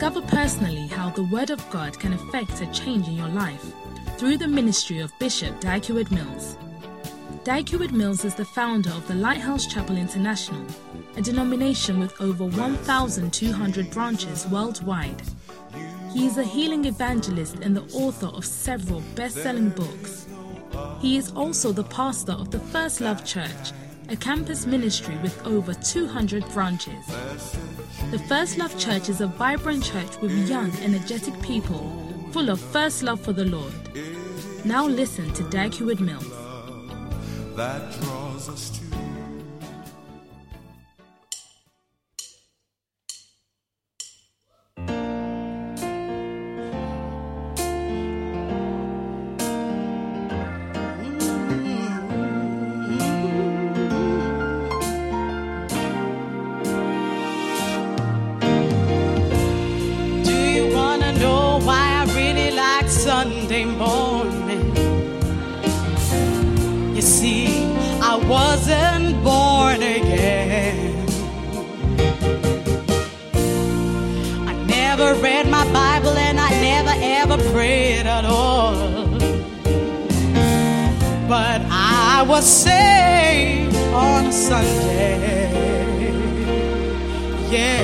Discover personally how the Word of God can affect a change in your life through the ministry of Bishop Dag Mills. Dag Mills is the founder of the Lighthouse Chapel International, a denomination with over 1,200 branches worldwide. He is a healing evangelist and the author of several best selling books. He is also the pastor of the First Love Church, a campus ministry with over 200 branches. The First Love Church is a vibrant church with young, energetic people full of first love for the Lord. Now listen to Dag Heward-Mills. that draws us to I was saved on a Sunday. Yeah.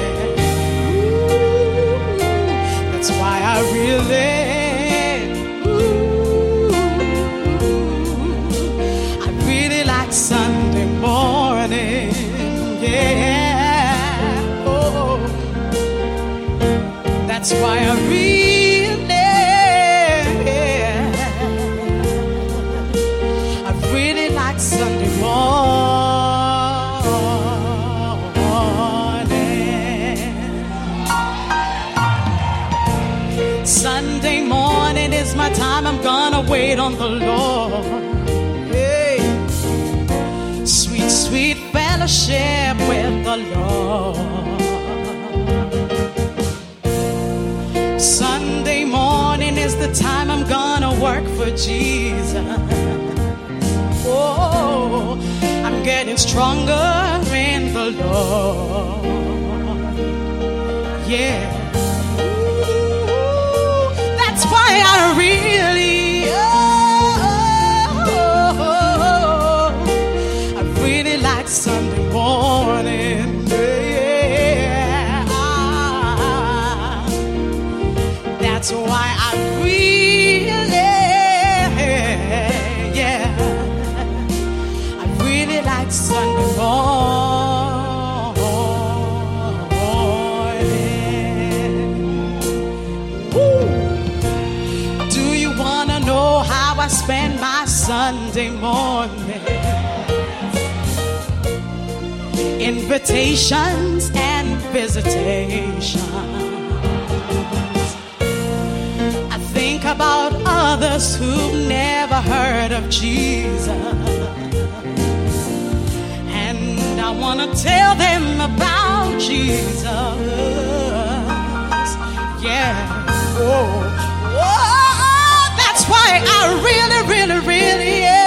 That's why I really, with the Lord. Sunday morning is the time I'm gonna work for Jesus. Oh, I'm getting stronger in the Lord. Yeah. Ooh, That's why I really, Sunday morning? Invitations and visitations. I think about others who've never heard of Jesus. And I want to tell them about Jesus. Yeah. Oh, oh, oh that's why I really, really, really, yeah.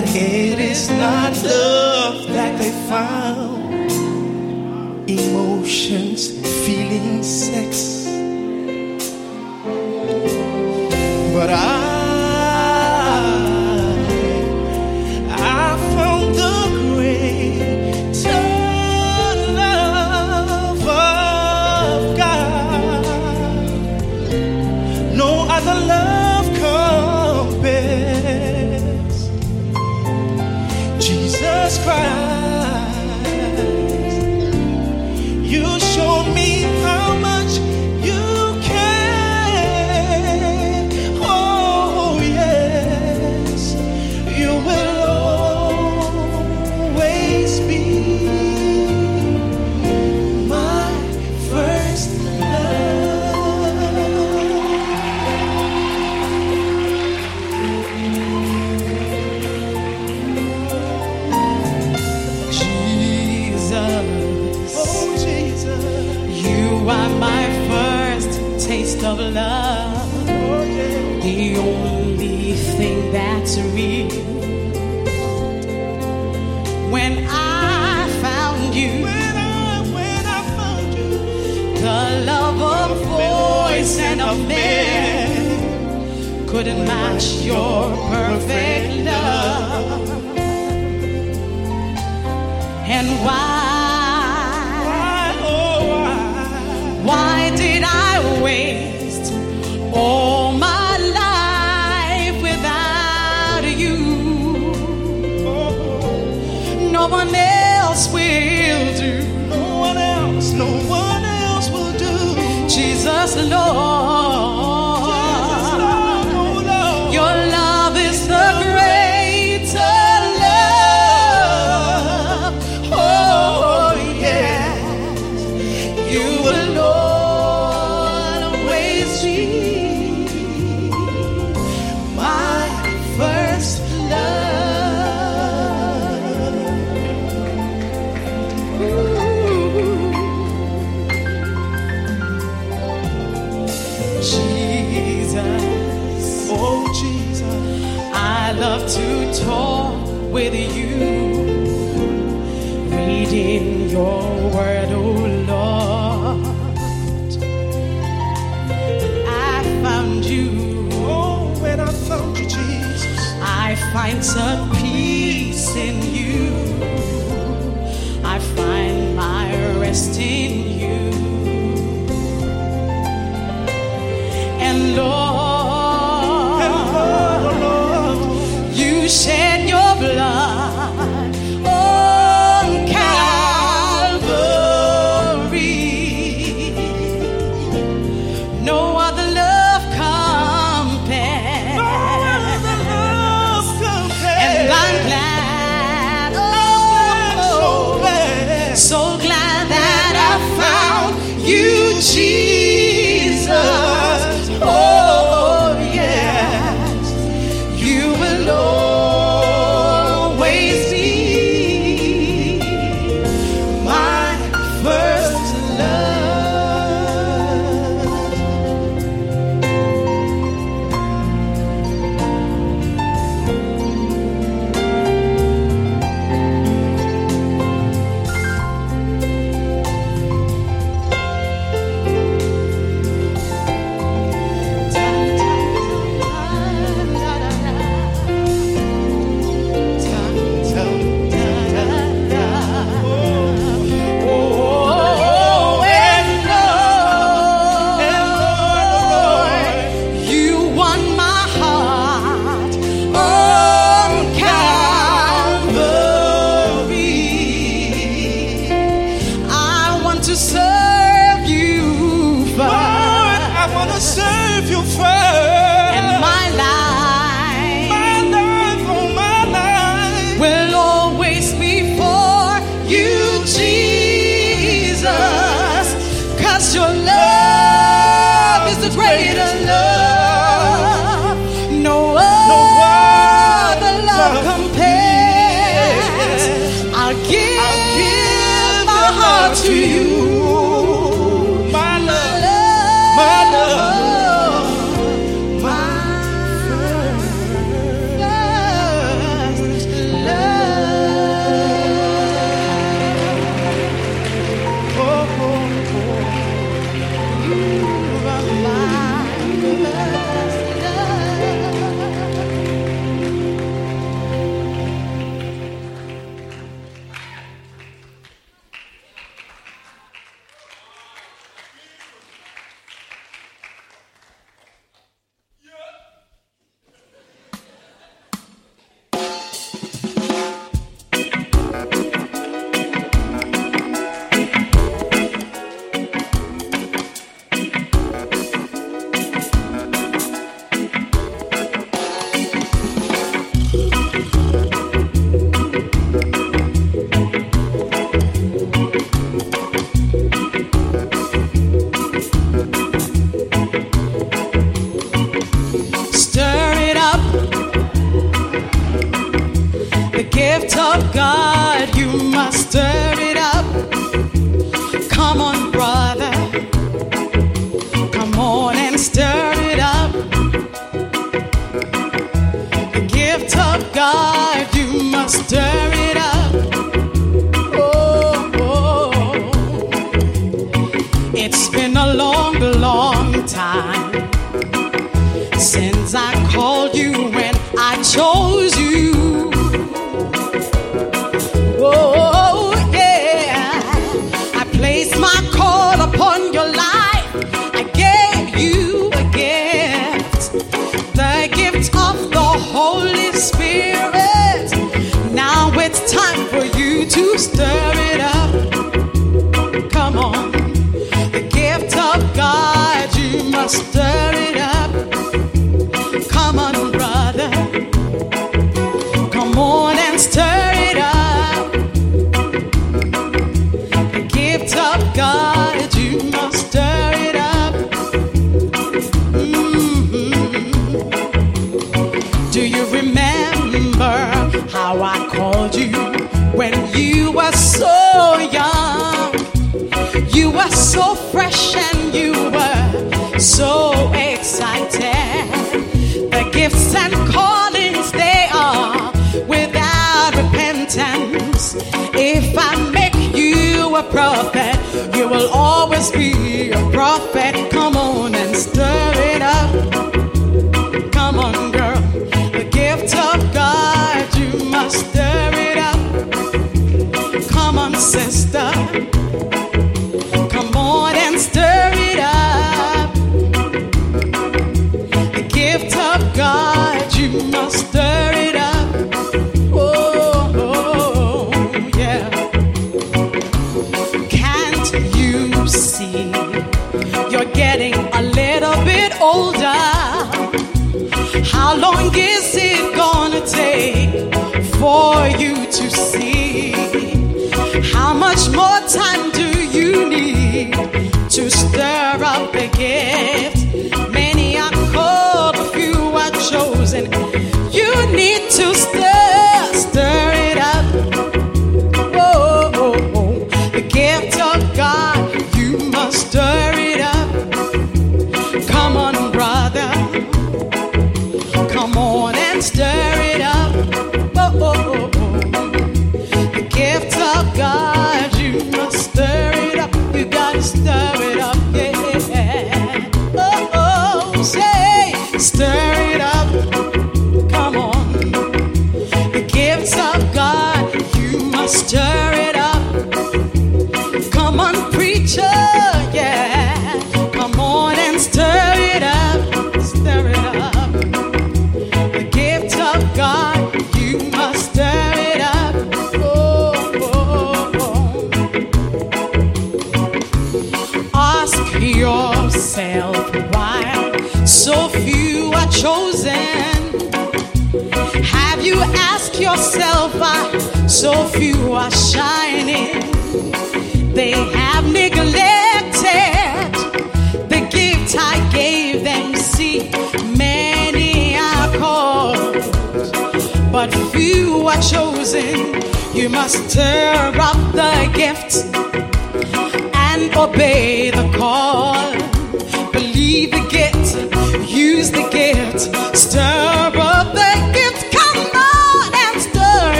that it is not love that they found. Emotions, feelings, sex.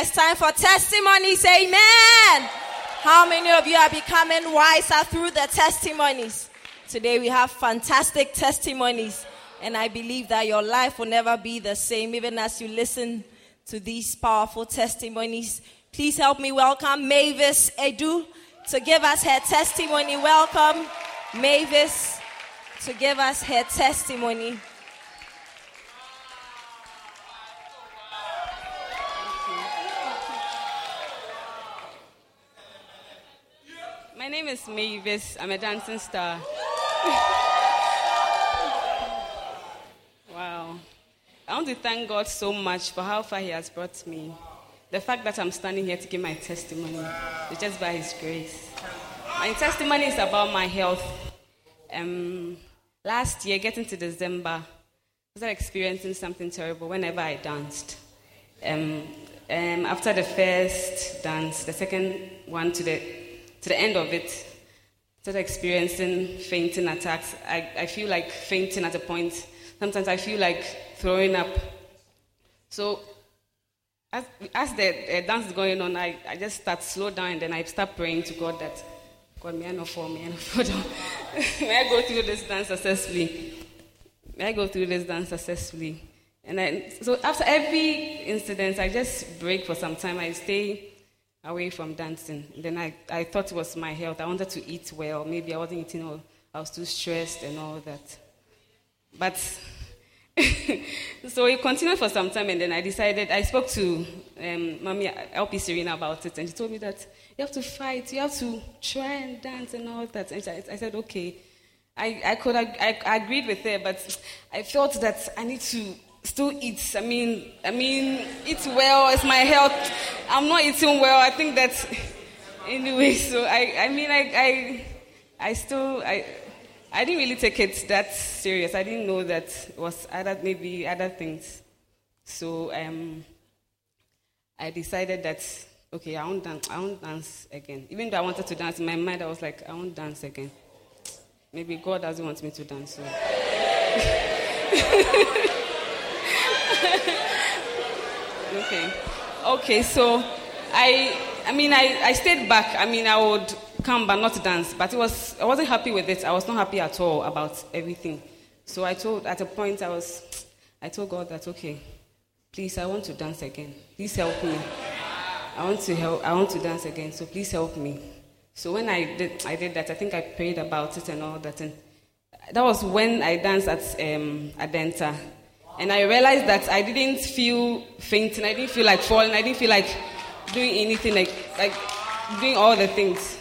It's time for testimonies. Amen. How many of you are becoming wiser through the testimonies? Today we have fantastic testimonies, and I believe that your life will never be the same even as you listen to these powerful testimonies. Please help me welcome Mavis Edu to give us her testimony. Welcome, Mavis, to give us her testimony. My name is Mavis. I'm a dancing star. wow. I want to thank God so much for how far He has brought me. The fact that I'm standing here to give my testimony is just by His grace. My testimony is about my health. Um, last year, getting to December, I was experiencing something terrible whenever I danced. Um, um, after the first dance, the second one to the to the end of it, started experiencing fainting attacks. I, I feel like fainting at a point. Sometimes I feel like throwing up. So as, as the dance is going on, I, I just start slow down and then I start praying to God that God may I not fall, may I not fall down. may I go through this dance successfully. May I go through this dance successfully. And then, so after every incident, I just break for some time. I stay away from dancing. Then I, I thought it was my health. I wanted to eat well. Maybe I wasn't eating well. I was too stressed and all that. But so it continued for some time, and then I decided. I spoke to um, Mommy LP Serena about it, and she told me that you have to fight, you have to try and dance and all that. And I, I said, okay. I, I could I, I agreed with her, but I felt that I need to still eat. I mean, I mean, eat well. It's my health. I'm not eating well. I think that anyway. So I, I mean, I, I, I still, I, I didn't really take it that serious. I didn't know that it was other maybe other things. So um, I decided that okay, I won't dance. I won't dance again. Even though I wanted to dance in my mind, I was like, I won't dance again. Maybe God doesn't want me to dance. So. okay. Okay, so I I mean I, I stayed back. I mean I would come but not dance. But it was I wasn't happy with it. I was not happy at all about everything. So I told at a point I was I told God that okay, please I want to dance again. Please help me. I want to help I want to dance again, so please help me. So when I did I did that, I think I prayed about it and all that and that was when I danced at um, Adenta. And I realized that I didn't feel fainting, I didn't feel like falling, I didn't feel like doing anything, like, like doing all the things.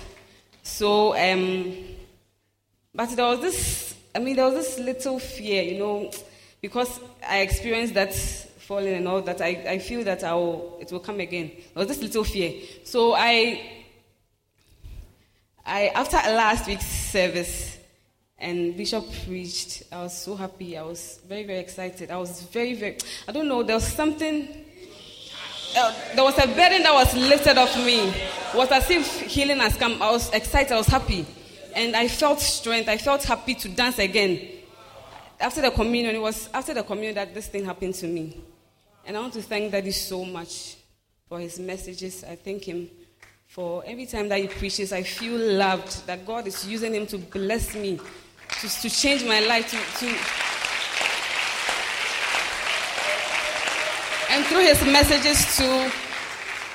So, um, but there was this, I mean, there was this little fear, you know, because I experienced that falling and all that, I, I feel that I will, it will come again. There was this little fear. So I, I after last week's service, and Bishop preached. I was so happy. I was very, very excited. I was very, very, I don't know, there was something, uh, there was a burden that was lifted off me. It was as if healing has come. I was excited, I was happy. And I felt strength. I felt happy to dance again. After the communion, it was after the communion that this thing happened to me. And I want to thank Daddy so much for his messages. I thank him for every time that he preaches, I feel loved, that God is using him to bless me to, to change my life, to, to and through his messages too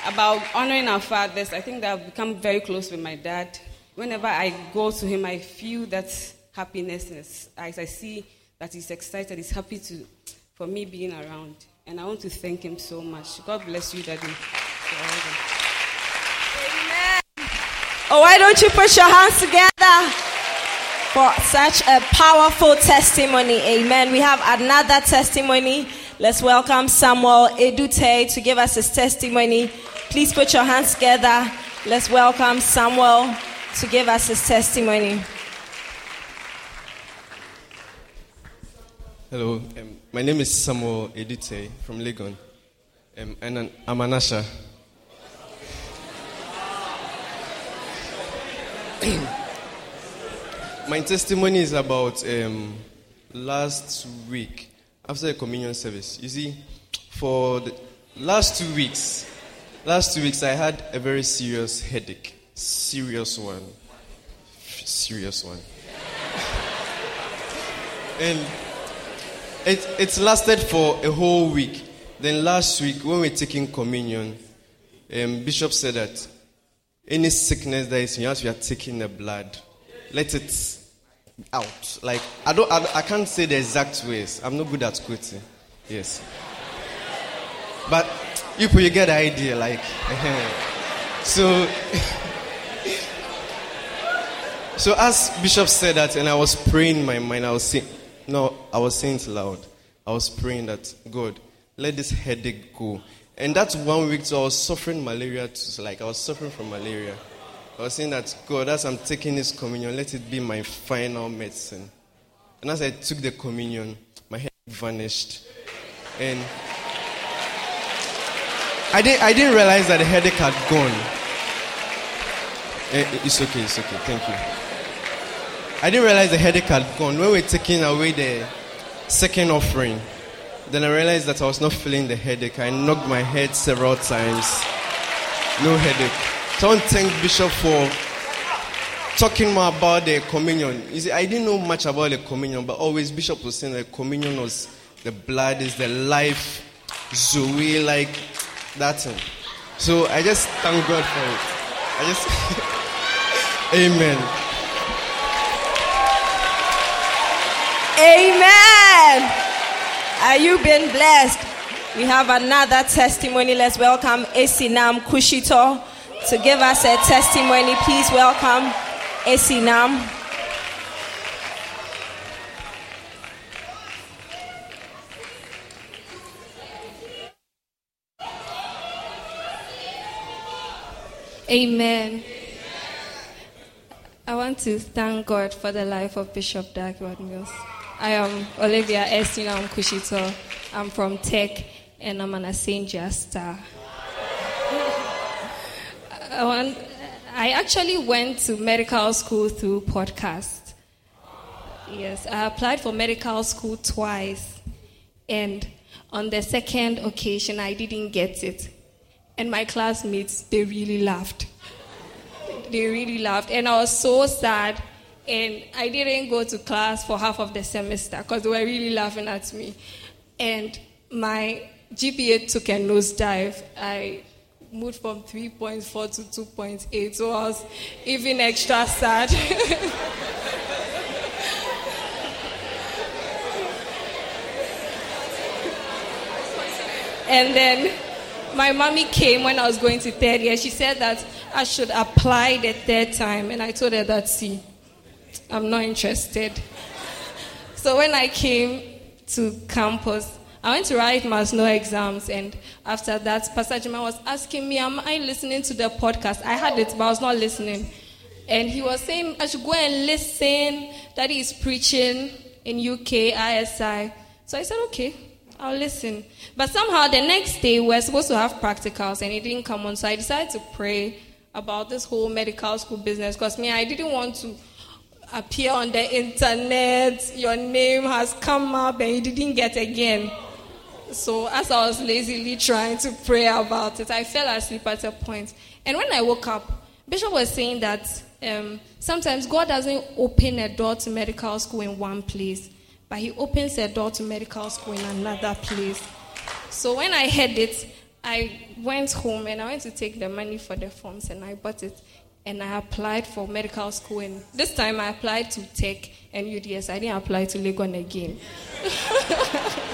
about honoring our fathers, I think that I've become very close with my dad. Whenever I go to him, I feel that happiness as I see that he's excited, he's happy to for me being around. And I want to thank him so much. God bless you, Daddy. Amen. Oh, why don't you put your hands together? For such a powerful testimony. Amen. We have another testimony. Let's welcome Samuel Edute to give us his testimony. Please put your hands together. Let's welcome Samuel to give us his testimony. Hello, um, my name is Samuel Edute from Legon, um, and I'm an usher. My testimony is about um, last week after the communion service. You see, for the last two weeks, last two weeks I had a very serious headache, serious one, serious one, and it it lasted for a whole week. Then last week when we were taking communion, um, Bishop said that any sickness that is in us, we are taking the blood let it out. Like I don't, I, I can't say the exact ways. I'm not good at quoting. Yes, but you you get the idea. Like uh-huh. so. so as Bishop said that, and I was praying in my mind. I was saying, no, I was saying it loud. I was praying that God, let this headache go. And that's one week, so I was suffering malaria. Too. like I was suffering from malaria. I was saying that, God, as I'm taking this communion, let it be my final medicine. And as I took the communion, my head vanished. And I didn't, I didn't realize that the headache had gone. Eh, it's okay, it's okay. Thank you. I didn't realize the headache had gone. When we were taking away the second offering, then I realized that I was not feeling the headache. I knocked my head several times. No headache. So I want to thank Bishop for talking more about the communion. You see, I didn't know much about the communion, but always Bishop was saying that communion was the blood is the life, Zoe, like that thing. So I just thank God for it. I just, Amen. Amen. Are you being blessed? We have another testimony. Let's welcome Esinam Kushito to give us a testimony. Please welcome Esinam. Amen. I want to thank God for the life of Bishop Dag Mills. I am Olivia Esinam Kushito. I'm from Tech and I'm an Ascenja star. Uh, I, want, I actually went to medical school through podcast. Yes, I applied for medical school twice, and on the second occasion, I didn't get it. And my classmates, they really laughed. They really laughed, and I was so sad. And I didn't go to class for half of the semester because they were really laughing at me. And my GPA took a nosedive. I moved from 3.4 to 2.8, so I was even extra sad. and then my mommy came when I was going to third year. She said that I should apply the third time, and I told her that, see, I'm not interested. So when I came to campus, I went to write my snow exams, and after that, Pastor Jima was asking me, Am I listening to the podcast? I had it, but I was not listening. And he was saying, I should go and listen, that he is preaching in UK, ISI. So I said, Okay, I'll listen. But somehow the next day, we're supposed to have practicals, and it didn't come on. So I decided to pray about this whole medical school business because me, I didn't want to appear on the internet, your name has come up and you didn't get again. So as I was lazily trying to pray about it, I fell asleep at a point. And when I woke up, Bishop was saying that um, sometimes God doesn't open a door to medical school in one place, but He opens a door to medical school in another place. So when I heard it, I went home and I went to take the money for the forms and I bought it and I applied for medical school. And this time I applied to Tech and UDS. I didn't apply to Legon again.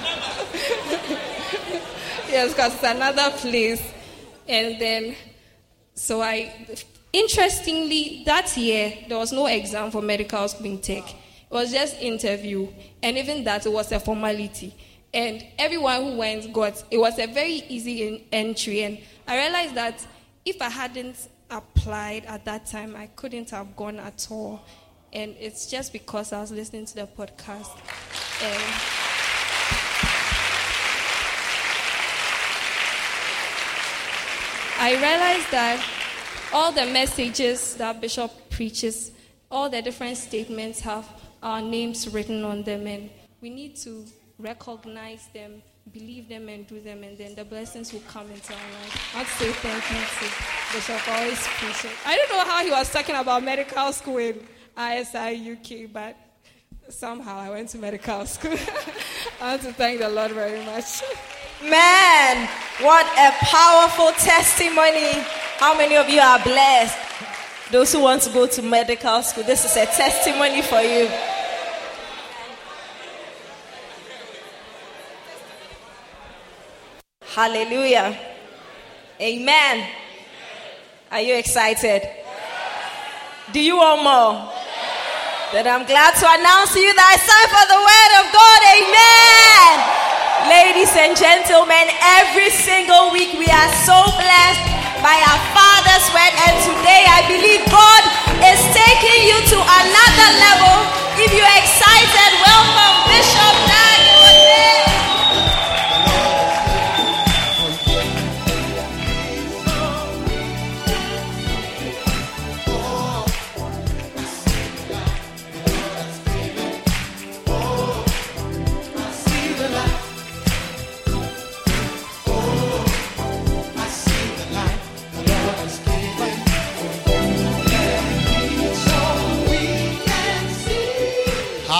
yes, because it's another place. And then, so I, interestingly, that year there was no exam for medical in Tech. It was just interview, and even that it was a formality. And everyone who went got it was a very easy entry. And I realized that if I hadn't applied at that time, I couldn't have gone at all. And it's just because I was listening to the podcast. And I realized that all the messages that Bishop preaches, all the different statements have our names written on them, and we need to recognize them, believe them, and do them, and then the blessings will come into our life. I'd say thank you to Bishop always preaching. I don't know how he was talking about medical school in ISI UK, but somehow I went to medical school. I want to thank the Lord very much. Man, what a powerful testimony. How many of you are blessed? Those who want to go to medical school, this is a testimony for you. Hallelujah. Amen. Are you excited? Do you want more? Then I'm glad to announce to you that it's time for the word of God. Amen. And gentlemen, every single week we are so blessed by our Father's word, and today I believe God is taking you to another level. If you're excited, welcome Bishop Dag.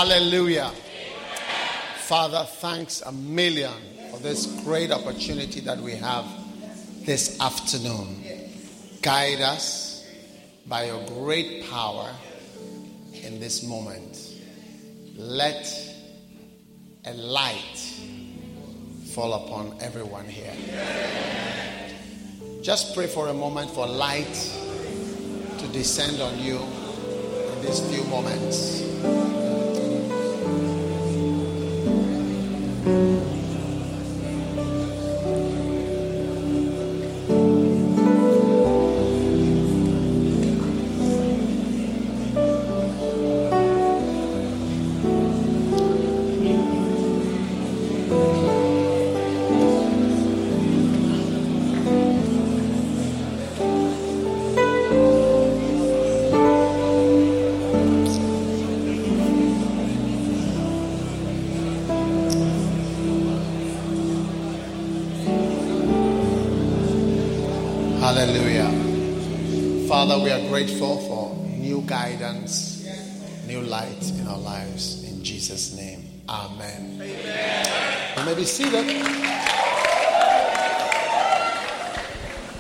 Hallelujah. Father, thanks a million for this great opportunity that we have this afternoon. Guide us by your great power in this moment. Let a light fall upon everyone here. Just pray for a moment for light to descend on you in these few moments.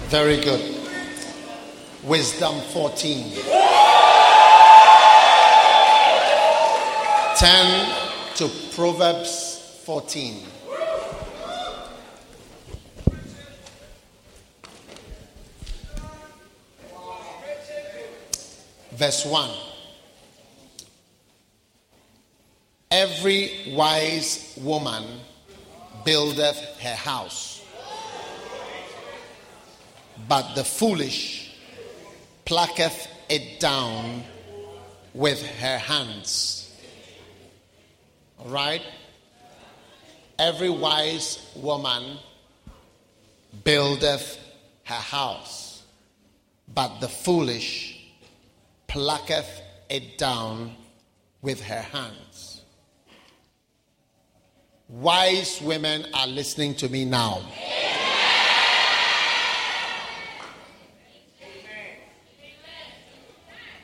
Very good. Wisdom 14. 10 to Proverbs 14. Verse 1. Every wise woman buildeth her house, but the foolish plucketh it down with her hands. All right? Every wise woman buildeth her house, but the foolish plucketh it down with her hands. Wise women are listening to me now.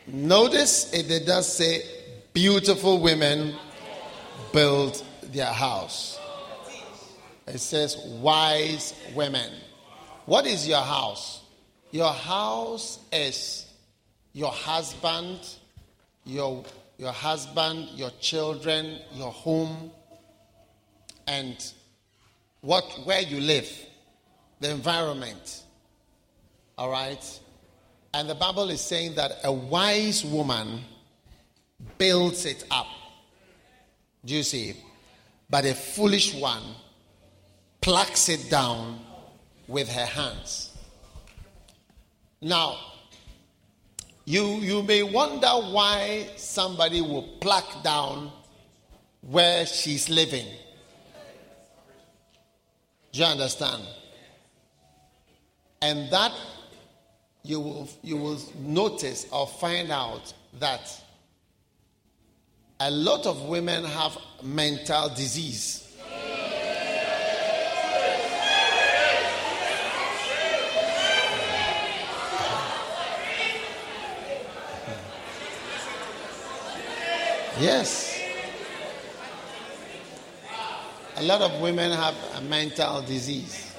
Notice it does say beautiful women build their house. It says wise women. What is your house? Your house is your husband, your, your husband, your children, your home, and what where you live, the environment. All right? And the Bible is saying that a wise woman builds it up. Do you see? But a foolish one plucks it down with her hands. Now, you, you may wonder why somebody will pluck down where she's living. Do you understand? And that you will, you will notice or find out that a lot of women have mental disease. Yes. A lot of women have a mental disease.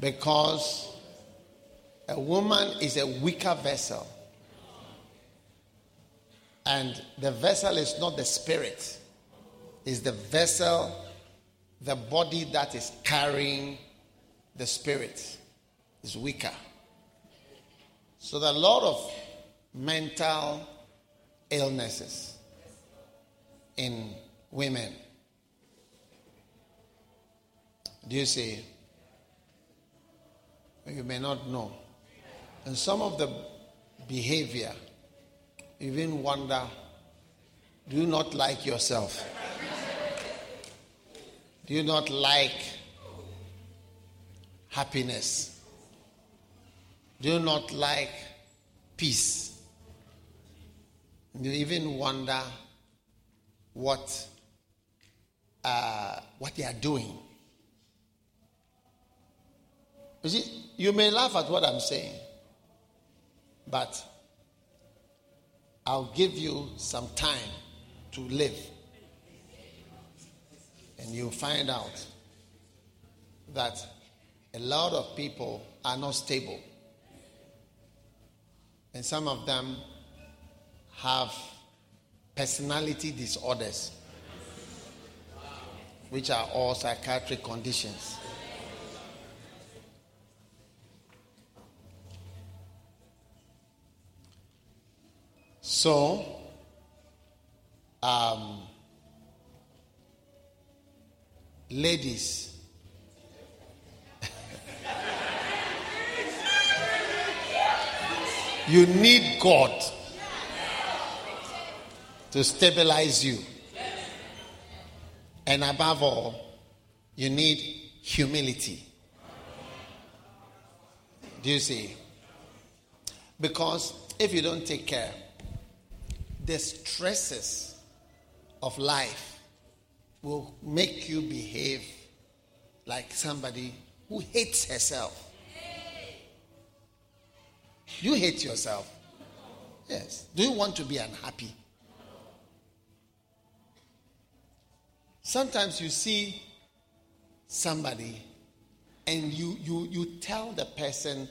Because a woman is a weaker vessel. And the vessel is not the spirit, it's the vessel, the body that is carrying the spirit is weaker. So there are a lot of mental illnesses in women. Do you see? You may not know. And some of the behavior, even wonder do you not like yourself? Do you not like happiness? Do you not like peace. You even wonder what uh, what they are doing. You see, you may laugh at what I'm saying, but I'll give you some time to live, and you'll find out that a lot of people are not stable. And some of them have personality disorders, which are all psychiatric conditions. So, um, ladies, You need God to stabilize you. And above all, you need humility. Do you see? Because if you don't take care, the stresses of life will make you behave like somebody who hates herself. You hate yourself. Yes. Do you want to be unhappy? Sometimes you see somebody and you, you, you tell the person,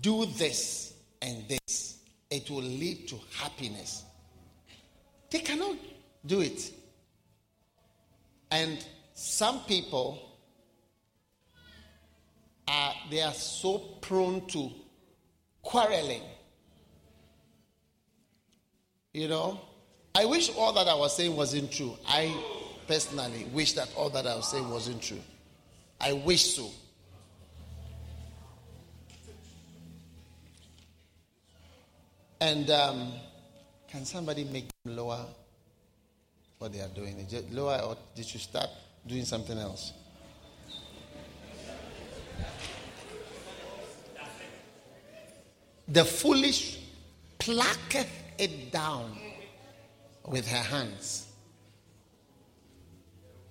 do this and this. It will lead to happiness. They cannot do it. And some people are they are so prone to quarreling. You know, I wish all that I was saying wasn't true. I personally wish that all that I was saying wasn't true. I wish so. And um, can somebody make them lower what they are doing? Lower or did you start doing something else? The foolish plucketh it down with her hands.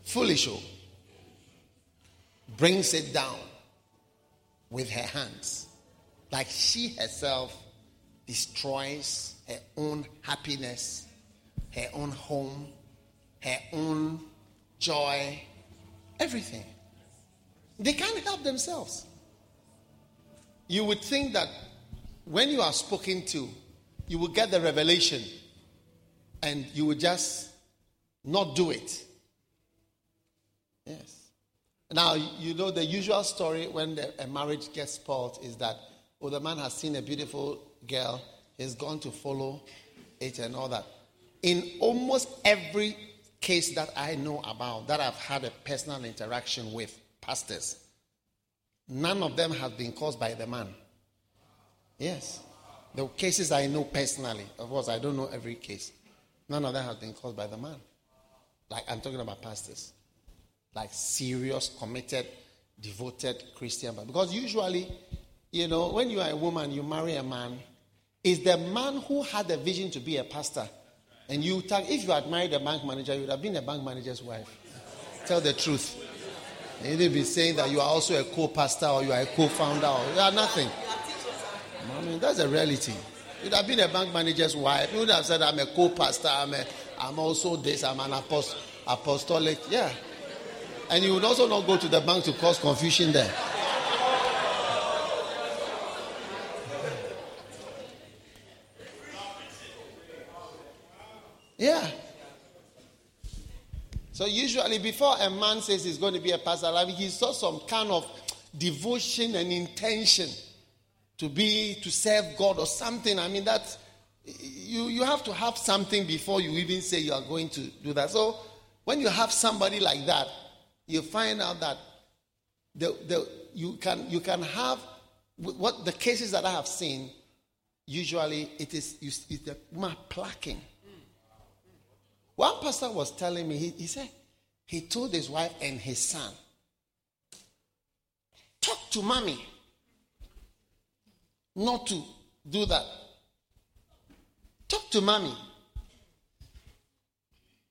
Foolish, oh, brings it down with her hands. Like she herself destroys her own happiness, her own home, her own joy, everything. They can't help themselves. You would think that when you are spoken to, you will get the revelation and you will just not do it. Yes. Now, you know, the usual story when the, a marriage gets spoiled is that, oh, the man has seen a beautiful girl, he's to follow it and all that. In almost every case that I know about, that I've had a personal interaction with pastors, none of them have been caused by the man. Yes. The cases I know personally, of course, I don't know every case. None of them has been caused by the man. Like, I'm talking about pastors. Like, serious, committed, devoted Christian. Because usually, you know, when you are a woman, you marry a man, it's the man who had the vision to be a pastor. And you tag, if you had married a bank manager, you would have been a bank manager's wife. Tell the truth. You need to be saying that you are also a co pastor or you are a co founder or you are nothing. I mean, that's a reality. You'd have been a bank manager's wife. You would have said, I'm a co pastor, I'm, a, I'm also this, I'm an apost- apostolic. Yeah. And you would also not go to the bank to cause confusion there. Yeah. So usually before a man says he's going to be a pastor, he saw some kind of devotion and intention to be to serve God or something. I mean that you you have to have something before you even say you are going to do that. So when you have somebody like that, you find out that the, the you can you can have what the cases that I have seen. Usually, it is it's the plucking. One pastor was telling me he, he said he told his wife and his son, "Talk to mommy." not to do that. Talk to mommy.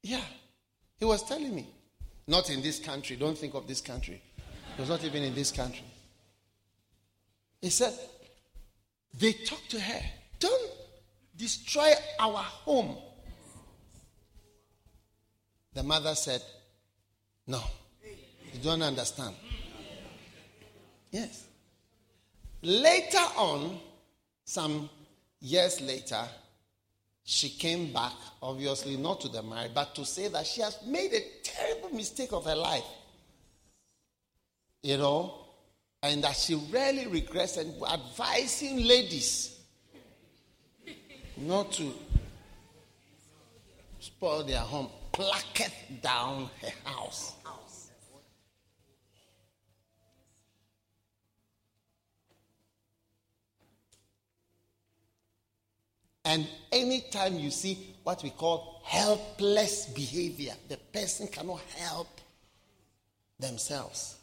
Yeah, he was telling me. Not in this country. Don't think of this country. It was not even in this country. He said, they talk to her. Don't destroy our home. The mother said, No, you don't understand. Yes. Later on, some years later, she came back, obviously not to the marriage, but to say that she has made a terrible mistake of her life. You know, and that she really regrets and advising ladies not to spoil their home, plucketh down her house. And anytime you see what we call helpless behavior, the person cannot help themselves,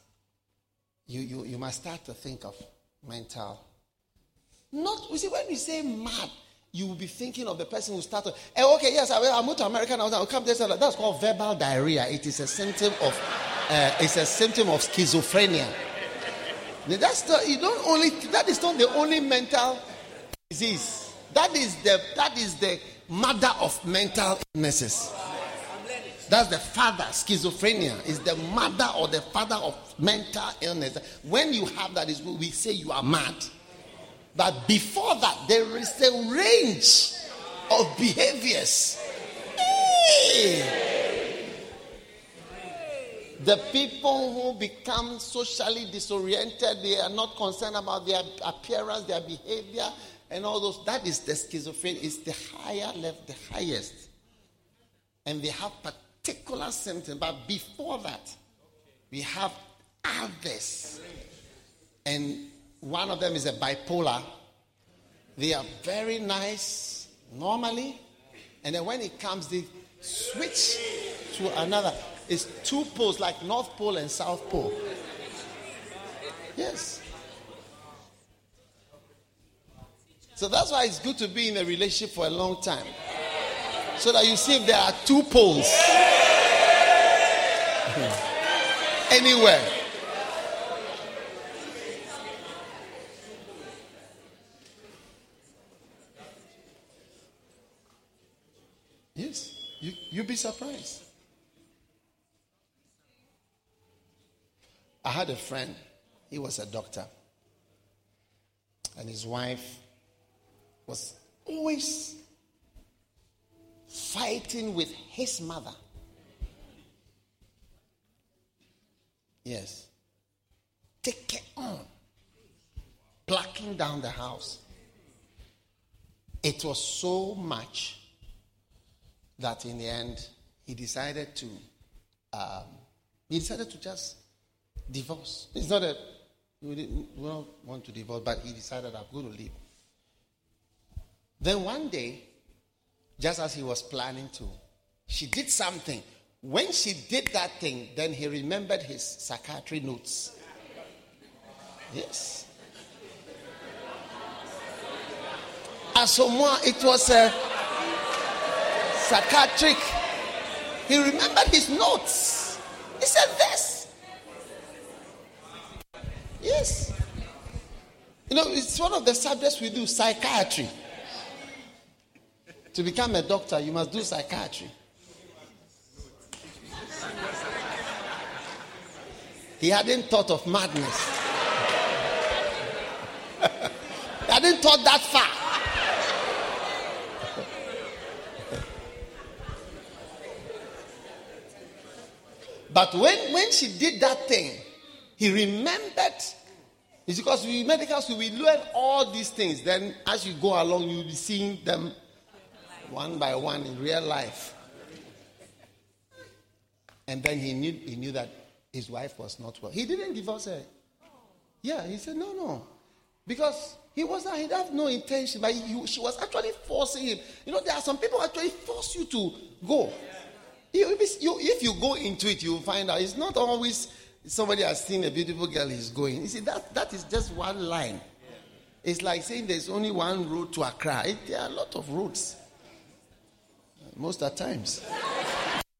you, you, you must start to think of mental. Not, you see, when we say mad, you will be thinking of the person who started. Hey, eh, okay, yes, I. I moved to America now. I'll come this. That's called verbal diarrhea. It is a symptom of, uh, it's a symptom of schizophrenia. That's the, you don't only. That is not the only mental disease. That is the that is the mother of mental illnesses. That's the father. Schizophrenia is the mother or the father of mental illness. When you have that, is we say you are mad. But before that, there is a range of behaviors. Hey. The people who become socially disoriented, they are not concerned about their appearance, their behavior, and all those. That is the schizophrenia. It's the higher level, the highest. And they have particular symptoms. But before that, we have others. And one of them is a bipolar. They are very nice normally, and then when it comes, they switch to another. It's two poles, like North Pole and South Pole. Yes. So that's why it's good to be in a relationship for a long time. So that you see if there are two poles anywhere. Yes, you, you'll be surprised. I had a friend, he was a doctor, and his wife was always fighting with his mother. Yes. Take it on. Blacking down the house. It was so much that in the end, he decided to, um, he decided to just divorce. It's not that we, don't want to divorce, but he decided I'm going to leave. Then one day, just as he was planning to, she did something. When she did that thing, then he remembered his psychiatry notes. Yes. As it was a psychiatric. He remembered his notes. He said this. Yes. You know, it's one of the subjects we do psychiatry. To become a doctor, you must do psychiatry. He hadn't thought of madness. he hadn't thought that far. But when, when she did that thing, he remembered. It's because we medical school, we learn all these things. Then as you go along, you'll be seeing them one by one in real life. And then he knew, he knew that his wife was not well. He didn't divorce her. Yeah, he said, no, no. Because he was not, he had no intention, but he, she was actually forcing him. You know, there are some people actually force you to go. You, if you go into it, you'll find out it's not always somebody has seen a beautiful girl he's going. You see, that, that is just one line. It's like saying there's only one road to Accra. It, there are a lot of roads. Most of the times.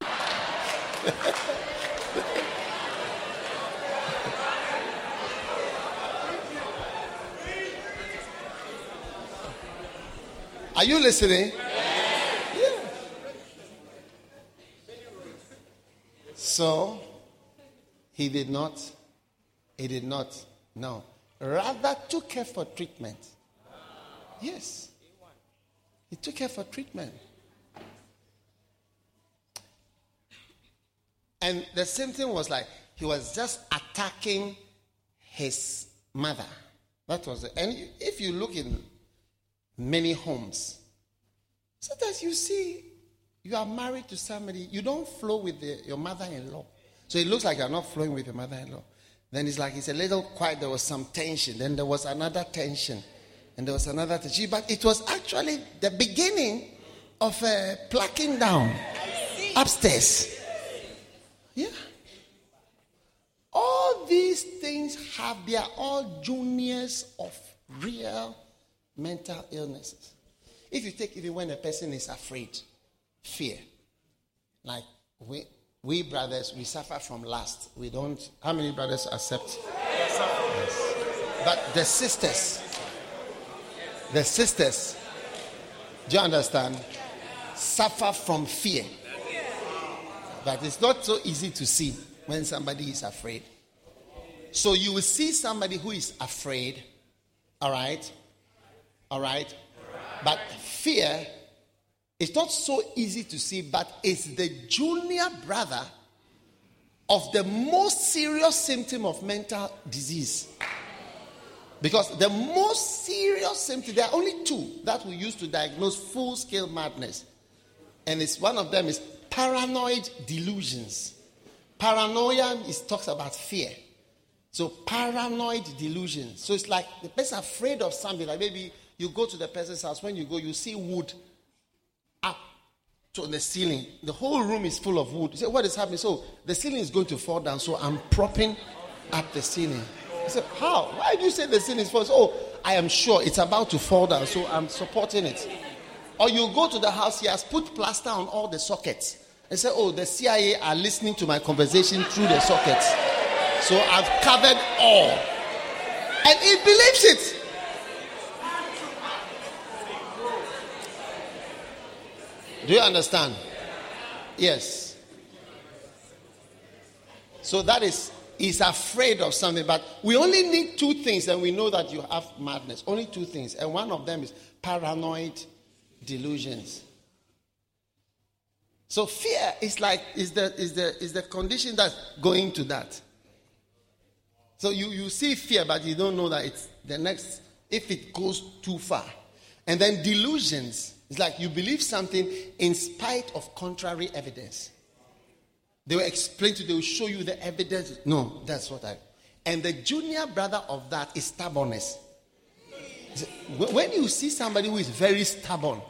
Are you listening? So he did not, he did not, no. Rather took her for treatment. Yes. He took her for treatment. And the same thing was like he was just attacking his mother. That was it. And if you look in many homes, sometimes you see you are married to somebody, you don't flow with the, your mother in law. So it looks like you're not flowing with your mother in law. Then it's like it's a little quiet, there was some tension. Then there was another tension. And there was another tension. But it was actually the beginning of a plucking down upstairs. Yeah. All these things have, they are all juniors of real mental illnesses. If you take even when a person is afraid, fear, like we, we brothers, we suffer from lust. We don't, how many brothers accept? Yes. But the sisters, the sisters, do you understand? Suffer from fear. But it's not so easy to see when somebody is afraid. So you will see somebody who is afraid, all right? All right? But fear is not so easy to see, but it's the junior brother of the most serious symptom of mental disease. Because the most serious symptom, there are only two that we use to diagnose full scale madness. And it's one of them is paranoid delusions. Paranoia is talks about fear. So paranoid delusions. So it's like the person afraid of something. Like maybe you go to the person's house. When you go, you see wood to the ceiling. The whole room is full of wood. You say, what is happening? So the ceiling is going to fall down. So I'm propping up the ceiling. I said, how? Why do you say the ceiling is falling? Oh, I am sure it's about to fall down. So I'm supporting it. Or you go to the house, he has put plaster on all the sockets. And say, oh, the CIA are listening to my conversation through the sockets. So I've covered all. And he believes it. Do you understand? Yes. So that is, he's afraid of something. But we only need two things, and we know that you have madness. Only two things. And one of them is paranoid delusions. So fear is like is the is the is the condition that's going to that. So you, you see fear, but you don't know that it's the next, if it goes too far. And then delusions. It's like you believe something in spite of contrary evidence. They will explain to you, they will show you the evidence. No, that's what I. And the junior brother of that is stubbornness. When you see somebody who is very stubborn,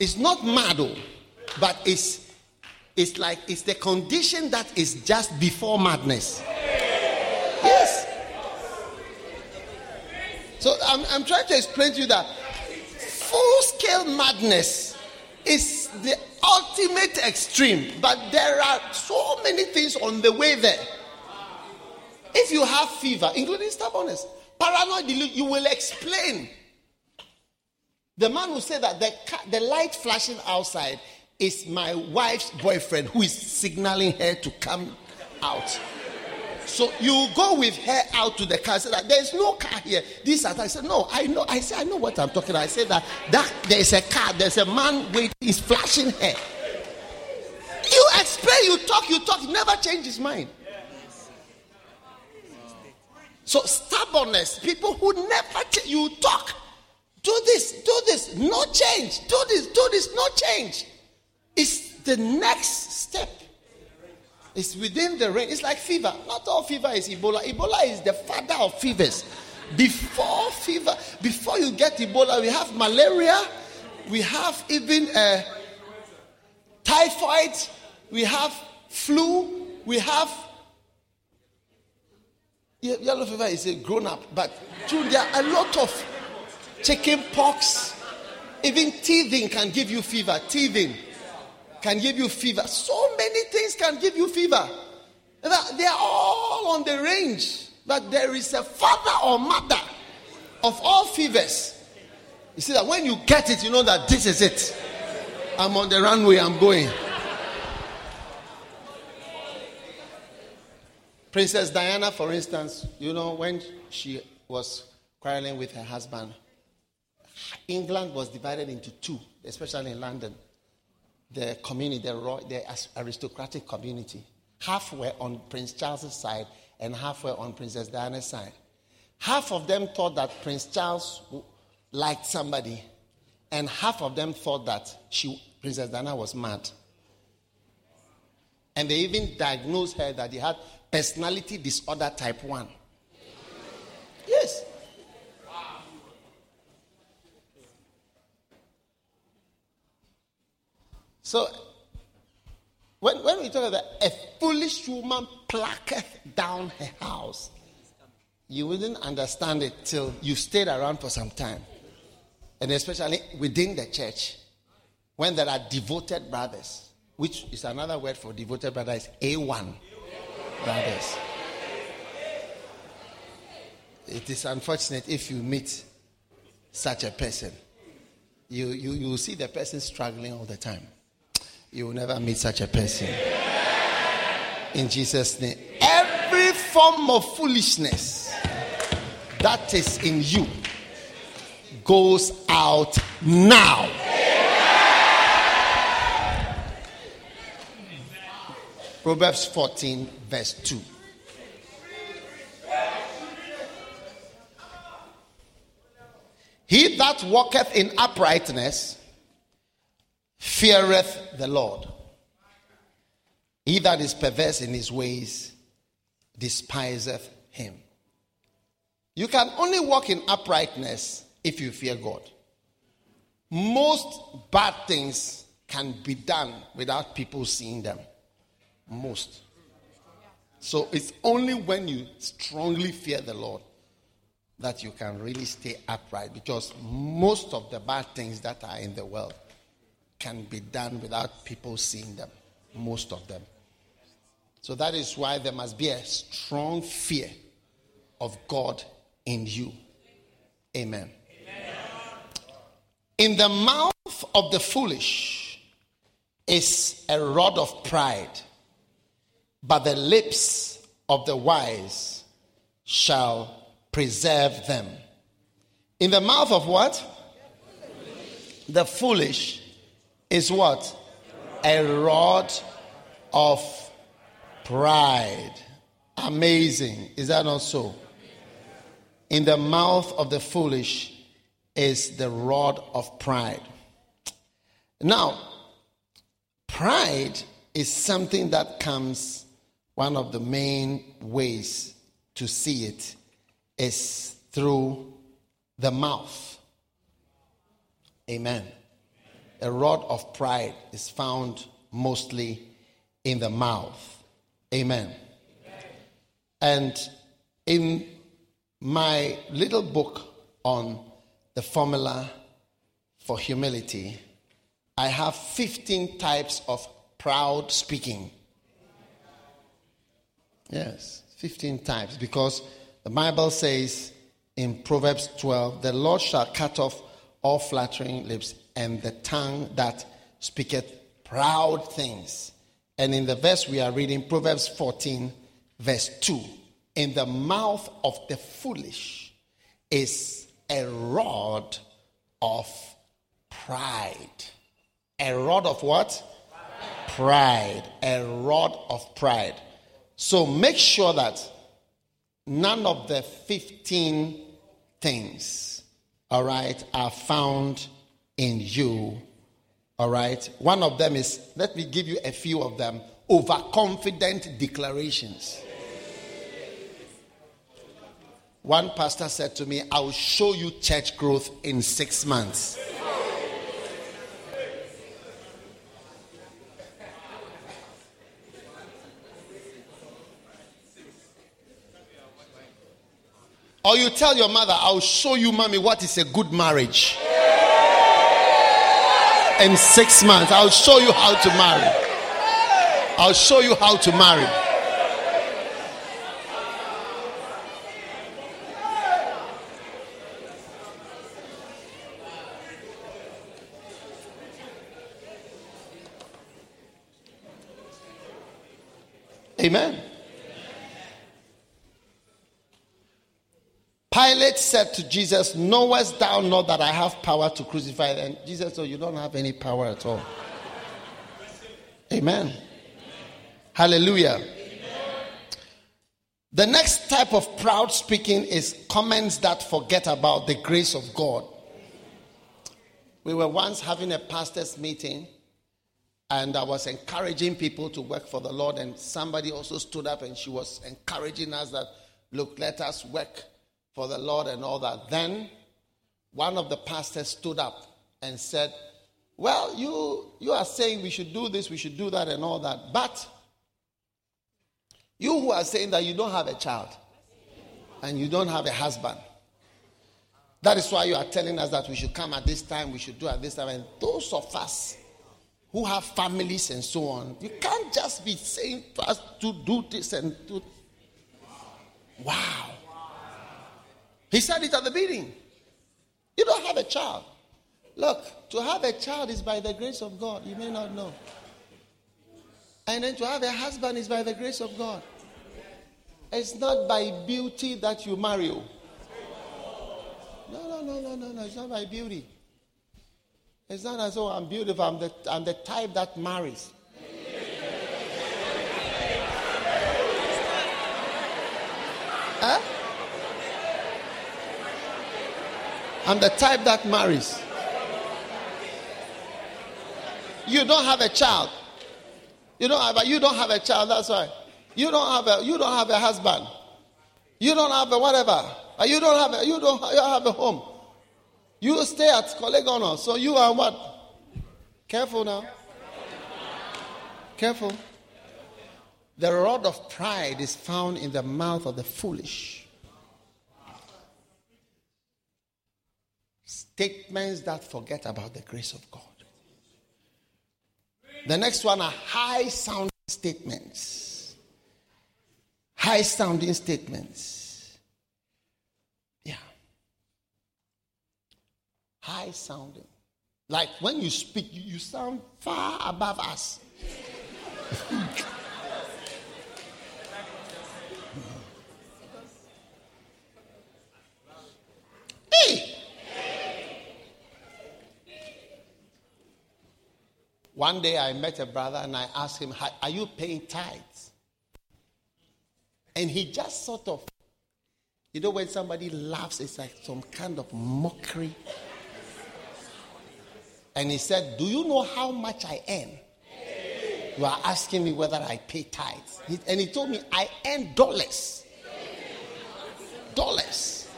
it's not mad, oh, but it's, it's like it's the condition that is just before madness. Yes. So I'm, I'm trying to explain to you that full scale madness is the ultimate extreme, but there are so many things on the way there. If you have fever, including stubbornness, paranoid delusion, you will explain. The man will say that the, the light flashing outside is my wife's boyfriend who is signaling her to come out. So you go with her out to the car. Say that there's no car here. This I said no. I know. I said I know what I'm talking. about. I said that that there's a car. There's a man waiting. He's flashing her. You explain. You talk. You talk. Never change his mind. So stubbornness. People who never change. You talk. Do this. Do this. No change. Do this. Do this. No change. It's the next step. It's within the range. It's like fever. Not all fever is Ebola. Ebola is the father of fevers. Before fever, before you get Ebola, we have malaria, we have even uh, typhoid, we have flu, we have yellow fever is a grown up, but there are a lot of chicken pox. Even teething can give you fever. Teething can give you fever. So many things can give you fever. They are all on the range. But there is a father or mother of all fevers. You see that when you get it, you know that this is it. I'm on the runway, I'm going. Princess Diana, for instance, you know, when she was quarreling with her husband, England was divided into two, especially in London the community, the, the aristocratic community. Half were on Prince Charles's side and half were on Princess Diana's side. Half of them thought that Prince Charles liked somebody, and half of them thought that she, Princess Diana was mad. And they even diagnosed her that he had personality disorder type 1. Yes. So, when, when we talk about a foolish woman plucketh down her house, you wouldn't understand it till you stayed around for some time. And especially within the church, when there are devoted brothers, which is another word for devoted brother, is A1 brothers. It is unfortunate if you meet such a person. You, you, you will see the person struggling all the time. You will never meet such a person. In Jesus' name. Every form of foolishness that is in you goes out now. Proverbs 14, verse 2. He that walketh in uprightness feareth the Lord. He that is perverse in his ways despiseth him. You can only walk in uprightness if you fear God. Most bad things can be done without people seeing them. Most. So it's only when you strongly fear the Lord that you can really stay upright because most of the bad things that are in the world can be done without people seeing them. Most of them. So that is why there must be a strong fear of God in you. Amen. Amen. In the mouth of the foolish is a rod of pride, but the lips of the wise shall preserve them. In the mouth of what? The foolish is what? A rod of pride. Amazing. Is that not so? In the mouth of the foolish is the rod of pride. Now, pride is something that comes, one of the main ways to see it is through the mouth. Amen. A rod of pride is found mostly in the mouth. Amen. And in my little book on the formula for humility, I have 15 types of proud speaking. Yes, 15 types because the Bible says in Proverbs 12, the Lord shall cut off all flattering lips and the tongue that speaketh proud things. And in the verse we are reading, Proverbs 14, verse 2, in the mouth of the foolish is a rod of pride. A rod of what? Pride. A rod of pride. So make sure that none of the 15 things, all right, are found in you, all right? One of them is, let me give you a few of them overconfident declarations. One pastor said to me, I'll show you church growth in six months. Or you tell your mother, I'll show you, mommy, what is a good marriage. In six months, I'll show you how to marry. I'll show you how to marry. Amen. Pilate said to Jesus, Knowest thou not that I have power to crucify? And Jesus said, You don't have any power at all. Amen. Hallelujah. The next type of proud speaking is comments that forget about the grace of God. We were once having a pastor's meeting, and I was encouraging people to work for the Lord, and somebody also stood up and she was encouraging us that, look, let us work for the Lord and all that. Then one of the pastors stood up and said, Well, you, you are saying we should do this, we should do that, and all that. But you who are saying that you don't have a child and you don't have a husband, That is why you are telling us that we should come at this time, we should do at this time. And those of us who have families and so on, you can't just be saying to us to do this and do. Wow. He said it at the beginning. You don't have a child. Look, to have a child is by the grace of God. You may not know. And then to have a husband is by the grace of God. It's not by beauty that you marry. No, no, no, no, no, no. It's not by beauty. It's not as though I'm beautiful. I'm the, I'm the type that marries. huh? I'm the type that marries. You don't have a child. You don't have a, you don't have a child. That's why you don't have a you don't have a husband. You don't have a whatever. You don't have a you don't you don't have a home. You stay at Korle Gonno. So you are what? Careful now. Careful. The rod of pride is found in the mouth of the foolish. Statements that forget about the grace of God. The next one are high sounding statements. High sounding statements. Yeah. High sounding. Like when you speak, you sound far above us. hey! One day I met a brother and I asked him, Are you paying tithes? And he just sort of, you know, when somebody laughs, it's like some kind of mockery. And he said, Do you know how much I earn? You are asking me whether I pay tithes. And he told me, I earn dollars. Dollars.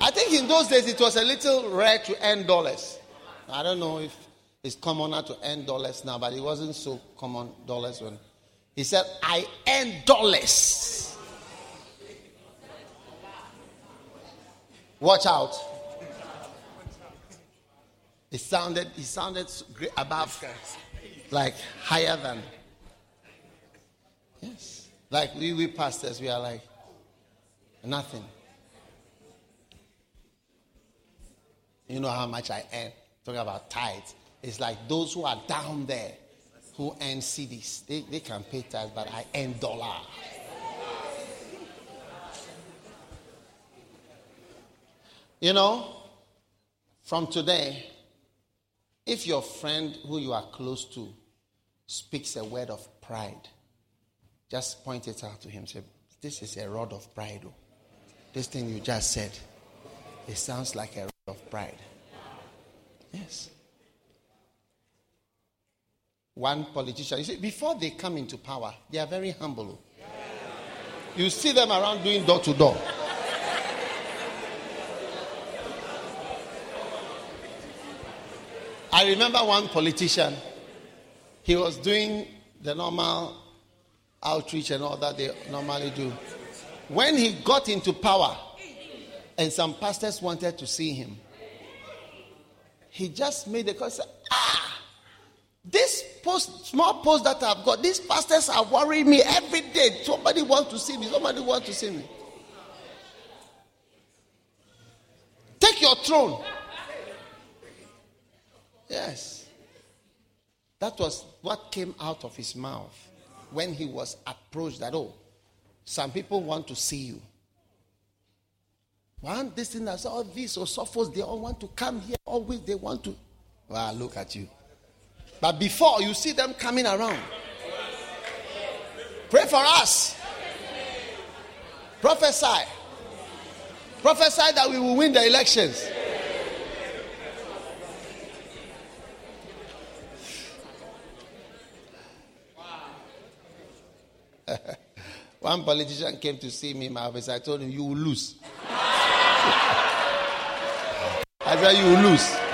I think in those days it was a little rare to earn dollars. I don't know if it's commoner to earn dollars now, but it wasn't so common dollars when he said, I earn dollars. Watch out. It sounded, it sounded above, like higher than. Yes. Like we, we pastors, we are like nothing. You know how much I earn. Talking about tithes. It's like those who are down there who earn cedis. They, they can pay tax, but I earn dollar. You know, from today, if your friend who you are close to speaks a word of pride, just point it out to him. Say, This is a rod of pride. Oh. This thing you just said, it sounds like a rod of pride. Yes one politician. You see, before they come into power, they are very humble. You see them around doing door to door. I remember one politician, he was doing the normal outreach and all that they normally do. When he got into power, and some pastors wanted to see him, he just made a call. Ah, this post, small post that I've got, these pastors are worrying me every day. Somebody wants to see me. Somebody wants to see me. Take your throne. Yes. That was what came out of his mouth when he was approached that, oh, some people want to see you. One, this thing that's all these or Sophos, they all want to come here. Always they want to. Wow, look at you. But before you see them coming around, pray for us. Prophesy. Prophesy that we will win the elections. One politician came to see me in my office. I told him, You will lose. I said, You will lose.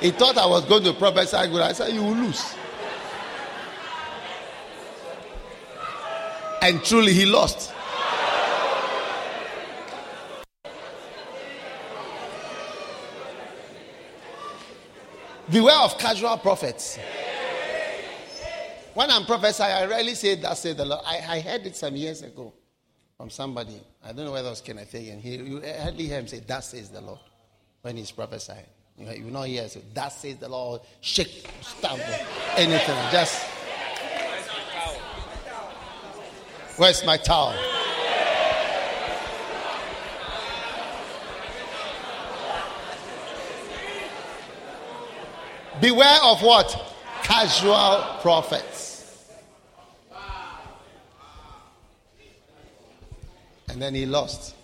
He thought I was going to prophesy good. I said, You will lose. And truly, he lost. Beware of casual prophets. When I'm prophesying, I rarely say that, say the Lord. I, I heard it some years ago from somebody. I don't know whether it was Kenneth Hagin. He, you hardly hear him say, That says the Lord when he's prophesying. You, you not hear say, That says the Lord, shake, stamp, anything. Just. Where's my towel? Beware of what? Casual prophets. And then he lost.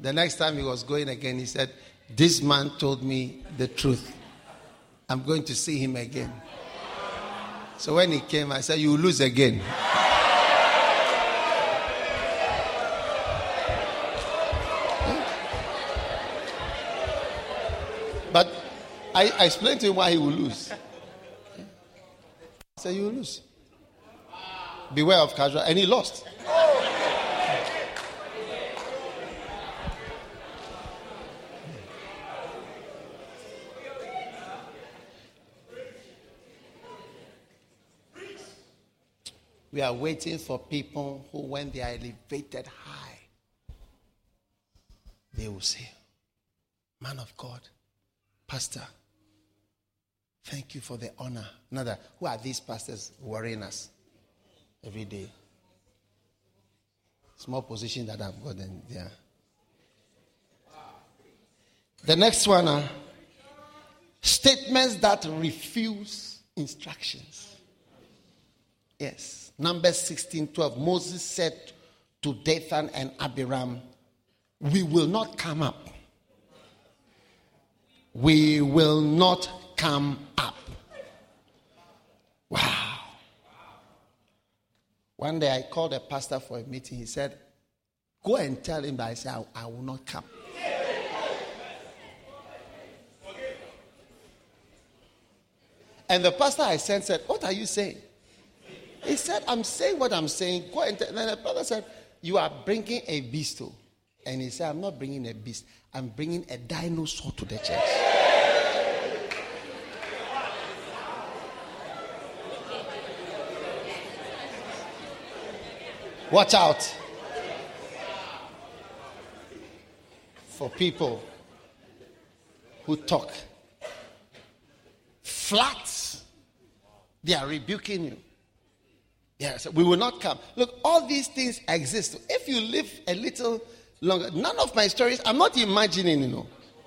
The next time he was going again, he said, This man told me the truth. I'm going to see him again. So when he came, I said, You lose again. But I, I explained to him why he will lose. I said, You will lose. Beware of casual. And he lost. We are waiting for people who, when they are elevated high, they will say, Man of God, Pastor, thank you for the honor. Another, who are these pastors worrying us every day? Small position that I've gotten there. The next one are statements that refuse instructions. Yes. Numbers 16 12. Moses said to Dathan and Abiram, We will not come up. We will not come up. Wow. One day I called a pastor for a meeting. He said, Go and tell him that I said, I, I will not come. And the pastor I sent said, What are you saying? He said, I'm saying what I'm saying. Go and tell. Then the brother said, You are bringing a beast. To. And he said, I'm not bringing a beast. I'm bringing a dinosaur to the church. Watch out for people who talk flat. They are rebuking you. Yes, we will not come. Look, all these things exist. If you live a little longer, none of my stories, I'm not imagining, you know.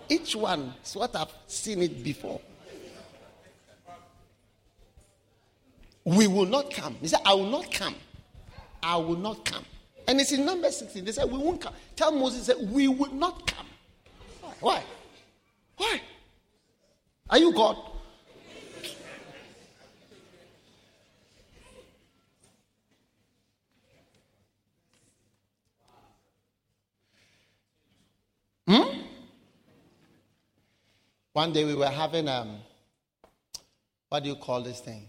Each one is what I've seen it before. We will not come. He said, I will not come. I will not come. And it's in number 16. They said, We won't come. Tell Moses, said, We will not come. Why? Why? Are you God? Hmm? One day we were having um, what do you call this thing?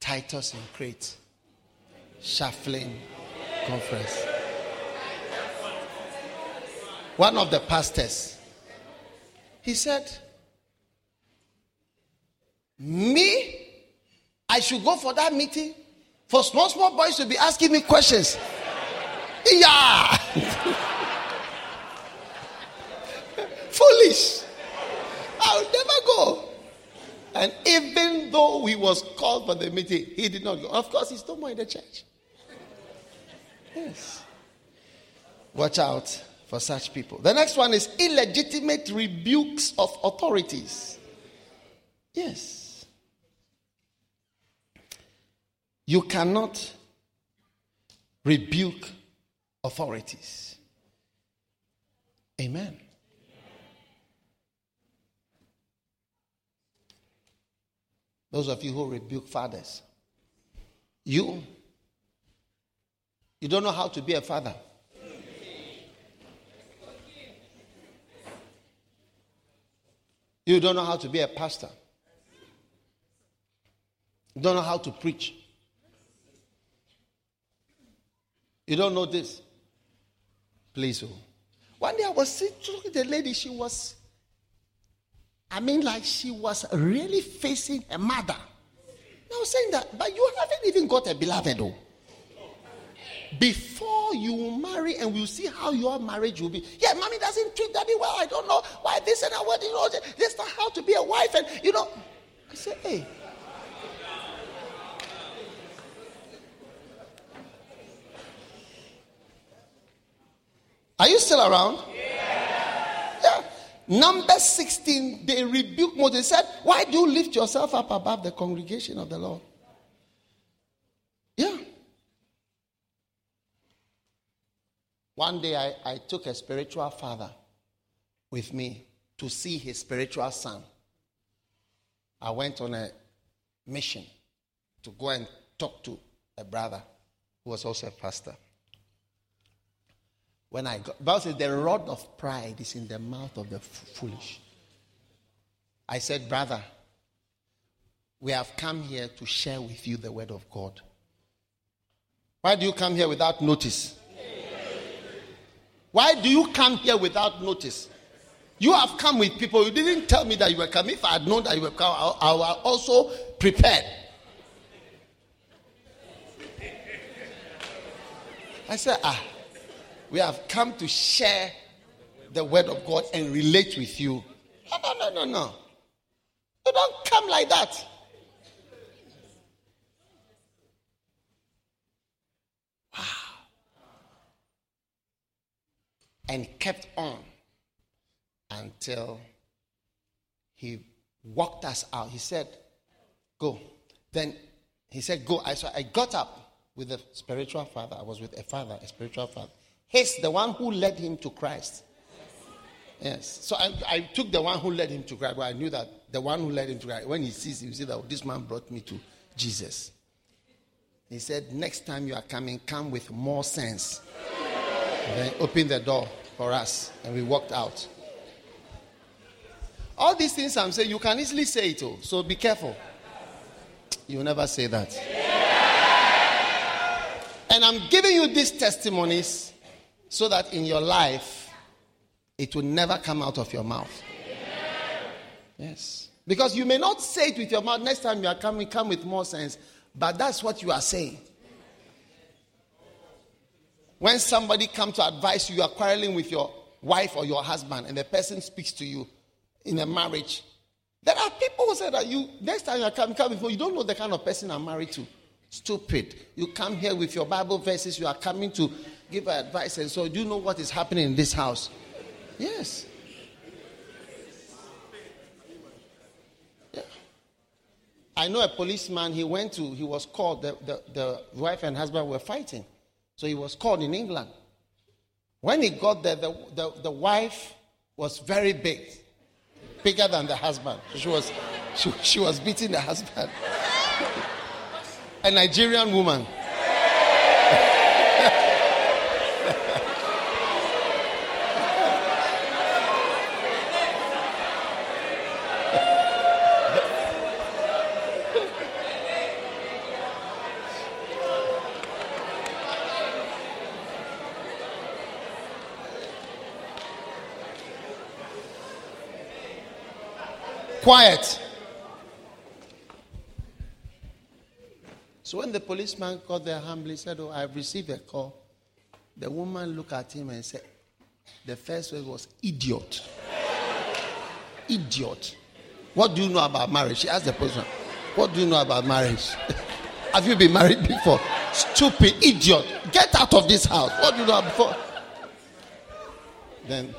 Titus in Crete shuffling conference. One of the pastors, he said, Me, I should go for that meeting for small, small boys to be asking me questions. Yeah. Foolish. And even though he was called for the meeting, he did not go. Of course, he's no more in the church. Yes. Watch out for such people. The next one is illegitimate rebukes of authorities. Yes. You cannot rebuke authorities. Amen. Those of you who rebuke fathers, you, you don't know how to be a father. You don't know how to be a pastor. You don't know how to preach. You don't know this. Please, oh. One day I was sitting the lady, she was I mean, like she was really facing her mother. I was saying that, but you haven't even got a beloved, though. Before you marry, and we'll see how your marriage will be. Yeah, mommy doesn't treat daddy well. I don't know why this and. What you know, that's not how to be a wife. And you know, I say, hey. Are you still around? Number 16, they rebuked Moses. They said, Why do you lift yourself up above the congregation of the Lord? Yeah. One day I, I took a spiritual father with me to see his spiritual son. I went on a mission to go and talk to a brother who was also a pastor. When I got, Bible says the rod of pride is in the mouth of the foolish. I said, brother, we have come here to share with you the word of God. Why do you come here without notice? Why do you come here without notice? You have come with people. You didn't tell me that you were coming. If I had known that you were coming, I, I was also prepared. I said, ah, we have come to share the word of God and relate with you. No, no, no, no, no. You don't come like that. Wow. And kept on until he walked us out. He said, Go. Then he said, Go. I, so I got up with a spiritual father. I was with a father, a spiritual father. He's the one who led him to Christ. Yes. So I, I took the one who led him to Christ, but I knew that the one who led him to Christ, when he sees him, he see that this man brought me to Jesus. He said, Next time you are coming, come with more sense. And then open the door for us. And we walked out. All these things I'm saying, you can easily say it, oh, so be careful. You'll never say that. And I'm giving you these testimonies so that in your life it will never come out of your mouth. Yes. Because you may not say it with your mouth. Next time you are coming, come with more sense. But that's what you are saying. When somebody comes to advise you, you are quarreling with your wife or your husband, and the person speaks to you in a marriage. There are people who say that you next time you are coming, come before you don't know the kind of person I'm married to. Stupid. You come here with your Bible verses, you are coming to give advice, and so do you know what is happening in this house? Yes. Yeah. I know a policeman, he went to, he was called, the, the, the wife and husband were fighting. So he was called in England. When he got there, the, the, the wife was very big, bigger than the husband. She was, she, she was beating the husband. a Nigerian woman. Quiet. So when the policeman got there humbly, said, Oh, I've received a call. The woman looked at him and said, The first word was idiot. idiot. What do you know about marriage? She asked the policeman, What do you know about marriage? Have you been married before? Stupid idiot. Get out of this house. What do you know before? Then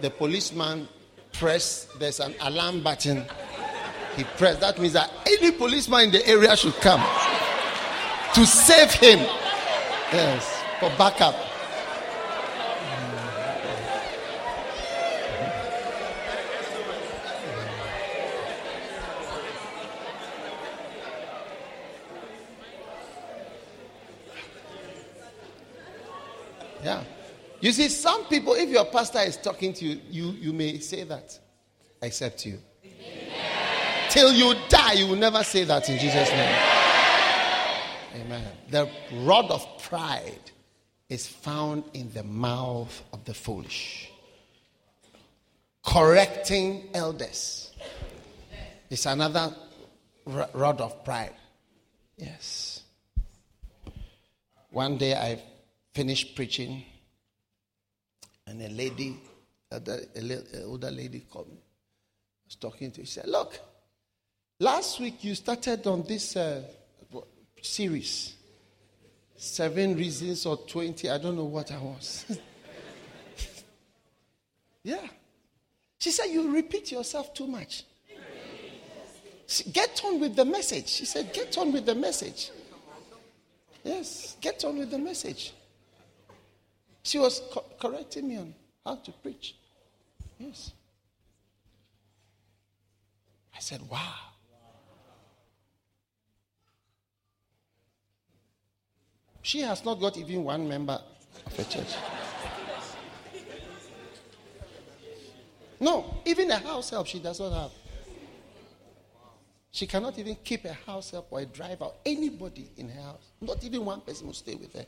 the policeman pressed, there's an alarm button. He pressed. That means that any policeman in the area should come to save him. Yes, for backup. You see, some people, if your pastor is talking to you, you, you may say that, except you. Amen. Till you die, you will never say that in Jesus' name. Amen. The rod of pride is found in the mouth of the foolish. correcting elders. It's another rod of pride. Yes. One day I finished preaching, and a lady, an older lady called me. I was talking to her. She said, Look, last week you started on this uh, series seven reasons or 20, I don't know what I was. yeah. She said, You repeat yourself too much. Get on with the message. She said, Get on with the message. Yes, get on with the message. She was co- correcting me on how to preach. Yes. I said, Wow. She has not got even one member of a church. No, even a house help she does not have. She cannot even keep a house help or a driver, anybody in her house. Not even one person will stay with her.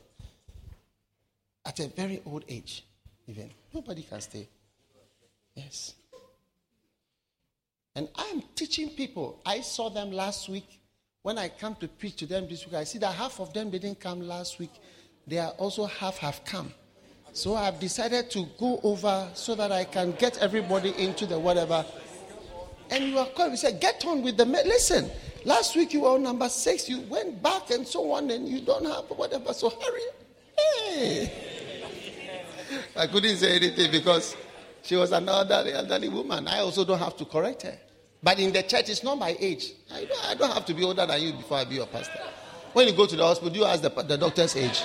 At a very old age, even. Nobody can stay. Yes. And I'm teaching people. I saw them last week. When I come to preach to them this week, I see that half of them didn't come last week. They are also half have come. So I've decided to go over so that I can get everybody into the whatever. And you are called. We said, get on with the. Me- Listen, last week you were on number six. You went back and so on, and you don't have whatever. So hurry. Hey. I couldn't say anything because she was an elderly, elderly woman. I also don't have to correct her. But in the church, it's not my age. I don't, I don't have to be older than you before I be your pastor. When you go to the hospital, do you ask the, the doctor's age.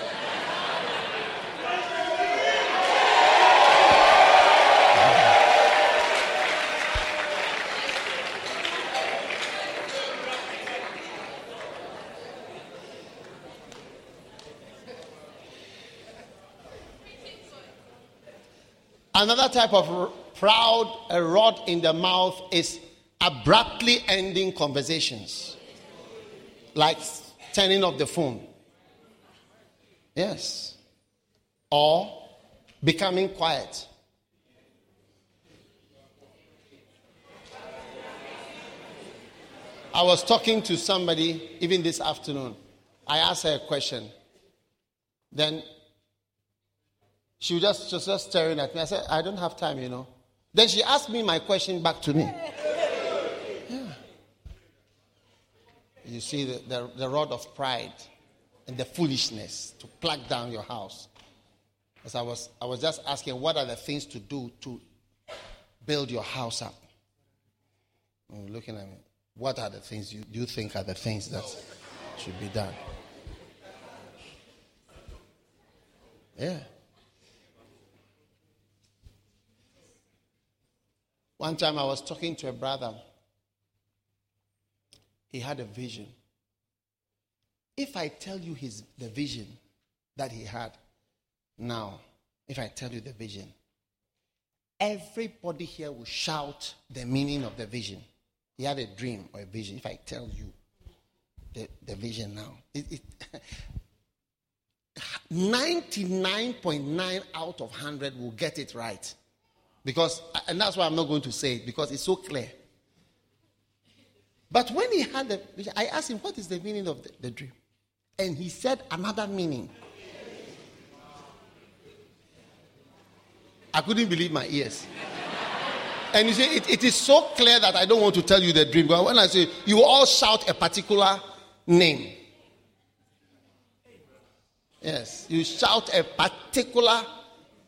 Another type of proud, a rod in the mouth, is abruptly ending conversations, like turning off the phone. Yes. Or becoming quiet. I was talking to somebody even this afternoon. I asked her a question. Then she was just, just, just staring at me. I said, I don't have time, you know. Then she asked me my question back to me. Yeah. You see the, the, the rod of pride and the foolishness to plug down your house. As I was, I was just asking, what are the things to do to build your house up? And looking at me, what are the things you, you think are the things that should be done? Yeah. One time I was talking to a brother. He had a vision. If I tell you his the vision that he had now, if I tell you the vision, everybody here will shout the meaning of the vision. He had a dream or a vision. If I tell you the, the vision now, it, it 99.9 out of 100 will get it right. Because, and that's why I'm not going to say it, because it's so clear. But when he had the I asked him, What is the meaning of the, the dream? And he said another meaning. I couldn't believe my ears. And you see, it, it is so clear that I don't want to tell you the dream. But when I say, you all shout a particular name. Yes, you shout a particular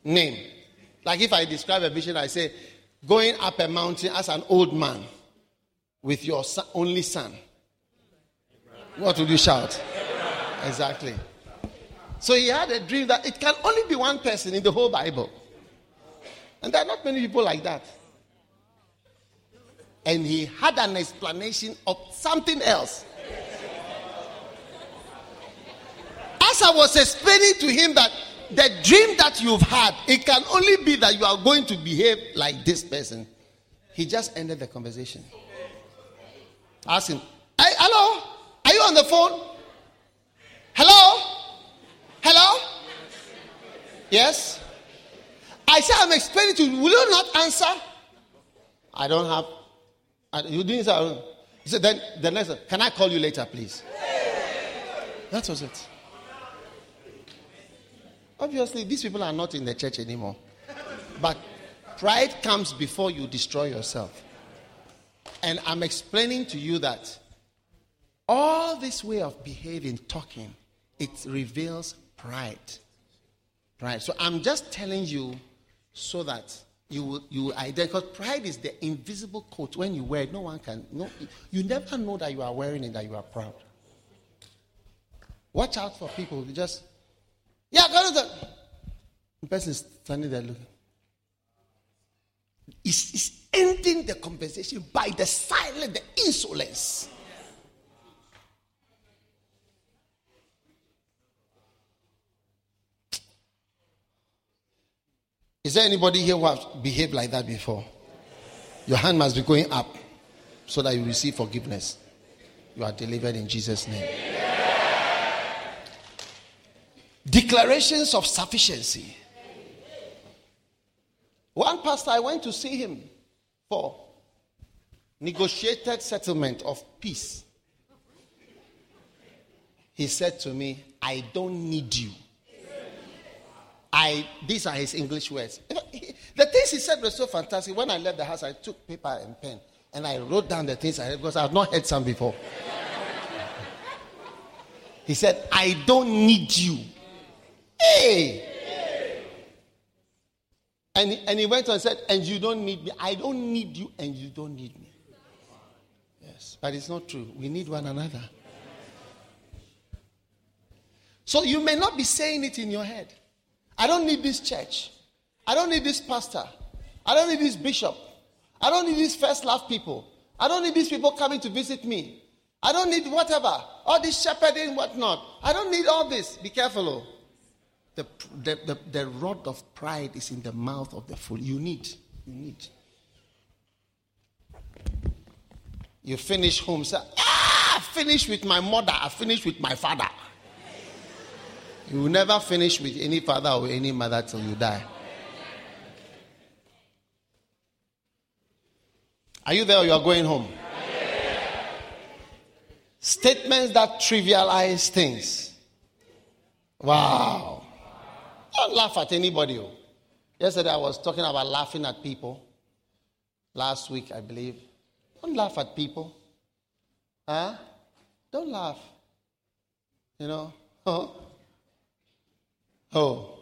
name. Like if I describe a vision, I say, going up a mountain as an old man with your son, only son. What would you shout? Exactly. So he had a dream that it can only be one person in the whole Bible. And there are not many people like that. And he had an explanation of something else. As I was explaining to him that the dream that you've had, it can only be that you are going to behave like this person. He just ended the conversation. Ask him, hey, hello? Are you on the phone? Hello? Hello? Yes? I said, I'm explaining to you. Will you not answer? I don't have. I, you didn't say. He said, then the next, can I call you later, please? That was it. Obviously, these people are not in the church anymore. But pride comes before you destroy yourself. And I'm explaining to you that all this way of behaving, talking, it reveals pride. Pride. So I'm just telling you so that you will you identify because pride is the invisible coat. When you wear it, no one can no you never know that you are wearing it, that you are proud. Watch out for people who just yeah, go to the the person is standing there looking. Is is ending the conversation by the silence, the insolence. Is there anybody here who has behaved like that before? Your hand must be going up so that you receive forgiveness. You are delivered in Jesus' name. Declarations of sufficiency. One pastor, I went to see him for negotiated settlement of peace. He said to me, I don't need you. I, these are his English words. The things he said were so fantastic. When I left the house, I took paper and pen and I wrote down the things I heard because I have not heard some before. he said, I don't need you. Hey! And, and he went on and said, And you don't need me. I don't need you, and you don't need me. Yes, but it's not true. We need one another. So you may not be saying it in your head. I don't need this church. I don't need this pastor. I don't need this bishop. I don't need these first love people. I don't need these people coming to visit me. I don't need whatever. All this shepherding, whatnot. I don't need all this. Be careful. Oh. The, the, the, the rod of pride is in the mouth of the fool. You need. You need. You finish home, say, ah, I with my mother, I finished with my father. You will never finish with any father or any mother till you die. Are you there or you are going home? Statements that trivialize things. Wow. Don't laugh at anybody. Oh. Yesterday I was talking about laughing at people. Last week, I believe. Don't laugh at people. Huh? Don't laugh. You know? Oh. Oh.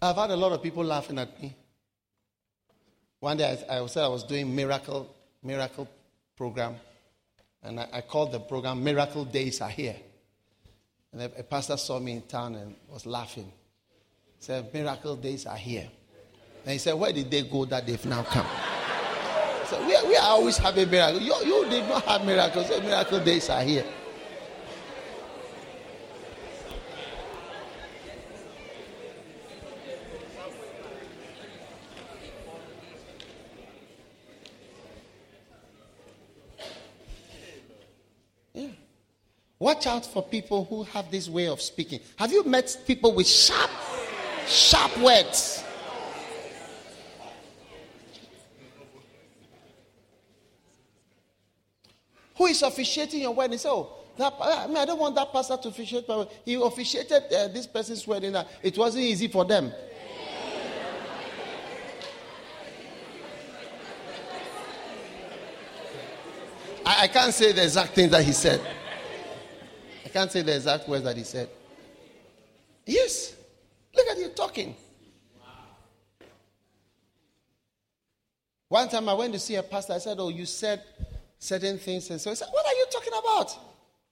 I've had a lot of people laughing at me. One day I, I said I was doing miracle, miracle program. And I, I, called the program Miracle Days Are Here. And a, pastor saw me in town and was laughing. He said, Miracle Days are here. And he said, Where did they go that they've now come? So we, we are always having miracles. You, you did not have miracles. So miracle days are here. Watch out for people who have this way of speaking. Have you met people with sharp, sharp words? Who is officiating your wedding? So, oh, I mean, I don't want that pastor to officiate. But he officiated uh, this person's wedding. Uh, it wasn't easy for them. I, I can't say the exact thing that he said can't say the exact words that he said. Yes. Look at you talking. One time I went to see a pastor. I said, Oh, you said certain things. And so he said, What are you talking about?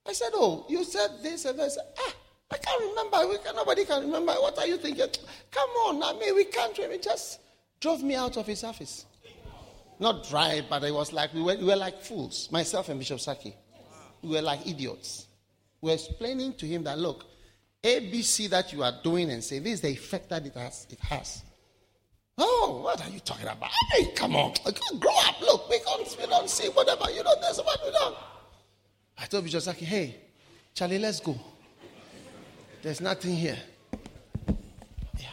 I said, Oh, you said this and that. I Ah, I can't remember. We can, nobody can remember. What are you thinking? Come on, I mean, we can't. He just drove me out of his office. Not dry, but it was like we were, we were like fools. Myself and Bishop Saki. We were like idiots. We're explaining to him that look, ABC that you are doing and say, this is the effect that it has. It has. Oh, what are you talking about? Hey, come on, grow up. Look, we don't, we don't see whatever you know. That's what we don't. I told Bishop Saki, hey, Charlie, let's go. There's nothing here. Yeah.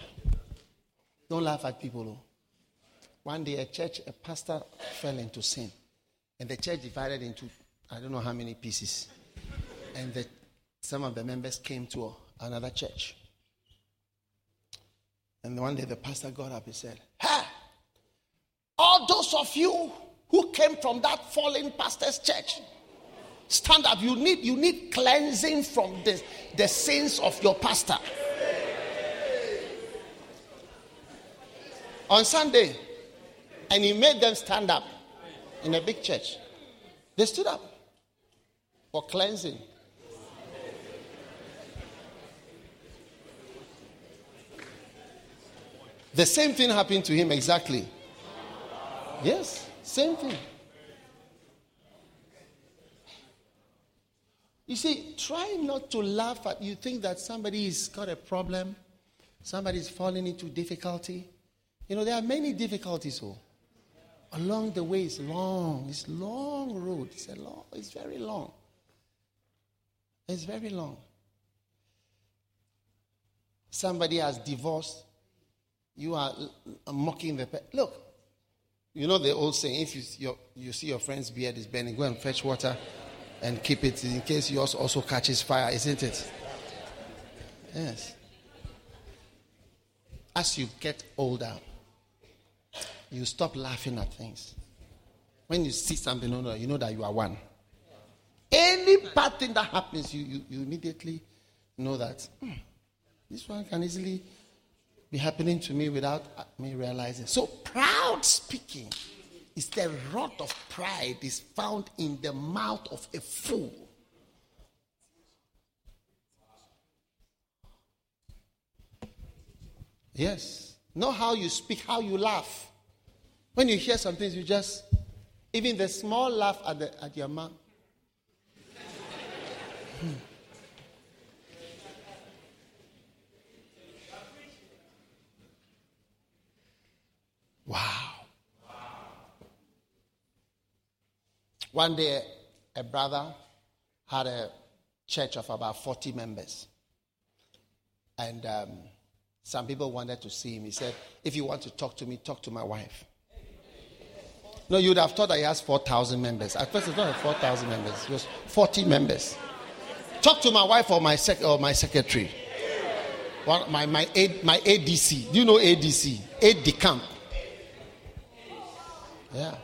Don't laugh at people. Though. One day, a church, a pastor fell into sin, and the church divided into I don't know how many pieces. And the, some of the members came to another church. And one day the pastor got up and said, Hey, all those of you who came from that fallen pastor's church, stand up. You need, you need cleansing from the, the sins of your pastor. On Sunday, and he made them stand up in a big church. They stood up for cleansing. The same thing happened to him exactly. Yes, same thing. You see, try not to laugh at you think that somebody's got a problem, somebody's falling into difficulty. You know, there are many difficulties. Oh. Along the way, it's long. It's long road. It's a long. It's very long. It's very long. Somebody has divorced. You are mocking the. Pe- Look, you know the old saying: if you, your, you see your friend's beard is burning, go and fetch water and keep it in case yours also catches fire, isn't it? Yes. As you get older, you stop laughing at things. When you see something, you know that you are one. Any bad thing that happens, you, you, you immediately know that hmm, this one can easily be happening to me without uh, me realizing. So, proud speaking is the rod of pride is found in the mouth of a fool. Yes. Not how you speak, how you laugh. When you hear some things, you just, even the small laugh at, the, at your mouth, hmm. Wow. One day, a brother had a church of about 40 members. And um, some people wanted to see him. He said, If you want to talk to me, talk to my wife. No, you'd have thought that he has 4,000 members. At first, it's not 4,000 members, it was 40 members. Talk to my wife or my, sec- or my secretary. One, my, my, my ADC. Do you know ADC? Aide de camp. Yeah.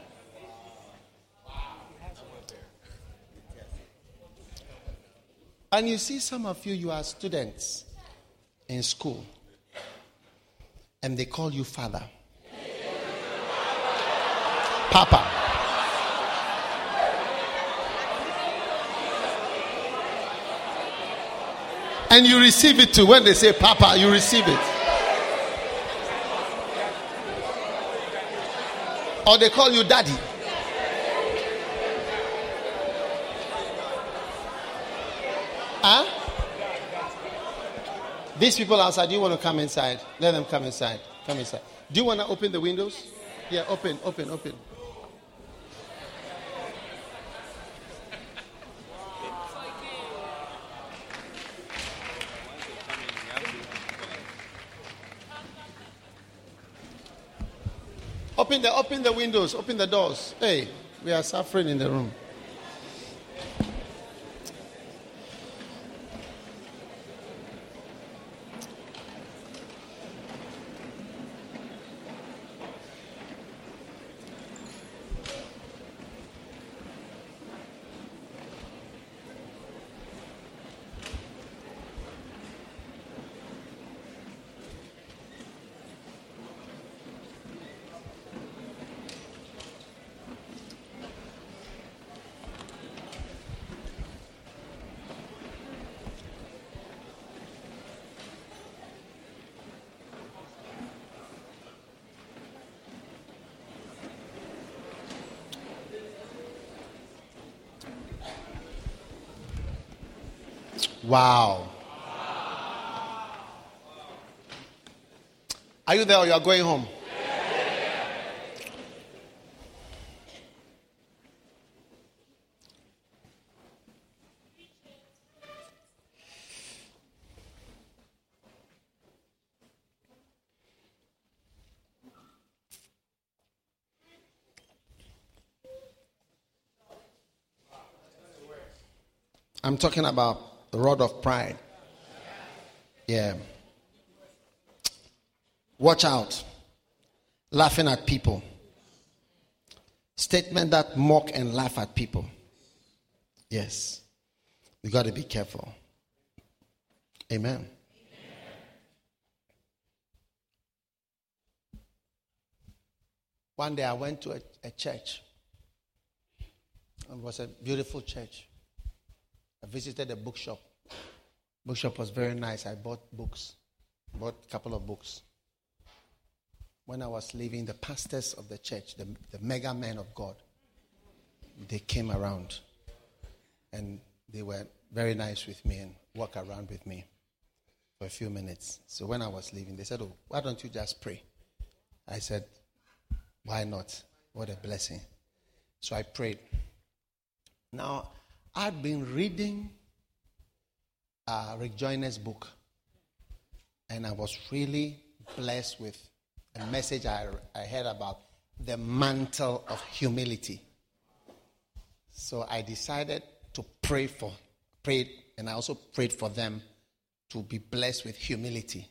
And you see, some of you, you are students in school, and they call you father. Papa. And you receive it too. When they say Papa, you receive it. Or they call you Daddy. Huh? These people outside, do you want to come inside? Let them come inside. Come inside. Do you want to open the windows? Yeah, open, open, open. Open the open the windows, open the doors. Hey, we are suffering in the room. Wow. Are you there or you are going home? I'm talking about the rod of pride. Yeah. Watch out. Laughing at people. Statement that mock and laugh at people. Yes. You got to be careful. Amen. One day I went to a, a church. It was a beautiful church. I visited a bookshop. Bookshop was very nice. I bought books, bought a couple of books. When I was leaving, the pastors of the church, the, the mega men of God, they came around and they were very nice with me and walked around with me for a few minutes. So when I was leaving, they said, Oh, why don't you just pray? I said, Why not? What a blessing. So I prayed. Now, I'd been reading uh, Rick Joyner's book, and I was really blessed with a message I, I heard about the mantle of humility. So I decided to pray for, prayed, and I also prayed for them to be blessed with humility.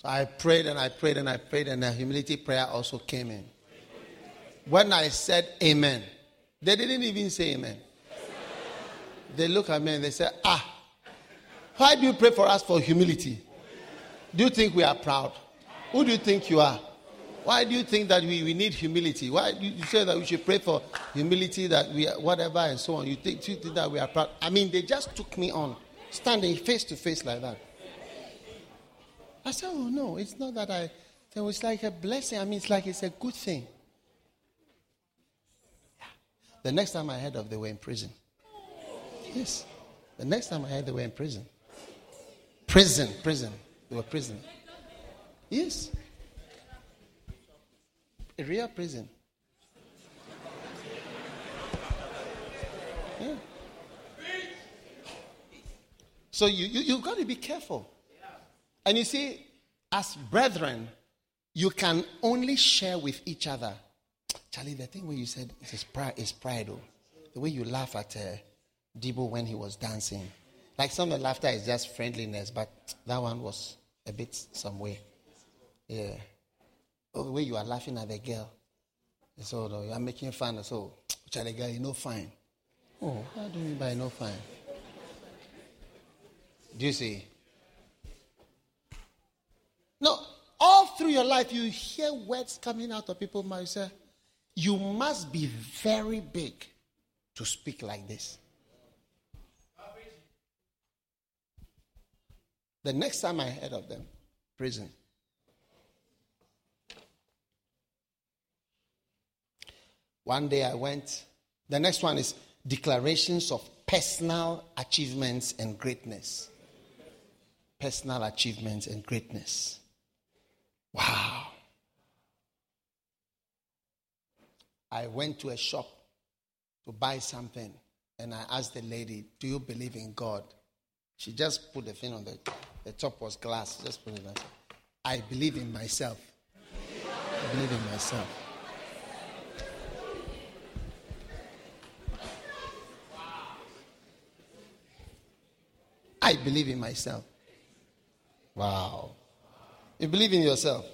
So I prayed and I prayed and I prayed, and the humility prayer also came in. When I said amen, they didn't even say amen. They look at me and they say, Ah, why do you pray for us for humility? Do you think we are proud? Who do you think you are? Why do you think that we, we need humility? Why do you say that we should pray for humility, that we whatever and so on? You think, you think that we are proud? I mean, they just took me on, standing face to face like that. I said, Oh, no, it's not that I. It was like a blessing. I mean, it's like it's a good thing. The next time I heard of they were in prison. Yes. The next time I heard they were in prison. Prison, prison. They were prison. Yes. A real prison. Yeah. So you, you, you've got to be careful. And you see, as brethren, you can only share with each other. Charlie, the thing where you said is pride, is pride. Oh. The way you laugh at uh, Debo when he was dancing. Like some of the laughter is just friendliness, but that one was a bit some way. Yeah. Oh, the way you are laughing at the girl. So no, you are making fun. Of so, Charlie, girl, you know fine. Oh, how do you mean by no fine? Do you see? No, all through your life, you hear words coming out of people's mouth. You you must be very big to speak like this. The next time I heard of them, prison. One day I went, the next one is declarations of personal achievements and greatness. Personal achievements and greatness. Wow. I went to a shop to buy something and I asked the lady, Do you believe in God? She just put the thing on the, the top was glass. Just put it on. I believe in myself. I believe in myself. Wow. I believe in myself. Wow. You believe in yourself.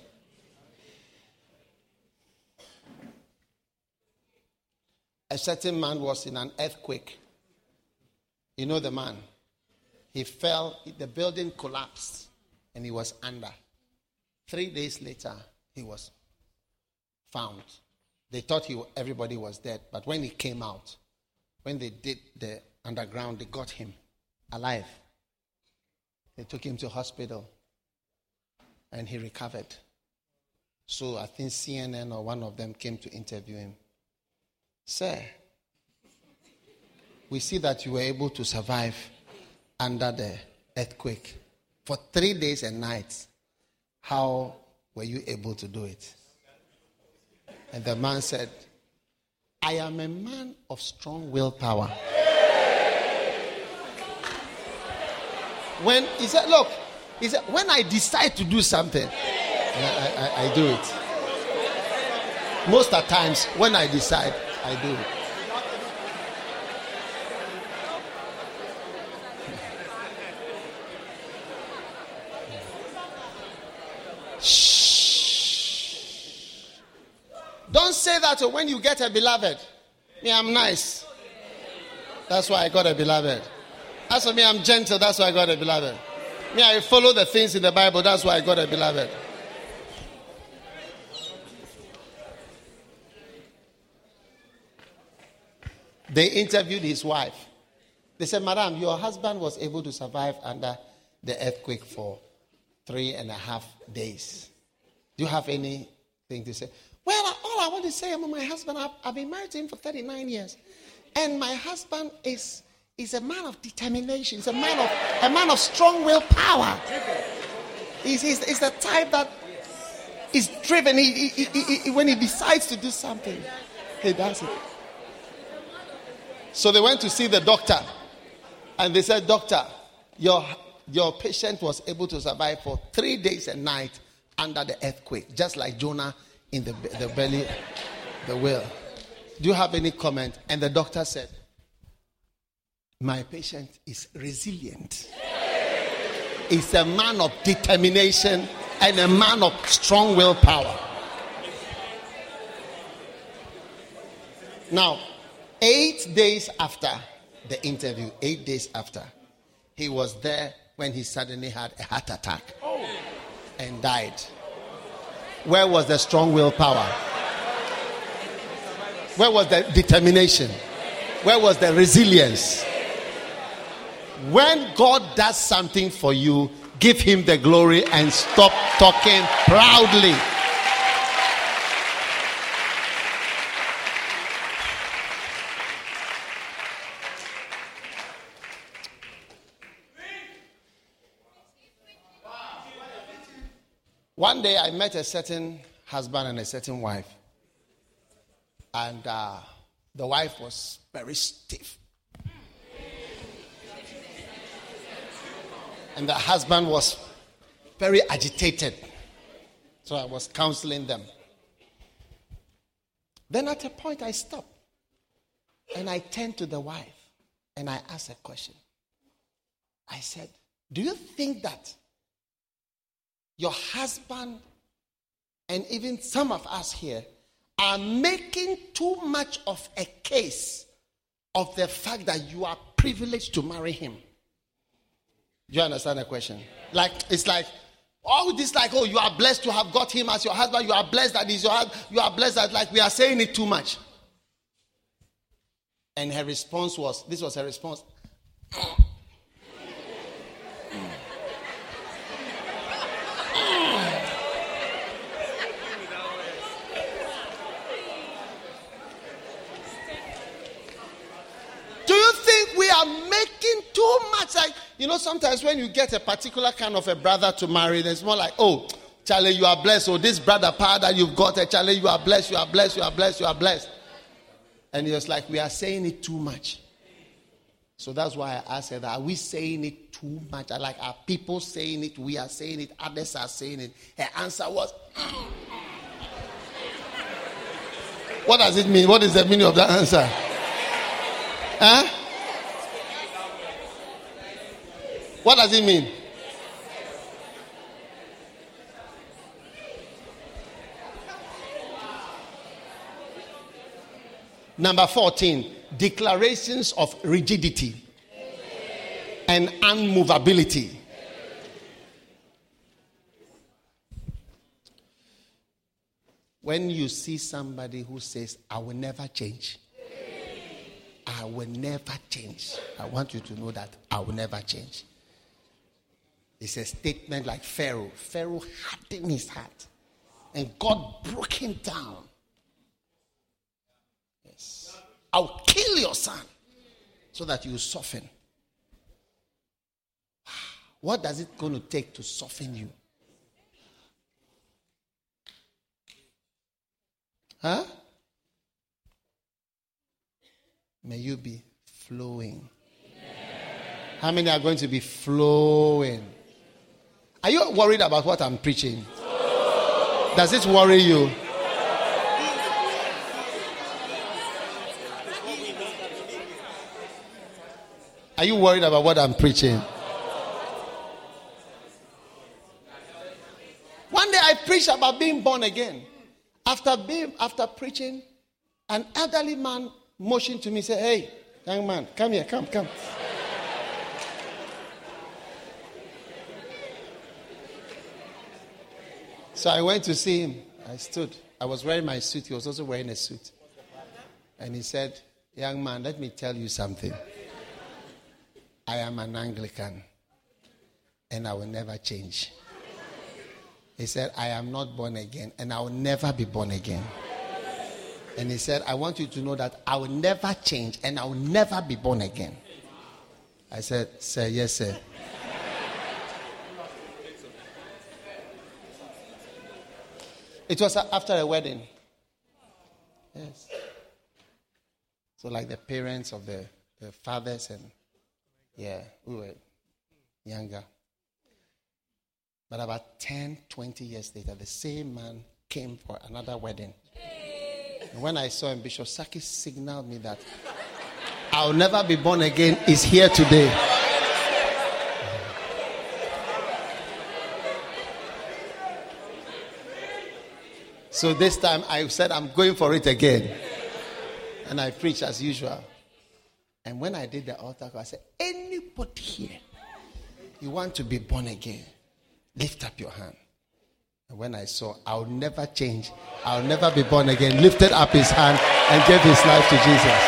A certain man was in an earthquake. You know the man. He fell, the building collapsed, and he was under. Three days later, he was found. They thought he, everybody was dead, but when he came out, when they did the underground, they got him alive. They took him to hospital and he recovered. So I think CNN or one of them came to interview him. Sir, we see that you were able to survive under the earthquake for three days and nights. How were you able to do it? And the man said, I am a man of strong willpower. When he said, Look, he said, when I decide to do something, I, I, I do it. Most of the times, when I decide, I do it. Shh. Don't say that when you get a beloved. Me, I'm nice. That's why I got a beloved. As for me, I'm gentle. That's why I got a beloved. Me, I follow the things in the Bible. That's why I got a beloved. They interviewed his wife. They said, Madam, your husband was able to survive under the earthquake for three and a half days. Do you have anything to say? Well, all I want to say about my husband, I've, I've been married to him for 39 years. And my husband is, is a man of determination. He's a man of, a man of strong willpower. He's, he's, he's the type that is driven. He, he, he, when he decides to do something, he does it. So they went to see the doctor. And they said, Doctor, your, your patient was able to survive for three days and night under the earthquake, just like Jonah in the, the belly, the whale. Do you have any comment? And the doctor said, My patient is resilient. He's a man of determination and a man of strong willpower. Now, eight days after the interview, eight days after, he was there when he suddenly had a heart attack and died. Where was the strong willpower? Where was the determination? Where was the resilience? When God does something for you, give him the glory and stop talking proudly. One day I met a certain husband and a certain wife. And uh, the wife was very stiff. And the husband was very agitated. So I was counseling them. Then at a point I stopped and I turned to the wife and I asked a question. I said, Do you think that your husband, and even some of us here are making too much of a case of the fact that you are privileged to marry him. Do you understand the question? Like, it's like, all this, like, oh, you are blessed to have got him as your husband. You are blessed that he's your husband. You are blessed that, like, we are saying it too much. And her response was, this was her response. Do you think we are making too much. Like, you know, sometimes when you get a particular kind of a brother to marry, it's more like, oh, Charlie, you are blessed. Oh, this brother power that you've got, eh, Charlie, you are blessed, you are blessed, you are blessed, you are blessed. And it's like, we are saying it too much. So that's why I said, are we saying it too much? I like, are people saying it? We are saying it. Others are saying it. Her answer was, what does it mean? What is the meaning of that answer? Huh? What does it mean? Number 14, declarations of rigidity and unmovability. When you see somebody who says, I will never change, I will never change, I want you to know that I will never change. It's a statement like Pharaoh. Pharaoh hardened his heart, and God broke him down. Yes. I'll kill your son so that you soften. What does it going to take to soften you? Huh? May you be flowing. How many are going to be flowing? Are you worried about what I'm preaching? Does it worry you? Are you worried about what I'm preaching? One day I preached about being born again. After being after preaching, an elderly man motioned to me, said, Hey, young man, come here, come, come. So I went to see him. I stood. I was wearing my suit. He was also wearing a suit. And he said, Young man, let me tell you something. I am an Anglican and I will never change. He said, I am not born again and I will never be born again. And he said, I want you to know that I will never change and I will never be born again. I said, Sir, yes, sir. It was after a wedding. Yes. So, like the parents of the, the fathers and yeah, we were younger. But about 10, 20 years later, the same man came for another wedding. And when I saw him, Bishop Saki signaled me that I'll never be born again is here today. So this time I said, I'm going for it again. And I preached as usual. And when I did the altar call, I said, anybody here, you want to be born again, lift up your hand. And when I saw, I'll never change, I'll never be born again, lifted up his hand and gave his life to Jesus.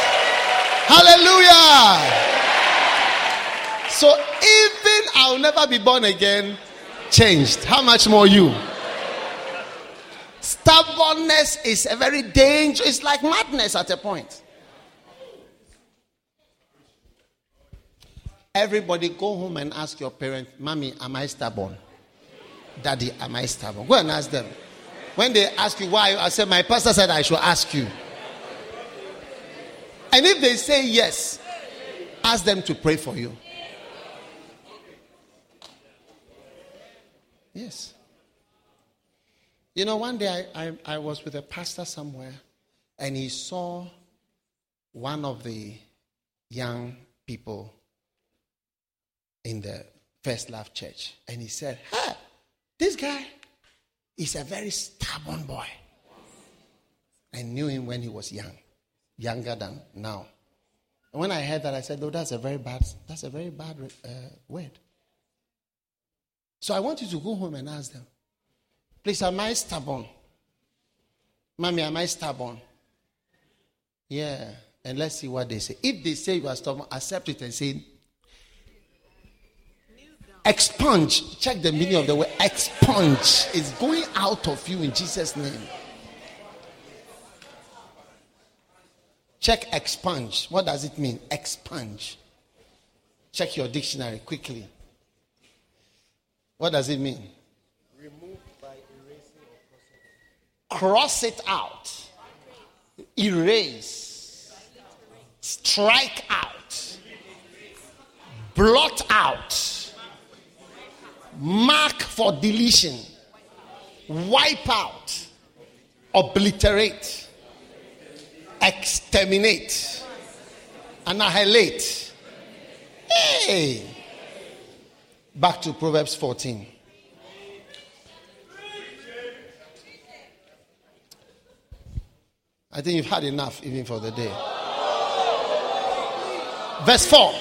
Hallelujah! So even I'll never be born again, changed. How much more you? Stubbornness is a very dangerous, it's like madness at a point. Everybody go home and ask your parents, Mommy, am I stubborn? Daddy, am I stubborn? Go and ask them. When they ask you why, I say, My pastor said I should ask you. And if they say yes, ask them to pray for you. Yes. You know, one day I, I, I was with a pastor somewhere and he saw one of the young people in the First Love Church. And he said, Hey, this guy is a very stubborn boy. I knew him when he was young, younger than now. And when I heard that, I said, No, that's a very bad, that's a very bad uh, word. So I want you to go home and ask them, please, am I stubborn? Mommy, am I stubborn? Yeah. And let's see what they say. If they say you are stubborn, accept it and say, Expunge. Check the meaning of the word expunge. It's going out of you in Jesus' name. Check expunge. What does it mean? Expunge. Check your dictionary quickly. What does it mean? Remove by erasing or Cross it out. Erase. Strike out. Blot out mark for deletion, wipe out, obliterate, exterminate, annihilate. Hey! Back to Proverbs 14. I think you've had enough even for the day. Verse 4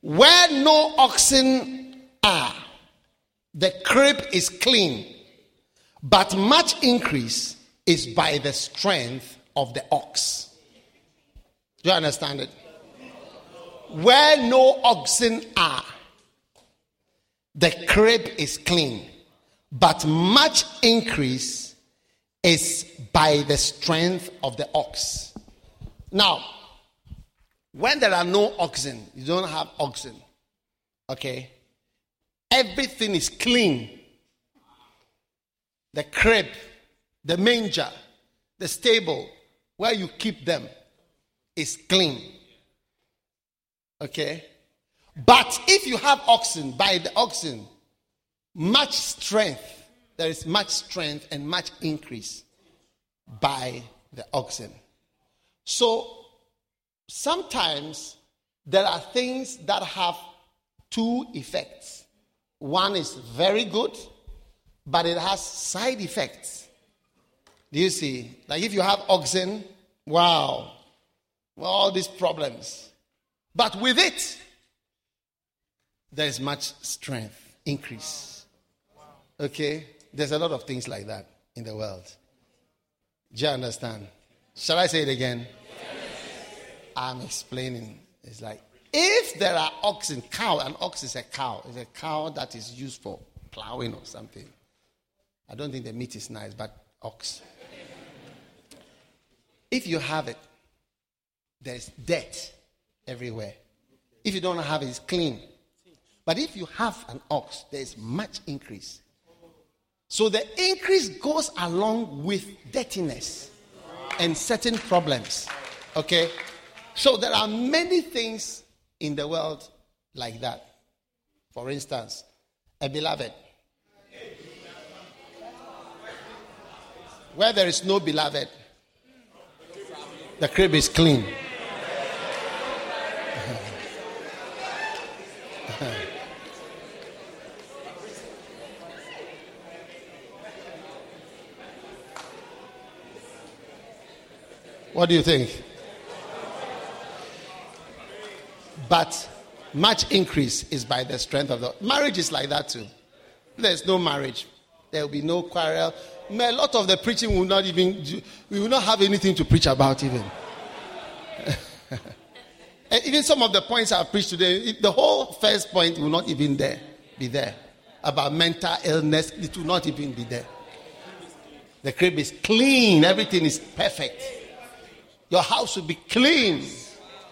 Where no oxen are, the crib is clean, but much increase is by the strength of the ox. Do you understand it? Where no oxen are, the crib is clean, but much increase is by the strength of the ox. Now, when there are no oxen, you don't have oxen, okay? Everything is clean. The crib, the manger, the stable, where you keep them. is clean. Okay? But if you have oxen, by the oxen, much strength, there is much strength and much increase by the oxen. So sometimes there are things that have two effects. One is very good, but it has side effects. Do you see? Like if you have oxen, wow, all these problems. But with it, there is much strength, increase. Okay? There's a lot of things like that in the world. Do you understand? Shall I say it again? I'm explaining. It's like if there are oxen, cow, an ox is a cow. It's a cow that is used for plowing or something. I don't think the meat is nice, but ox. If you have it, there's dirt everywhere. If you don't have it, it's clean. But if you have an ox, there's much increase. So the increase goes along with dirtiness and certain problems. Okay? So there are many things in the world like that. For instance, a beloved. Where there is no beloved, the crib is clean. What do you think? But much increase is by the strength of the marriage is like that too. There's no marriage. There will be no quarrel. A lot of the preaching will not even do, we will not have anything to preach about even. and even some of the points I preached today, the whole first point will not even there be there. About mental illness, it will not even be there. The crib is clean, everything is perfect. Your house will be clean.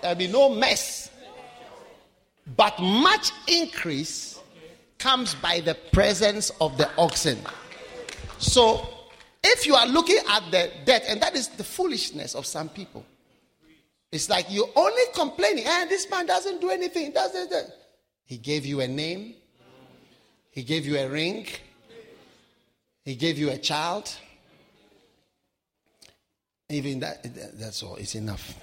There'll be no mess. But much increase comes by the presence of the oxen. So, if you are looking at the debt, and that is the foolishness of some people, it's like you're only complaining, and ah, this man doesn't do anything. Does it? He gave you a name, he gave you a ring, he gave you a child, even that, that's all. It's enough.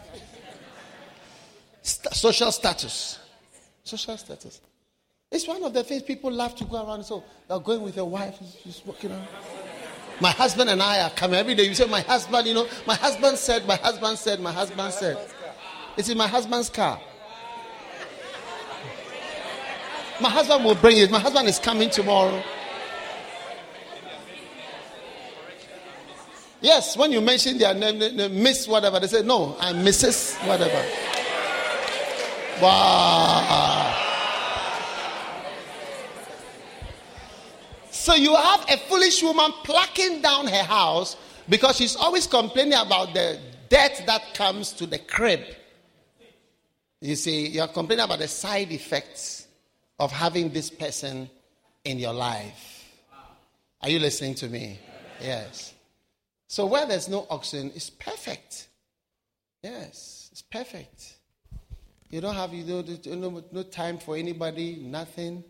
Social status. Social status. It's one of the things people love to go around. So oh, they're going with your wife, just walking around. My husband and I are coming every day. You say, My husband, you know, my husband said, my husband said, my husband said. It's in my husband's car. My husband will bring it. My husband is coming tomorrow. Yes, when you mention their name, they, they Miss whatever, they say, No, I'm Mrs. whatever. Wow. So you have a foolish woman plucking down her house because she's always complaining about the debt that comes to the crib. You see, you're complaining about the side effects of having this person in your life. Are you listening to me? Yes. So where there's no oxen, it's perfect. Yes, it's perfect. You don't have you don't, no, no time for anybody, nothing.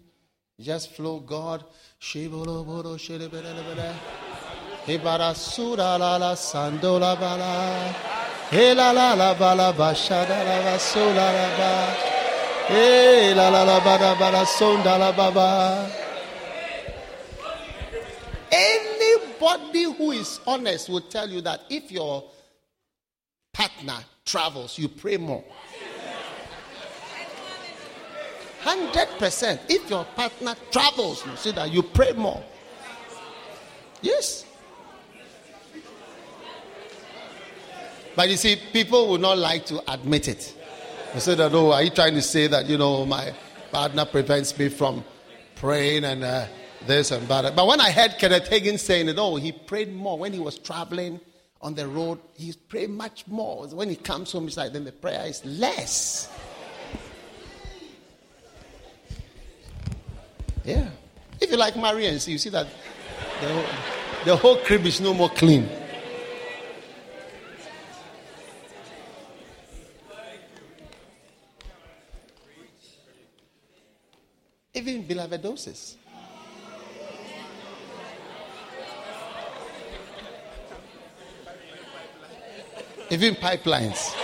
You just flow God. Ibara sura la la sandola bala. Ela la la bala bashada la la sola la ba. Ela la la bala bala sonda la baba. Anybody who is honest will tell you that if your partner travels, you pray more. 100%. If your partner travels, you see that you pray more. Yes. But you see, people will not like to admit it. They say that, oh, are you trying to say that, you know, my partner prevents me from praying and uh, this and that. But when I heard Kenneth Hagin saying it, oh, he prayed more when he was traveling on the road. He prayed much more. When he comes home, it's like then the prayer is less. Yeah. If you like Marians, you see that the whole, the whole crib is no more clean. Even beloved doses. Even pipelines.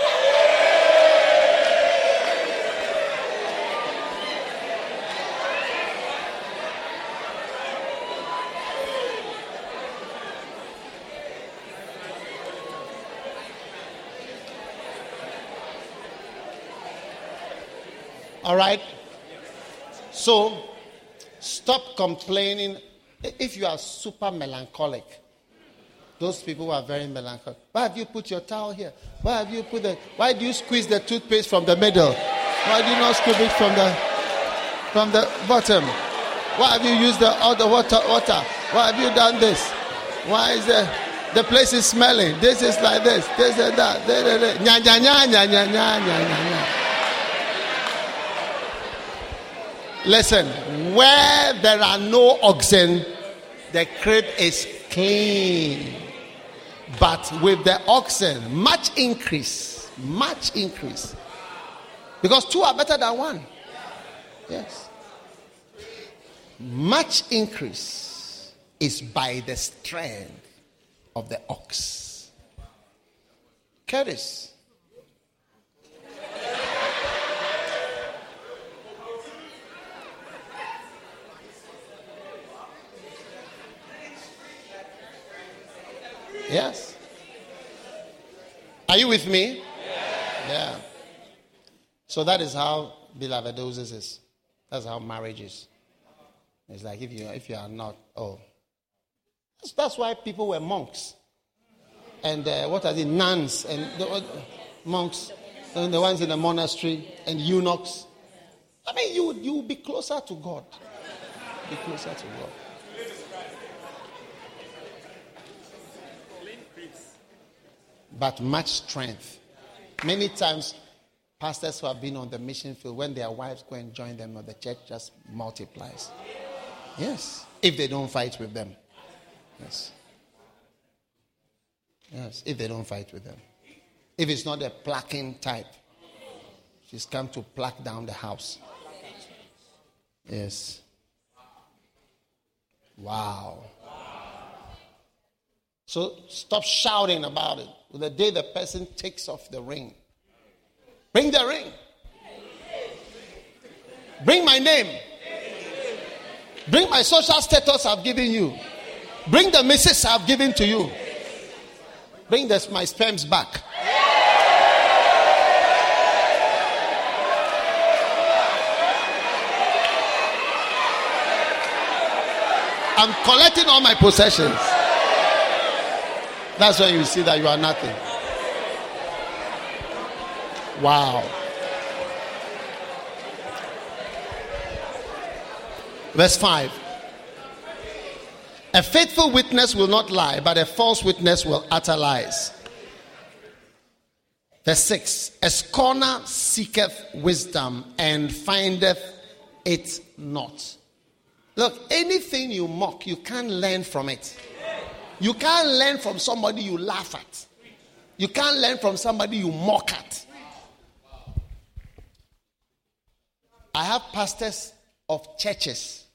All right? So, stop complaining. If you are super melancholic, those people are very melancholic. Why have you put your towel here? Why have you put the? Why do you squeeze the toothpaste from the middle? Why do you not scoop it from the from the bottom? Why have you used the other water? Water? Why have you done this? Why is the the place is smelling? This is like this. This is that. Nya nya nya nya nya nya nya nya. Listen, where there are no oxen, the crib is clean. But with the oxen, much increase. Much increase. Because two are better than one. Yes. Much increase is by the strength of the ox. Curtis. Yes. Are you with me? Yeah. So that is how bilavadosis is. That's how marriage is. It's like if you if you are not oh, that's, that's why people were monks, and uh, what are the nuns and the, uh, monks, and the ones in the monastery and eunuchs. I mean, you you will be closer to God. Be closer to God. But much strength. Many times, pastors who have been on the mission field, when their wives go and join them, the church just multiplies. Yes, if they don't fight with them. Yes. Yes, if they don't fight with them. If it's not a plucking type, she's come to pluck down the house. Yes. Wow. So stop shouting about it. The day the person takes off the ring, bring the ring. Bring my name. Bring my social status I've given you. Bring the message I've given to you. Bring this, my sperms back. I'm collecting all my possessions. That's when you see that you are nothing. Wow. Verse 5. A faithful witness will not lie, but a false witness will utter lies. Verse 6 A scorner seeketh wisdom and findeth it not. Look, anything you mock, you can't learn from it. You can't learn from somebody you laugh at. You can't learn from somebody you mock at. I have pastors of churches,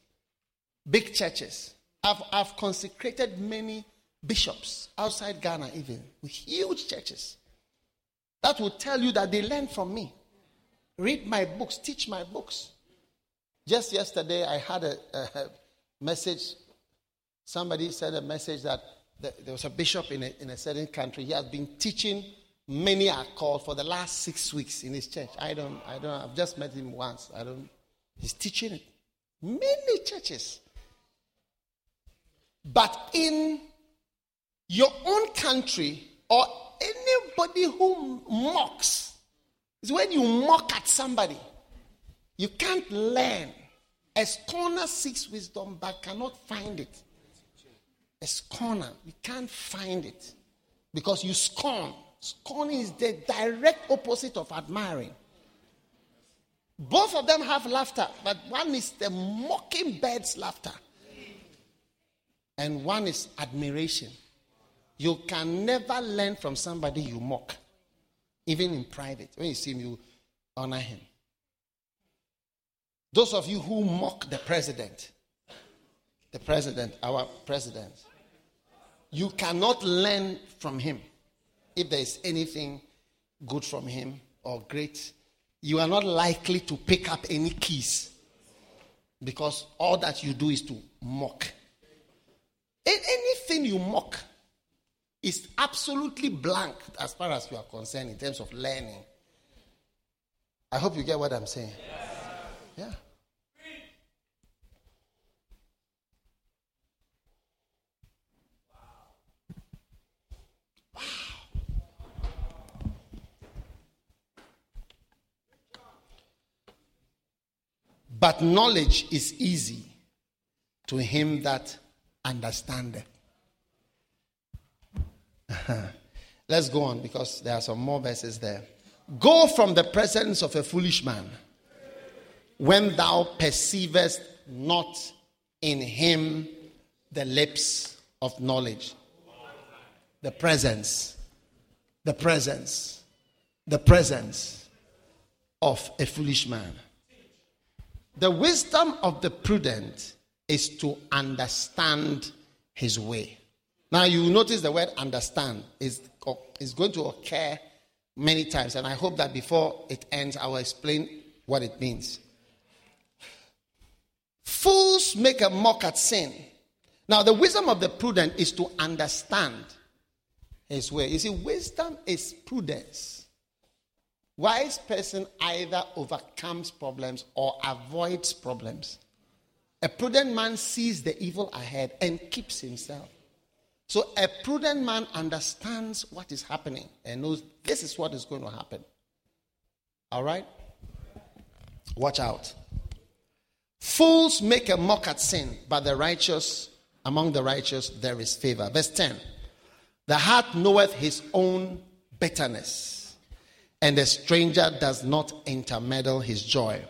big churches. I've, I've consecrated many bishops outside Ghana, even with huge churches. That will tell you that they learn from me. Read my books, teach my books. Just yesterday, I had a, a message Somebody sent a message that there was a bishop in a, in a certain country. He has been teaching many are called for the last six weeks in his church. I don't, I don't, I've just met him once. I don't, he's teaching it. Many churches. But in your own country or anybody who mocks, is when you mock at somebody. You can't learn. A scorner seeks wisdom but cannot find it a scorner. You can't find it because you scorn. Scorning is the direct opposite of admiring. Both of them have laughter, but one is the mocking bird's laughter, and one is admiration. You can never learn from somebody you mock, even in private. When you see him, you honor him. Those of you who mock the president, the president, our president, you cannot learn from him. If there is anything good from him or great, you are not likely to pick up any keys because all that you do is to mock. Anything you mock is absolutely blank as far as you are concerned in terms of learning. I hope you get what I'm saying. Yeah. But knowledge is easy to him that understandeth. Let's go on because there are some more verses there. Go from the presence of a foolish man when thou perceivest not in him the lips of knowledge. The presence, the presence, the presence of a foolish man. The wisdom of the prudent is to understand his way. Now, you notice the word understand is, is going to occur many times, and I hope that before it ends, I will explain what it means. Fools make a mock at sin. Now, the wisdom of the prudent is to understand his way. You see, wisdom is prudence. Wise person either overcomes problems or avoids problems. A prudent man sees the evil ahead and keeps himself. So a prudent man understands what is happening and knows this is what is going to happen. All right? Watch out. Fools make a mock at sin, but the righteous, among the righteous, there is favor. Verse 10 The heart knoweth his own bitterness and the stranger does not intermeddle his joy.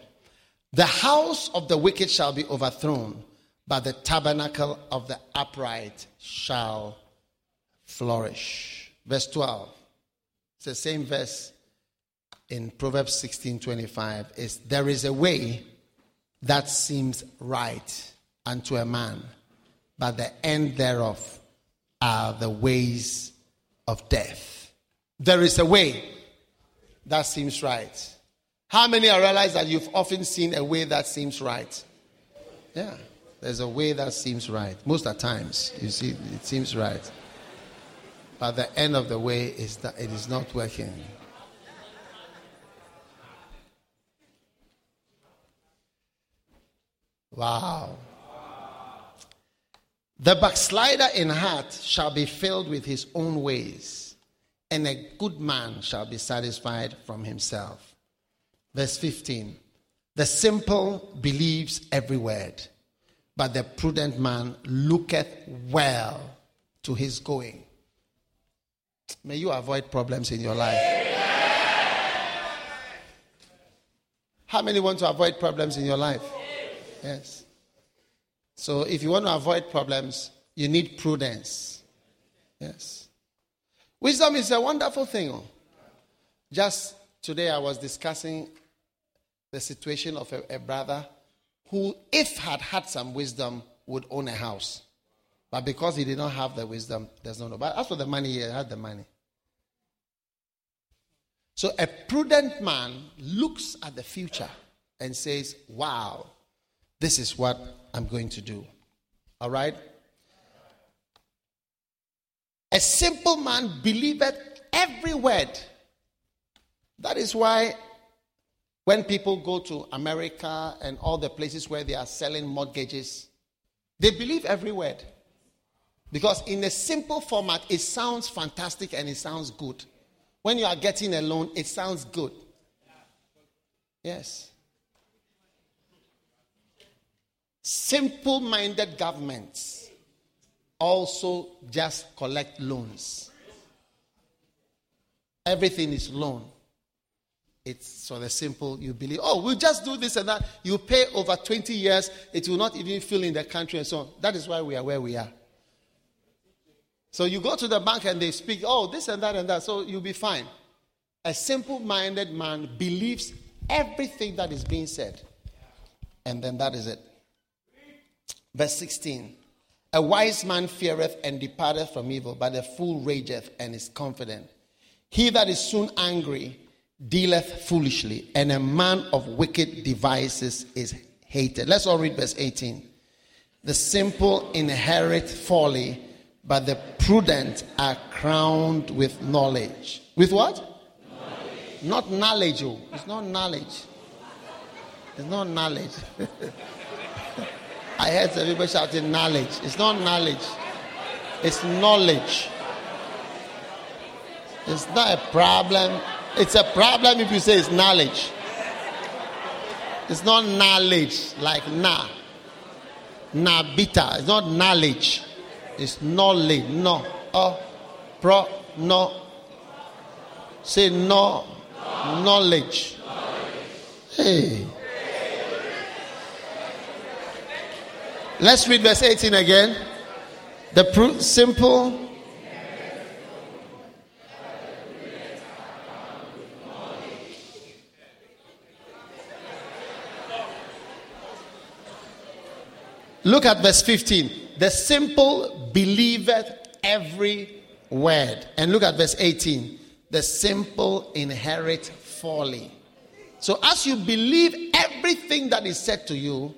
The house of the wicked shall be overthrown, but the tabernacle of the upright shall flourish. Verse 12. It's the same verse in Proverbs 16:25 is there is a way that seems right unto a man, but the end thereof are the ways of death. There is a way that seems right. How many are realized that you've often seen a way that seems right? Yeah, there's a way that seems right. Most of the times, you see, it seems right. But the end of the way is that it is not working. Wow. The backslider in heart shall be filled with his own ways and a good man shall be satisfied from himself. Verse 15 The simple believes every word, but the prudent man looketh well to his going. May you avoid problems in your life. How many want to avoid problems in your life? Yes. So if you want to avoid problems, you need prudence. Yes. Wisdom is a wonderful thing. Oh. Just today, I was discussing the situation of a, a brother who, if had had some wisdom, would own a house. But because he did not have the wisdom, there's no. But as for the money, he had the money. So a prudent man looks at the future and says, Wow, this is what I'm going to do. All right? A simple man believeth every word. That is why when people go to America and all the places where they are selling mortgages, they believe every word. Because in a simple format, it sounds fantastic and it sounds good. When you are getting a loan, it sounds good. Yes. Simple minded governments also just collect loans. Everything is loan. It's sort of simple. You believe, oh, we'll just do this and that. You pay over 20 years, it will not even fill in the country and so on. That is why we are where we are. So you go to the bank and they speak, oh, this and that and that, so you'll be fine. A simple minded man believes everything that is being said. And then that is it. Verse 16. A wise man feareth and departeth from evil, but a fool rageth and is confident. He that is soon angry dealeth foolishly, and a man of wicked devices is hated. Let's all read verse 18. The simple inherit folly, but the prudent are crowned with knowledge. With what? Knowledge. Not knowledge. Oh. It's not knowledge. It's not knowledge. I heard everybody shouting knowledge. It's not knowledge. It's knowledge. It's not a problem. It's a problem if you say it's knowledge. It's not knowledge like na. Na bita. It's not knowledge. It's knowledge. No. Oh. Pro. No. Say no. Knowledge. Hey. Let's read verse 18 again. The pr- simple. Look at verse 15. The simple believeth every word. And look at verse 18. The simple inherit folly. So as you believe everything that is said to you,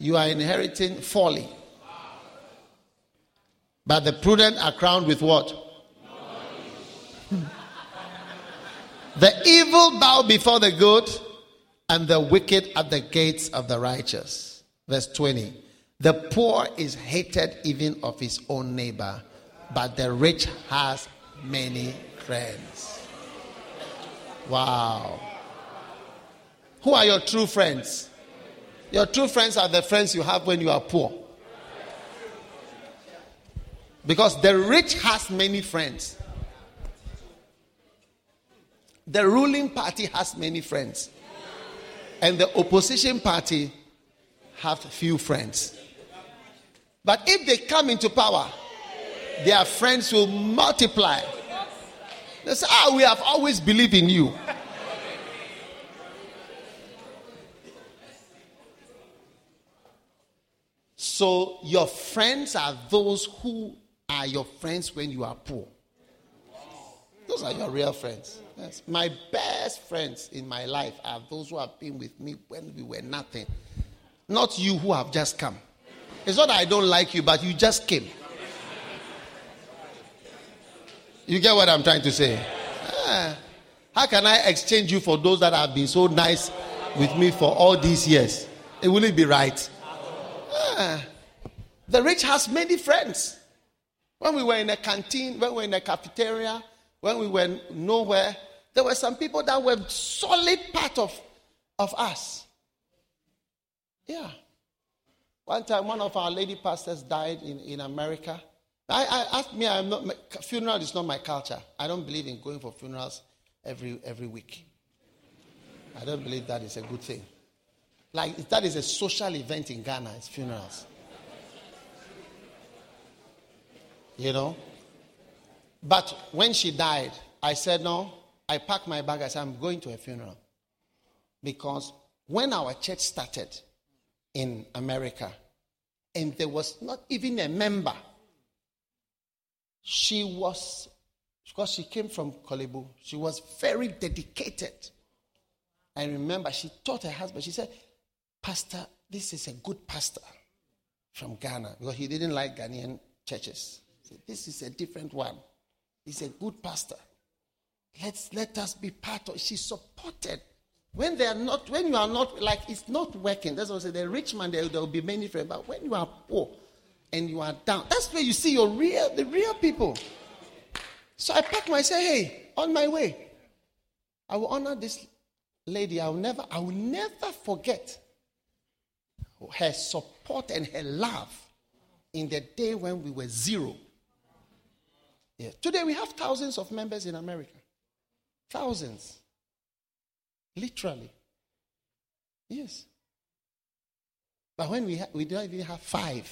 you are inheriting folly. But the prudent are crowned with what? the evil bow before the good, and the wicked at the gates of the righteous. Verse 20. The poor is hated even of his own neighbor, but the rich has many friends. Wow. Who are your true friends? Your true friends are the friends you have when you are poor. Because the rich has many friends. The ruling party has many friends. And the opposition party have few friends. But if they come into power, their friends will multiply. They say, Ah, we have always believed in you. So your friends are those who are your friends when you are poor. Those are your real friends. Yes. My best friends in my life are those who have been with me when we were nothing. Not you who have just come. It's not that I don't like you, but you just came. You get what I'm trying to say? Ah, how can I exchange you for those that have been so nice with me for all these years? It wouldn't be right. Ah, the rich has many friends. When we were in a canteen, when we were in a cafeteria, when we were nowhere, there were some people that were solid part of, of us. Yeah. One time, one of our lady pastors died in, in America. I, I asked me, I'm not, funeral is not my culture. I don't believe in going for funerals every, every week. I don't believe that is a good thing. Like, that is a social event in Ghana, it's funerals. You know? But when she died, I said, No. I packed my bag. I said, I'm going to a funeral. Because when our church started in America, and there was not even a member, she was, because she came from Korle Bu, she was very dedicated. I remember she taught her husband, she said, Pastor, this is a good pastor from Ghana because he didn't like Ghanaian churches. This is a different one. He's a good pastor. Let's let us be part of. She supported. When they are not, when you are not like it's not working. That's what I say. The rich man there, there will be many friends, but when you are poor and you are down, that's where you see your real, the real people. So I packed my say, hey, on my way, I will honor this lady. I will never, I will never forget her support and her love in the day when we were zero. Yeah. Today we have thousands of members in America. Thousands. Literally. Yes. But when we, ha- we don't even have five,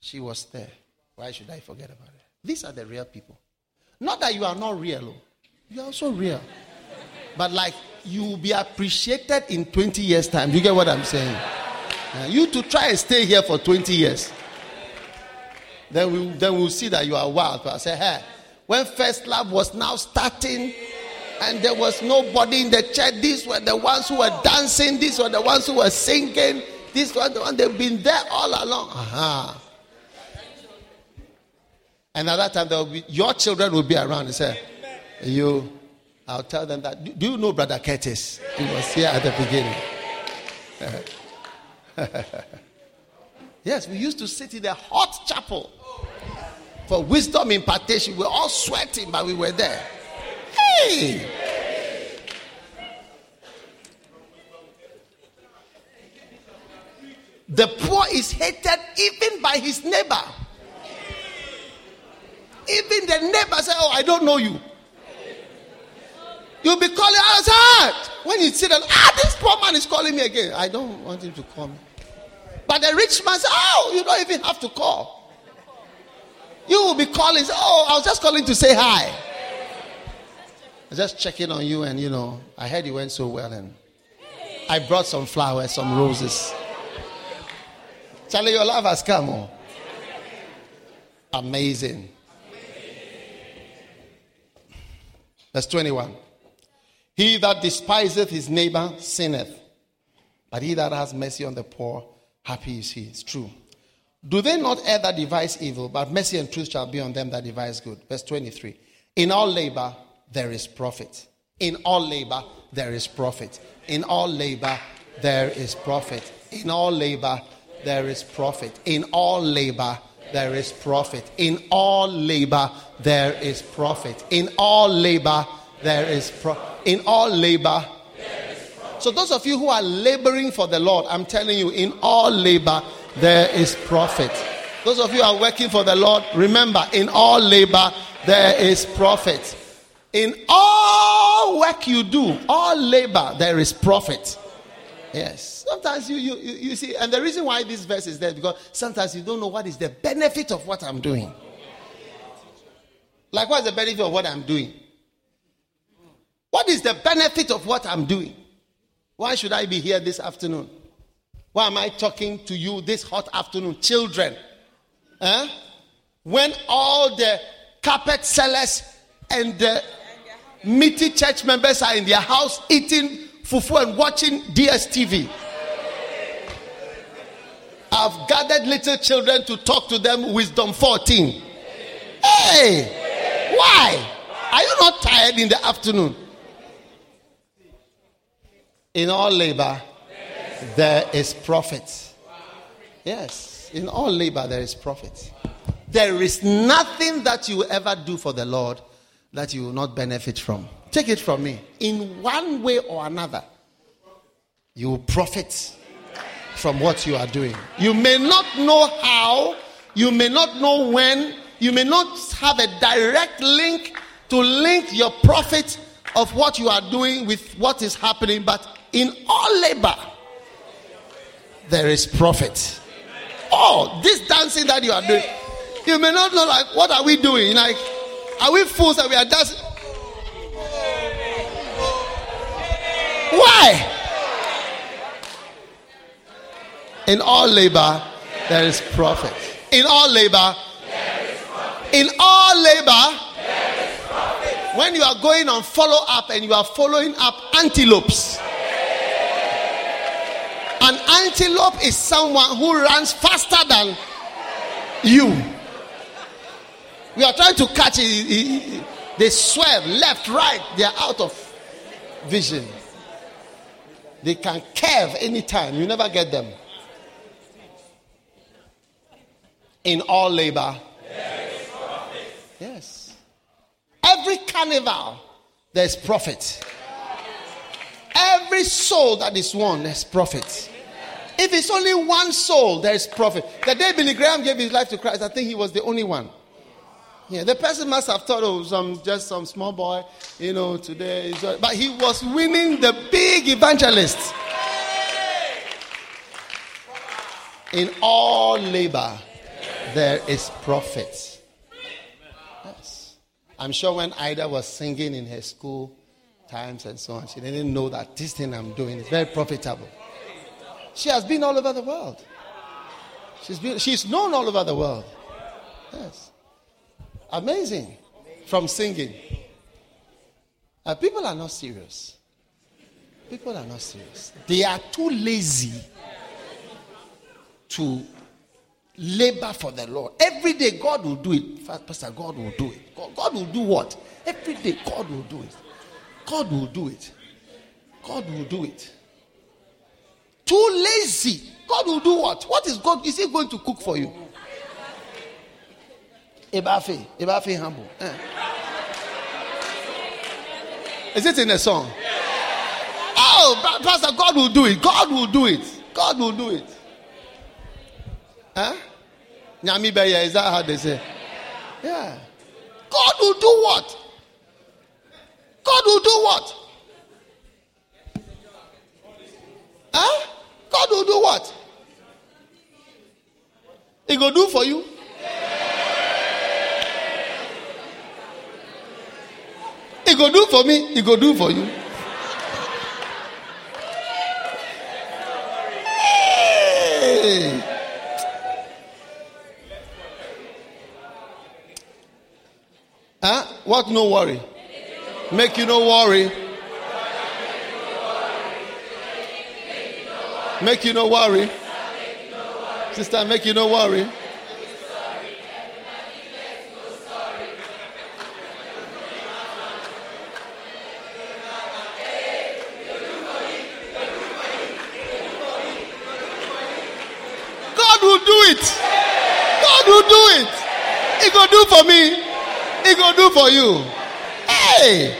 she was there. Why should I forget about it? These are the real people. Not that you are not real, oh. you are also real. But like you will be appreciated in 20 years' time. You get what I'm saying? Uh, you to try and stay here for 20 years. Then we then we'll see that you are wild. But I say, hey, when first love was now starting, and there was nobody in the church, these were the ones who were dancing, these were the ones who were singing, these were the ones they've been there all along. Uh-huh. And at that time, there will be, your children will be around and say, You, I'll tell them that. Do you know Brother Curtis? He was here at the beginning. yes, we used to sit in the hot chapel for wisdom impartation. we're all sweating, but we were there. Hey! The poor is hated even by his neighbor. Even the neighbor say, Oh, I don't know you. You'll be calling outside. When you see that, ah, this poor man is calling me again. I don't want him to call me. But the rich man says, Oh, you don't even have to call. You will be calling, Oh, I was just calling to say hi. I just checking on you, and you know, I heard you went so well, and I brought some flowers, some roses. Charlie, your love has come. Oh. Amazing. Verse 21. He that despiseth his neighbor sinneth, but he that has mercy on the poor, happy is he. It's true. Do they not err that devise evil, but mercy and truth shall be on them that devise good? Verse 23. In all labor there is profit. In all labor there is profit. In all labor there is profit. In all labor there is profit. In all labor there is profit. In all labor there is profit. In all labor there is profit. In all labor so those of you who are laboring for the Lord, I'm telling you, in all labor there is profit. Those of you are working for the Lord, remember, in all labor there is profit. In all work you do, all labor there is profit. Yes. Sometimes you, you, you see, and the reason why this verse is there because sometimes you don't know what is the benefit of what I'm doing. Like, what is the benefit of what I'm doing? What is the benefit of what I'm doing? Why should I be here this afternoon? Why am I talking to you this hot afternoon? Children. Huh? When all the carpet sellers and the meaty church members are in their house eating fufu and watching DSTV. I've gathered little children to talk to them, wisdom 14. Hey, why? Are you not tired in the afternoon? In all labor, there is profit. Yes, in all labor, there is profit. There is nothing that you ever do for the Lord that you will not benefit from. Take it from me. In one way or another, you will profit from what you are doing. You may not know how, you may not know when, you may not have a direct link to link your profit of what you are doing with what is happening, but in all labor, there is profit. Oh, this dancing that you are doing, you may not know, like, what are we doing? Like, are we fools that we are dancing? Why? In all labor, there is profit. In all labor, in all labor, when you are going on follow up and you are following up antelopes, an antelope is someone who runs faster than you. We are trying to catch it. They swerve left, right. They are out of vision. They can curve anytime. You never get them. In all labor. Yes. Every carnival, there's profit. Every soul that is won, there's profit. If it's only one soul, there is profit. The day Billy Graham gave his life to Christ, I think he was the only one. Yeah, the person must have thought, oh, some just some small boy, you know, today. But he was winning the big evangelist. In all labor, there is profit. Yes. I'm sure when Ida was singing in her school, times and so on. She didn't know that this thing I'm doing is very profitable. She has been all over the world. She's, been, she's known all over the world. Yes. Amazing. From singing. Uh, people are not serious. People are not serious. They are too lazy to labor for the Lord. Every day, God will do it. Pastor, God will do it. God, God will do what? Every day, God will do it. God will do it. God will do it. Too lazy. God will do what? What is God? Is He going to cook for you? Ebafe. Ebafe humble. Eh. Is it in a song? Oh, Pastor, God will do it. God will do it. God will do it. Huh? Nyami is that how they say? Yeah. God will do what? God will do what? Huh? God will do what? He will do for you. He will do for me. He will do for you. What no worry? Make you no worry. Make you no worry. Sister, make you no worry. God will do it. God will do it. He gonna do for me. He gonna do for you. Hey.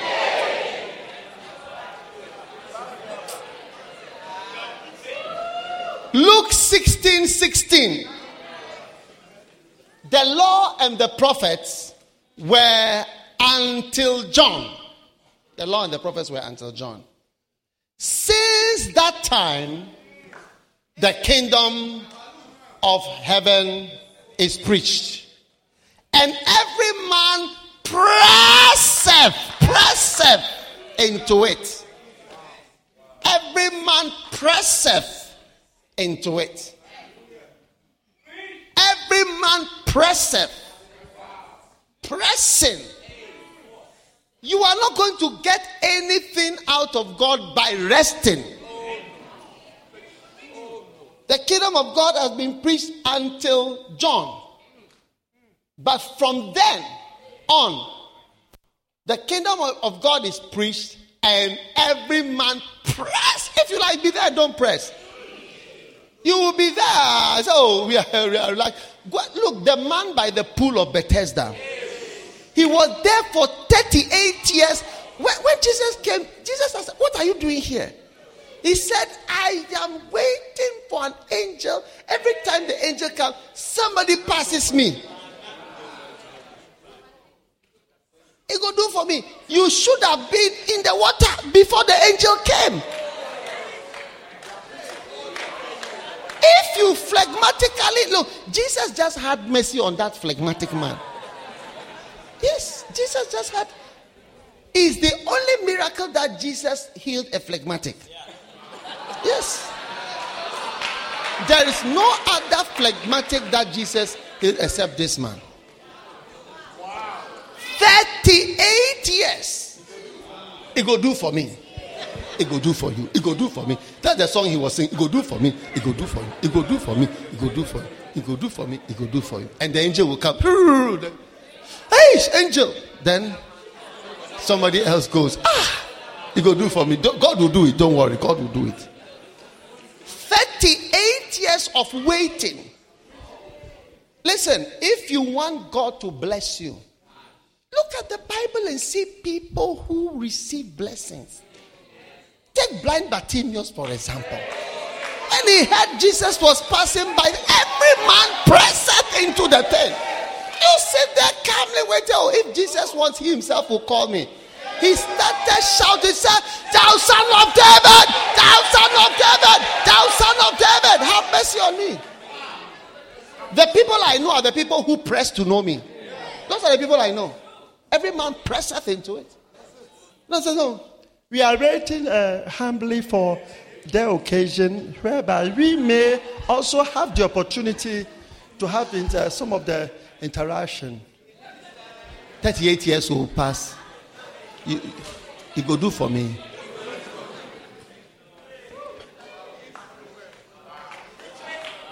Luke 16 16. The law and the prophets were until John. The law and the prophets were until John. Since that time, the kingdom of heaven is preached. And every man presseth, presseth into it. Every man presseth into it. Every man presseth. Pressing. You are not going to get anything out of God by resting. The kingdom of God has been preached until John. But from then on, the kingdom of God is preached, and every man press. If you like, be there, don't press. You will be there. So oh, we are, we are like, look, the man by the pool of Bethesda, he was there for 38 years. When, when Jesus came, Jesus said, What are you doing here? He said, I am waiting for an angel. Every time the angel comes, somebody passes me. He go do for me. You should have been in the water before the angel came. If you phlegmatically look, Jesus just had mercy on that phlegmatic man. Yes, Jesus just had. Is the only miracle that Jesus healed a phlegmatic. Yes. There is no other phlegmatic that Jesus healed except this man. 38 years. It go do for me. It go do for you. It go do for me. That's the song he was singing. It go do for me. It go do for you. It go do for me. It go do for you. It go do for me. It go do for you. And the angel will come. Hey, angel. Then somebody else goes. Ah, it go do for me. God will do it. Don't worry. God will do it. 38 years of waiting. Listen, if you want God to bless you, Look at the Bible and see people who receive blessings. Take blind Bartimaeus, for example. When he heard Jesus was passing by, every man pressed into the tent. You sit there calmly waiting. Oh, if Jesus wants, he himself will call me. He started shouting, Thou son of David, thou son of David, thou son of David, have mercy on me. The people I know are the people who press to know me. Those are the people I know. Every man presseth into it. No, no, no. We are waiting uh, humbly for the occasion whereby we may also have the opportunity to have inter- some of the interaction. 38 years will pass. You, you go do for me.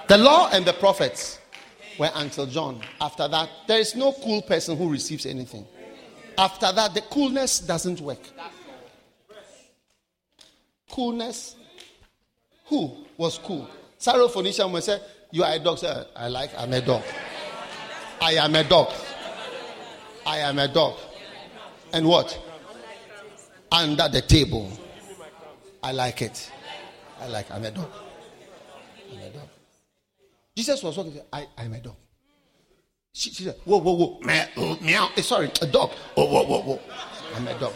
The law and the prophets were until John. After that, there is no cool person who receives anything. After that, the coolness doesn't work. Coolness. Who was cool? Syrophoenician will say, You are a dog. Say, I like, I'm a dog. I am a dog. I am a dog. And what? Under the table. I like it. I like, I'm a dog. I'm a dog. Jesus was walking. I, I'm a dog. She, she said, Whoa, whoa, whoa. Meow, oh, meow. Eh, sorry, a dog. Oh, whoa, whoa, whoa. I'm a dog.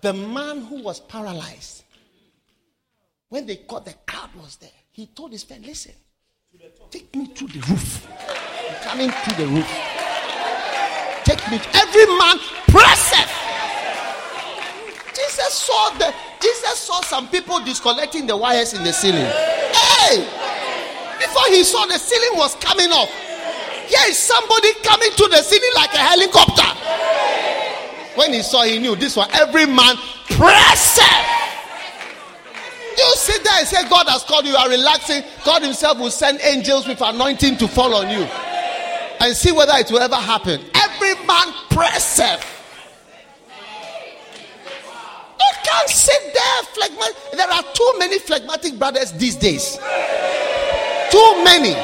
The man who was paralyzed, when they caught the crowd was there, he told his friend, Listen, take me to the roof. I'm coming to the roof. Take me. Every man presseth. Jesus saw the Jesus saw some people disconnecting the wires in the ceiling. Hey! Before he saw the ceiling was coming off. Here is somebody coming to the ceiling like a helicopter. When he saw, he knew this one. Every man press You sit there and say, God has called you, you are relaxing. God Himself will send angels with anointing to fall on you and see whether it will ever happen. Every man press You can't sit there phlegmatic. There are too many phlegmatic brothers these days. Too many.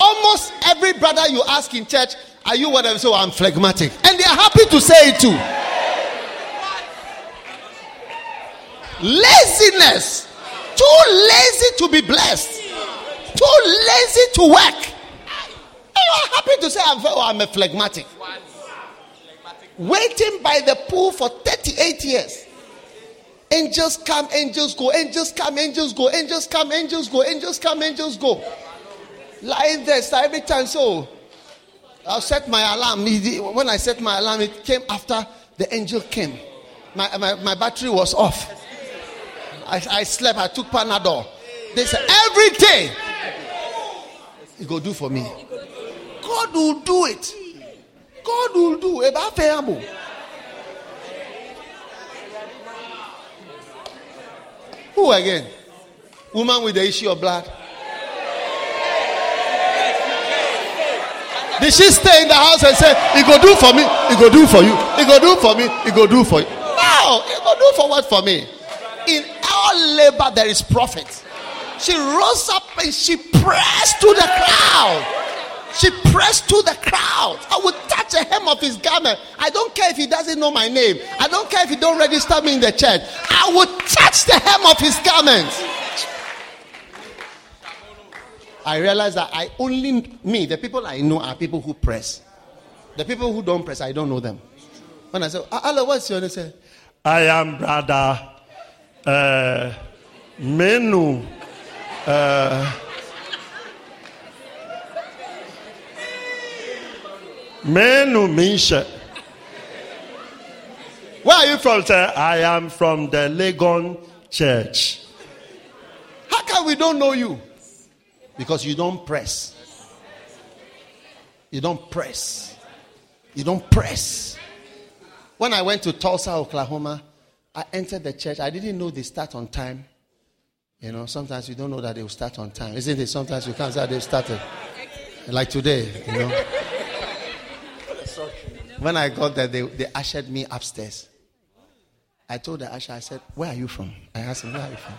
Almost every brother you ask in church, are you whatever? So I'm phlegmatic. And they are happy to say it too. Laziness. Too lazy to be blessed. Too lazy to work. And You are happy to say I'm, oh, I'm a phlegmatic. Waiting by the pool for 38 years. Angels come, angels go, angels come, angels go, angels come, angels go, angels come, angels go. Lying there, every time, so I'll set my alarm. When I set my alarm, it came after the angel came. My, my, my battery was off. I, I slept, I took Panadol. They said, every day, you go do for me. God will do it. God will do. it. Who again? Woman with the issue of blood. Did she stay in the house and say, He go do for me, he go do for you, he go do for me, he go do for you? No, he go do for what for me? In all labor there is profit. She rose up and she pressed to the crowd. She pressed to the crowd. I would touch the hem of his garment. I don't care if he doesn't know my name. I don't care if he don't register me in the church. I would touch the hem of his garment. I realized that I only me, the people I know are people who press. The people who don't press, I don't know them. When I say, Allah, what's your name? I am brother uh, Menu. Uh, Menu Misha. Where are you from, sir? I am from the Legon Church. How come we don't know you? Because you don't press. You don't press. You don't press. When I went to Tulsa, Oklahoma, I entered the church. I didn't know they start on time. You know, sometimes you don't know that they will start on time. Isn't it? Sometimes you can't say they've started. Like today, you know. When I got there, they, they ushered me upstairs. I told the usher, I said, Where are you from? I asked him, Where are you from?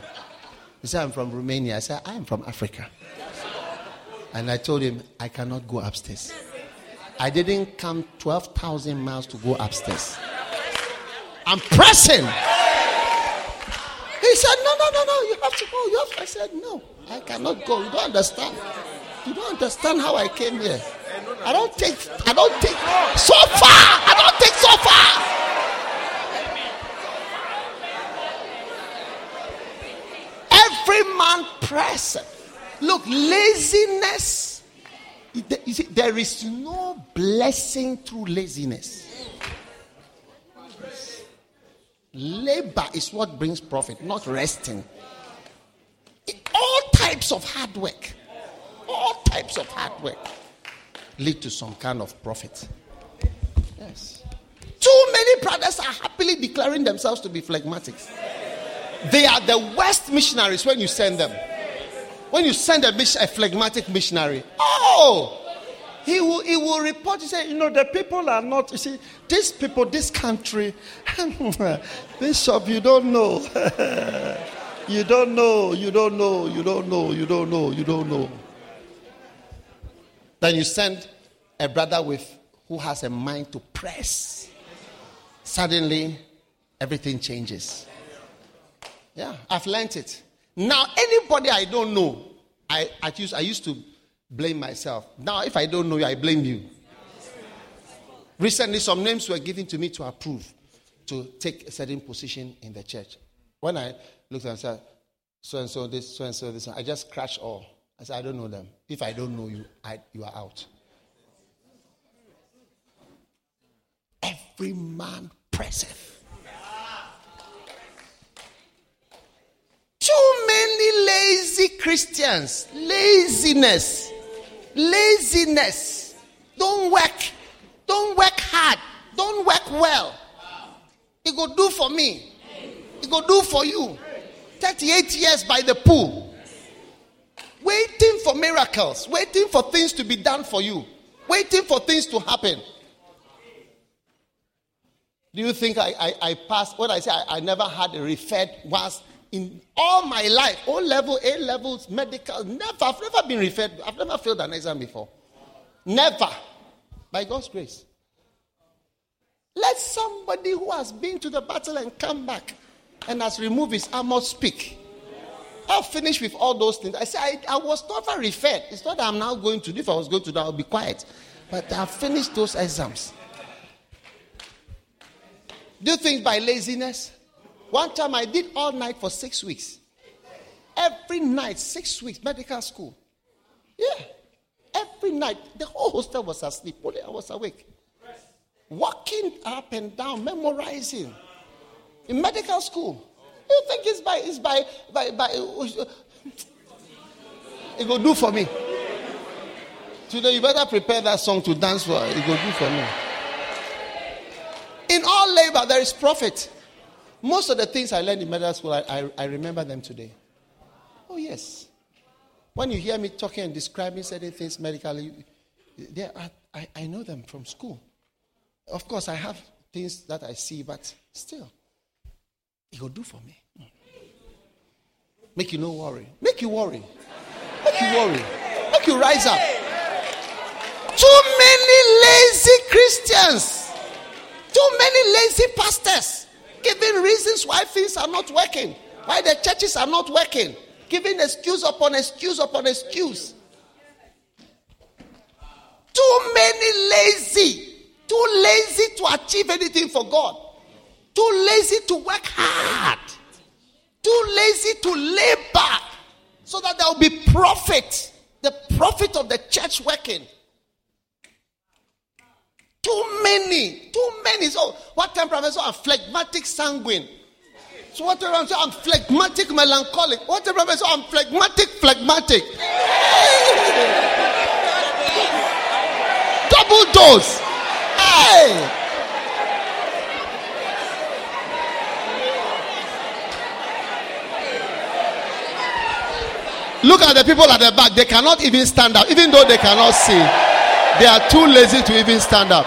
He said, I'm from Romania. I said, I am from Africa. And I told him, I cannot go upstairs. I didn't come 12,000 miles to go upstairs. I'm pressing. He said, No, no, no, no, you have to go. You have to. I said, No, I cannot go. You don't understand. You don't understand how I came here. I don't take, I don't take so far. I don't take so far. Every man press. Look, laziness. You see, there is no blessing through laziness. Labor is what brings profit, not resting. All types of hard work, all types of hard work lead to some kind of profit. Yes. Too many brothers are happily declaring themselves to be phlegmatics. They are the worst missionaries when you send them. When you send a, a phlegmatic missionary, oh, he will, he will report, he say, you know, the people are not, you see, these people, this country, Bishop, you don't know. you don't know, you don't know, you don't know, you don't know, you don't know. Then you send a brother with who has a mind to press. Suddenly, everything changes. Yeah, I've learned it. Now, anybody I don't know, I, I, used, I used to blame myself. Now, if I don't know you, I blame you. Recently, some names were given to me to approve to take a certain position in the church. When I looked and said, so and so, this, so and so, this, I just crashed all. I said, I don't know them. If I don't know you, I, you are out. Every man presseth. Too many lazy Christians. Laziness. Laziness. Don't work. Don't work hard. Don't work well. It go do for me. It go do for you. 38 years by the pool. Waiting for miracles. Waiting for things to be done for you. Waiting for things to happen. Do you think I, I, I passed? What I say, I, I never had a referred once in all my life, O level, A levels, medical, never, I've never been referred, I've never failed an exam before. Never. By God's grace. Let somebody who has been to the battle and come back and has removed his armor speak. I'll finish with all those things. I said, I, I was never referred. It's not that I'm now going to, do. if I was going to, I'll be quiet. But I've finished those exams. Do you think by laziness? One time I did all night for six weeks. Every night, six weeks, medical school. Yeah. Every night, the whole hostel was asleep. Only I was awake. Walking up and down, memorizing. In medical school. You think it's by, it's by, by, by, uh, it will do for me. Today, you better prepare that song to dance for. It will do for me. In all labor, there is profit. Most of the things I learned in medical school, I, I, I remember them today. Oh, yes. When you hear me talking and describing certain things medically, I, I, I know them from school. Of course, I have things that I see, but still, it will do for me. Make you no worry. Make you worry. Make you worry. Make you rise up. Too many lazy Christians. Too many lazy pastors giving reasons why things are not working, why the churches are not working, giving excuse upon excuse upon excuse. Too many lazy, too lazy to achieve anything for God, too lazy to work hard, too lazy to labor so that there will be profit, the profit of the church working. Too many. Too many. So, what temperament? So, I'm phlegmatic sanguine. So, what temperament? So, I'm phlegmatic melancholic. What temperament? So, I'm phlegmatic phlegmatic. Double dose. Hey! Look at the people at the back. They cannot even stand up, even though they cannot see. They are too lazy to even stand up.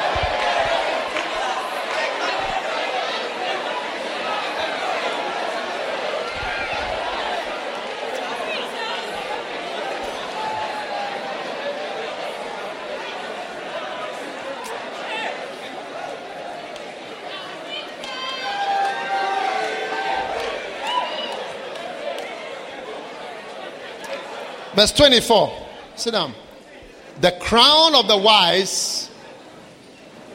Verse 24. Sit down. The crown of the wise,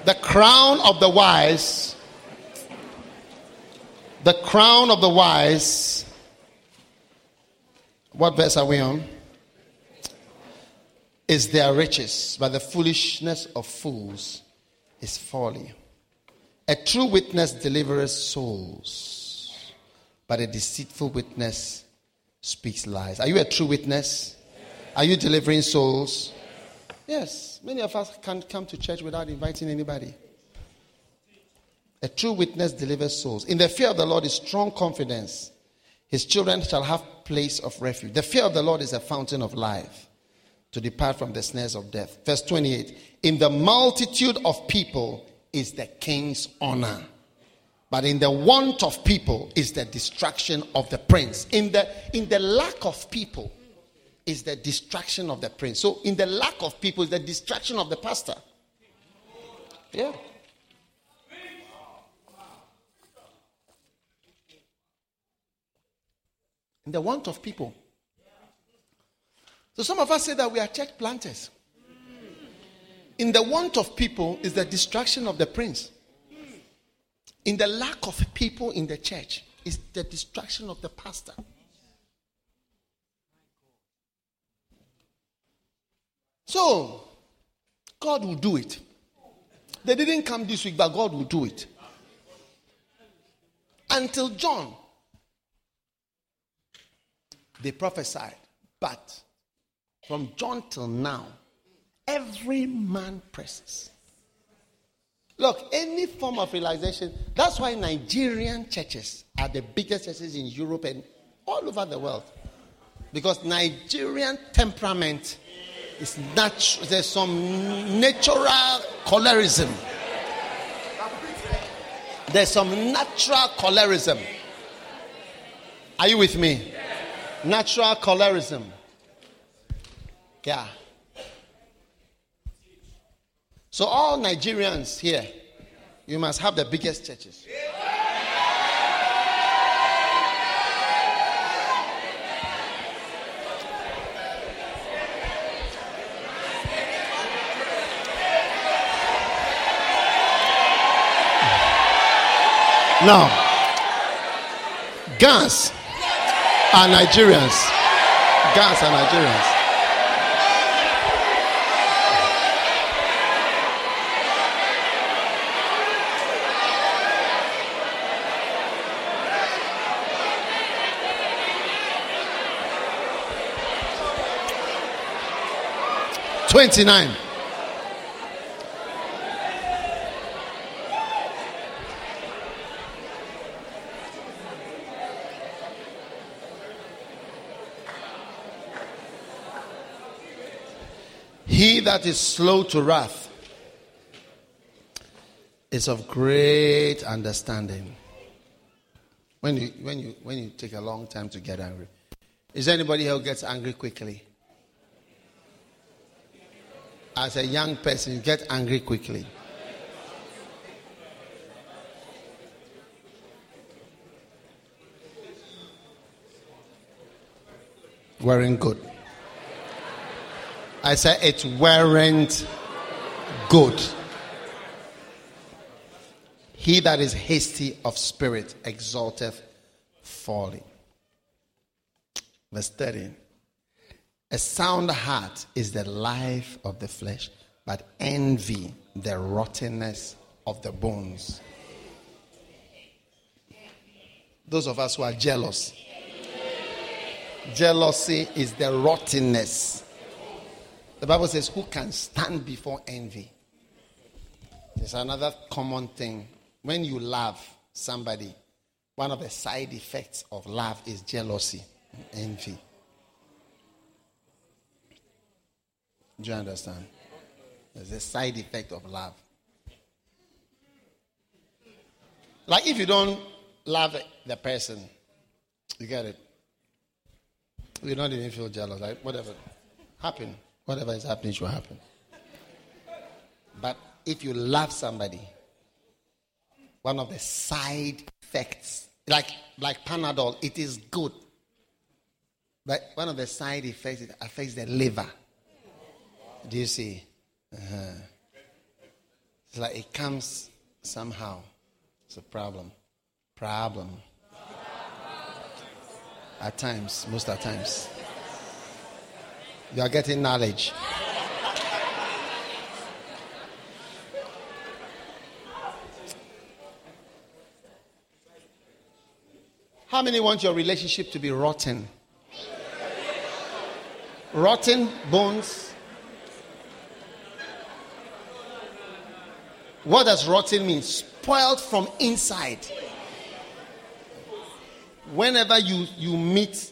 the crown of the wise, the crown of the wise. What verse are we on? is their riches, but the foolishness of fools is folly. A true witness delivers souls, but a deceitful witness speaks lies. Are you a true witness? Are you delivering souls? Yes. Many of us can't come to church without inviting anybody. A true witness delivers souls. In the fear of the Lord is strong confidence. His children shall have place of refuge. The fear of the Lord is a fountain of life to depart from the snares of death. Verse 28 In the multitude of people is the king's honor, but in the want of people is the destruction of the prince. In the, in the lack of people is the destruction of the prince. So, in the lack of people is the destruction of the pastor. Yeah. In the want of people. So some of us say that we are church planters. In the want of people is the destruction of the prince. In the lack of people in the church is the destruction of the pastor. So, God will do it. They didn't come this week, but God will do it. Until John, they prophesied. But from John till now, every man presses. Look, any form of realization, that's why Nigerian churches are the biggest churches in Europe and all over the world. Because Nigerian temperament is natural, there's some natural cholerism. There's some natural cholerism. Are you with me? Natural cholerism. Yeah. So, all Nigerians here, you must have the biggest churches. Now, Gans are Nigerians. Gans are Nigerians. Twenty-nine. He that is slow to wrath is of great understanding. When you, when, you, when you take a long time to get angry, is anybody who gets angry quickly? As a young person, you get angry quickly. Wearing good. I said it weren't good. He that is hasty of spirit exalteth folly. Verse 13. A sound heart is the life of the flesh, but envy the rottenness of the bones. Those of us who are jealous, jealousy is the rottenness. The Bible says, Who can stand before envy? There's another common thing. When you love somebody, one of the side effects of love is jealousy, envy. Do you understand? There's a side effect of love. Like if you don't love the person, you get it. You don't even feel jealous. Like whatever happen, whatever is happening should happen. But if you love somebody, one of the side effects, like like Panadol, it is good. But one of the side effects it affects the liver. Do you see? Uh-huh. It's like it comes somehow. It's a problem. Problem. At times, most at times. You are getting knowledge. How many want your relationship to be rotten? rotten bones What does rotten mean? Spoiled from inside. Whenever you, you meet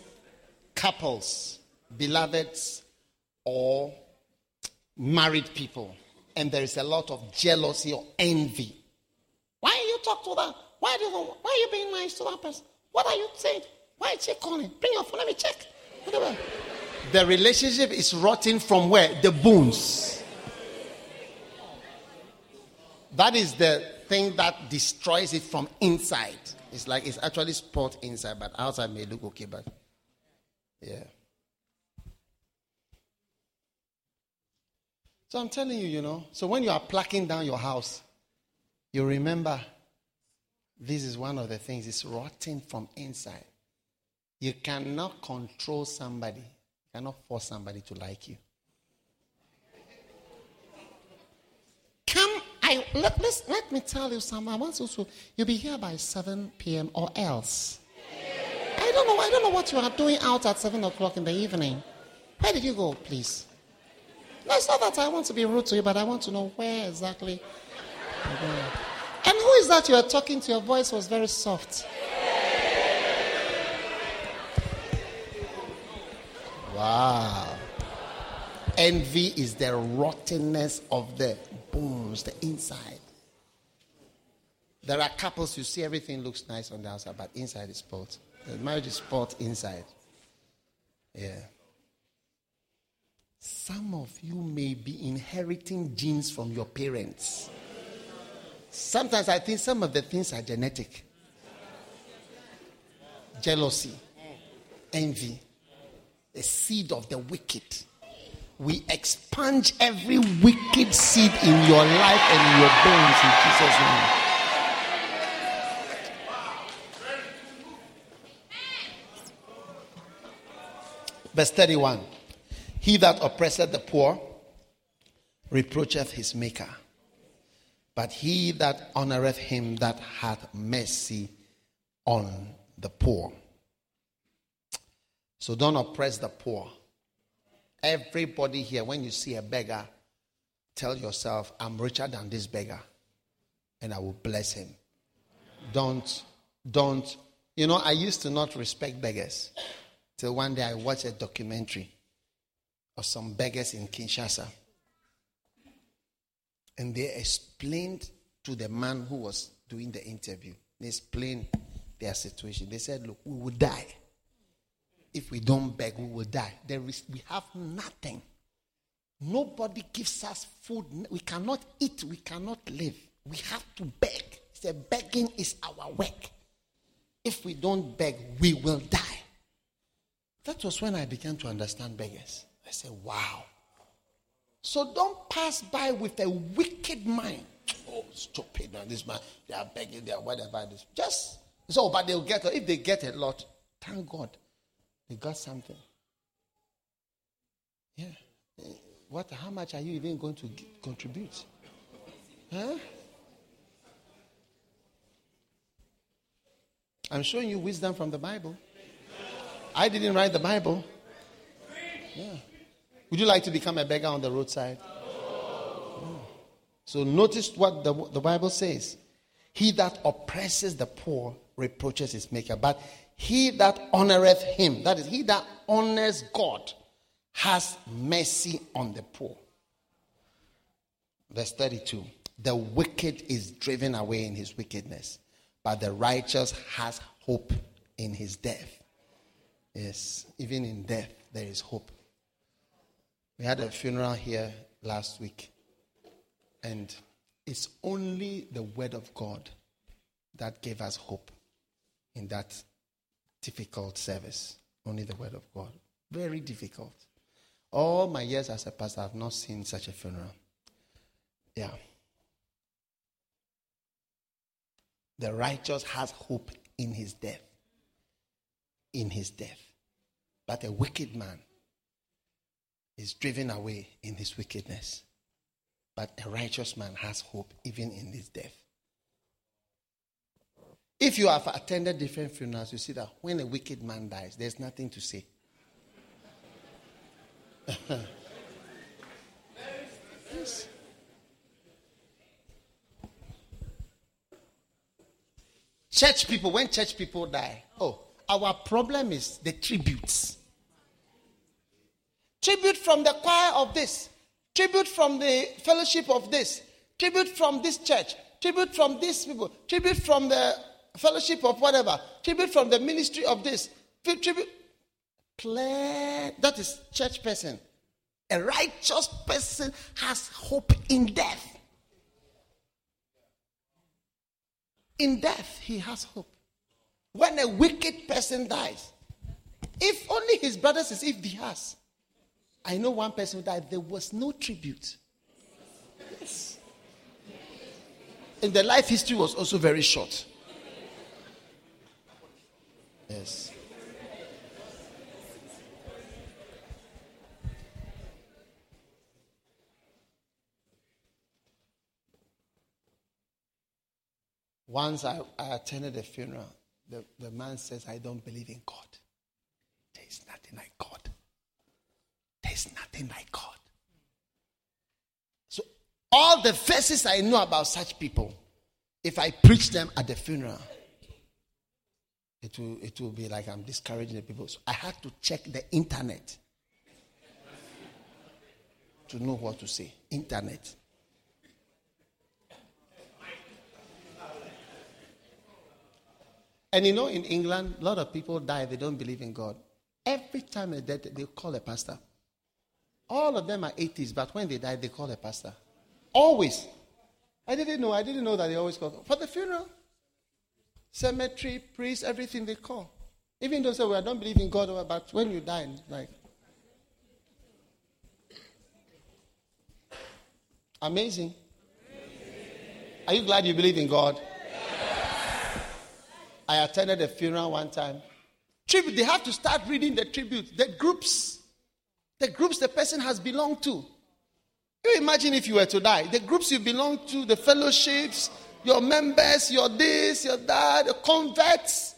couples, beloveds, or married people, and there is a lot of jealousy or envy. Why you talk to that? Why do you, why are you being nice to that person? What are you saying? Why is she calling? Bring your phone, let me check. The relationship is rotting from where? The bones. That is the thing that destroys it from inside. It's like it's actually spot inside, but outside may look okay, but yeah. So I'm telling you, you know. So when you are plucking down your house, you remember this is one of the things, it's rotting from inside. You cannot control somebody, you cannot force somebody to like you. Come, I let, let let me tell you something. I want you to you'll be here by 7 p.m. or else. I don't know, I don't know what you are doing out at 7 o'clock in the evening. Where did you go, please? No, it's not that I want to be rude to you, but I want to know where exactly. And who is that you are talking to? Your voice was very soft. Wow. Envy is the rottenness of the bones, the inside. There are couples you see everything looks nice on the outside, but inside is spoiled. The marriage is spoiled inside. Yeah. Some of you may be inheriting genes from your parents. Sometimes I think some of the things are genetic jealousy, envy, the seed of the wicked. We expunge every wicked seed in your life and in your bones in Jesus' name. Verse 31. He that oppresseth the poor reproacheth his maker. But he that honoreth him that hath mercy on the poor. So don't oppress the poor. Everybody here, when you see a beggar, tell yourself, I'm richer than this beggar, and I will bless him. Don't, don't. You know, I used to not respect beggars till one day I watched a documentary of some beggars in Kinshasa. And they explained to the man who was doing the interview, they explained their situation. They said, Look, we will die. If we don't beg, we will die. There is, we have nothing. Nobody gives us food. We cannot eat. We cannot live. We have to beg. He said, Begging is our work. If we don't beg, we will die. That was when I began to understand beggars. I said, wow. So don't pass by with a wicked mind. Oh, stupid, man. This man, they are begging, they are whatever. This. Just, so, but they'll get, if they get a lot, thank God, they got something. Yeah. What, how much are you even going to contribute? Huh? I'm showing you wisdom from the Bible. I didn't write the Bible. Yeah. Would you like to become a beggar on the roadside? No. So notice what the, the Bible says. He that oppresses the poor reproaches his maker, but he that honoreth him, that is, he that honors God, has mercy on the poor. Verse 32 The wicked is driven away in his wickedness, but the righteous has hope in his death. Yes, even in death, there is hope. We had a funeral here last week, and it's only the Word of God that gave us hope in that difficult service. Only the Word of God. Very difficult. All my years as a pastor, I've not seen such a funeral. Yeah. The righteous has hope in his death. In his death. But a wicked man is driven away in his wickedness. But a righteous man has hope even in his death. If you have attended different funerals, you see that when a wicked man dies, there's nothing to say. yes. Church people, when church people die, oh, our problem is the tributes. Tribute from the choir of this, tribute from the fellowship of this, tribute from this church, tribute from these people, tribute from the fellowship of whatever, tribute from the ministry of this, tribute. Play, that is church person. A righteous person has hope in death. In death, he has hope. When a wicked person dies, if only his brothers is if he has. I know one person who died, there was no tribute. Yes. And the life history was also very short. Yes. Once I, I attended a funeral, the, the man says, I don't believe in God. There is nothing like God. There is nothing like God. So, all the verses I know about such people, if I preach them at the funeral, it will, it will be like I'm discouraging the people. So I had to check the internet to know what to say. Internet. And you know, in England, a lot of people die, they don't believe in God. Every time they die, they call a pastor. All of them are atheists, but when they die, they call a pastor. Always. I didn't know. I didn't know that they always call. For the funeral, cemetery, priest, everything they call. Even though say, well, I don't believe in God, but when you die, like. Amazing. Are you glad you believe in God? I attended a funeral one time. Tribute, they have to start reading the tribute, the groups, the groups the person has belonged to. You imagine if you were to die, the groups you belong to, the fellowships, your members, your this, your that, the converts,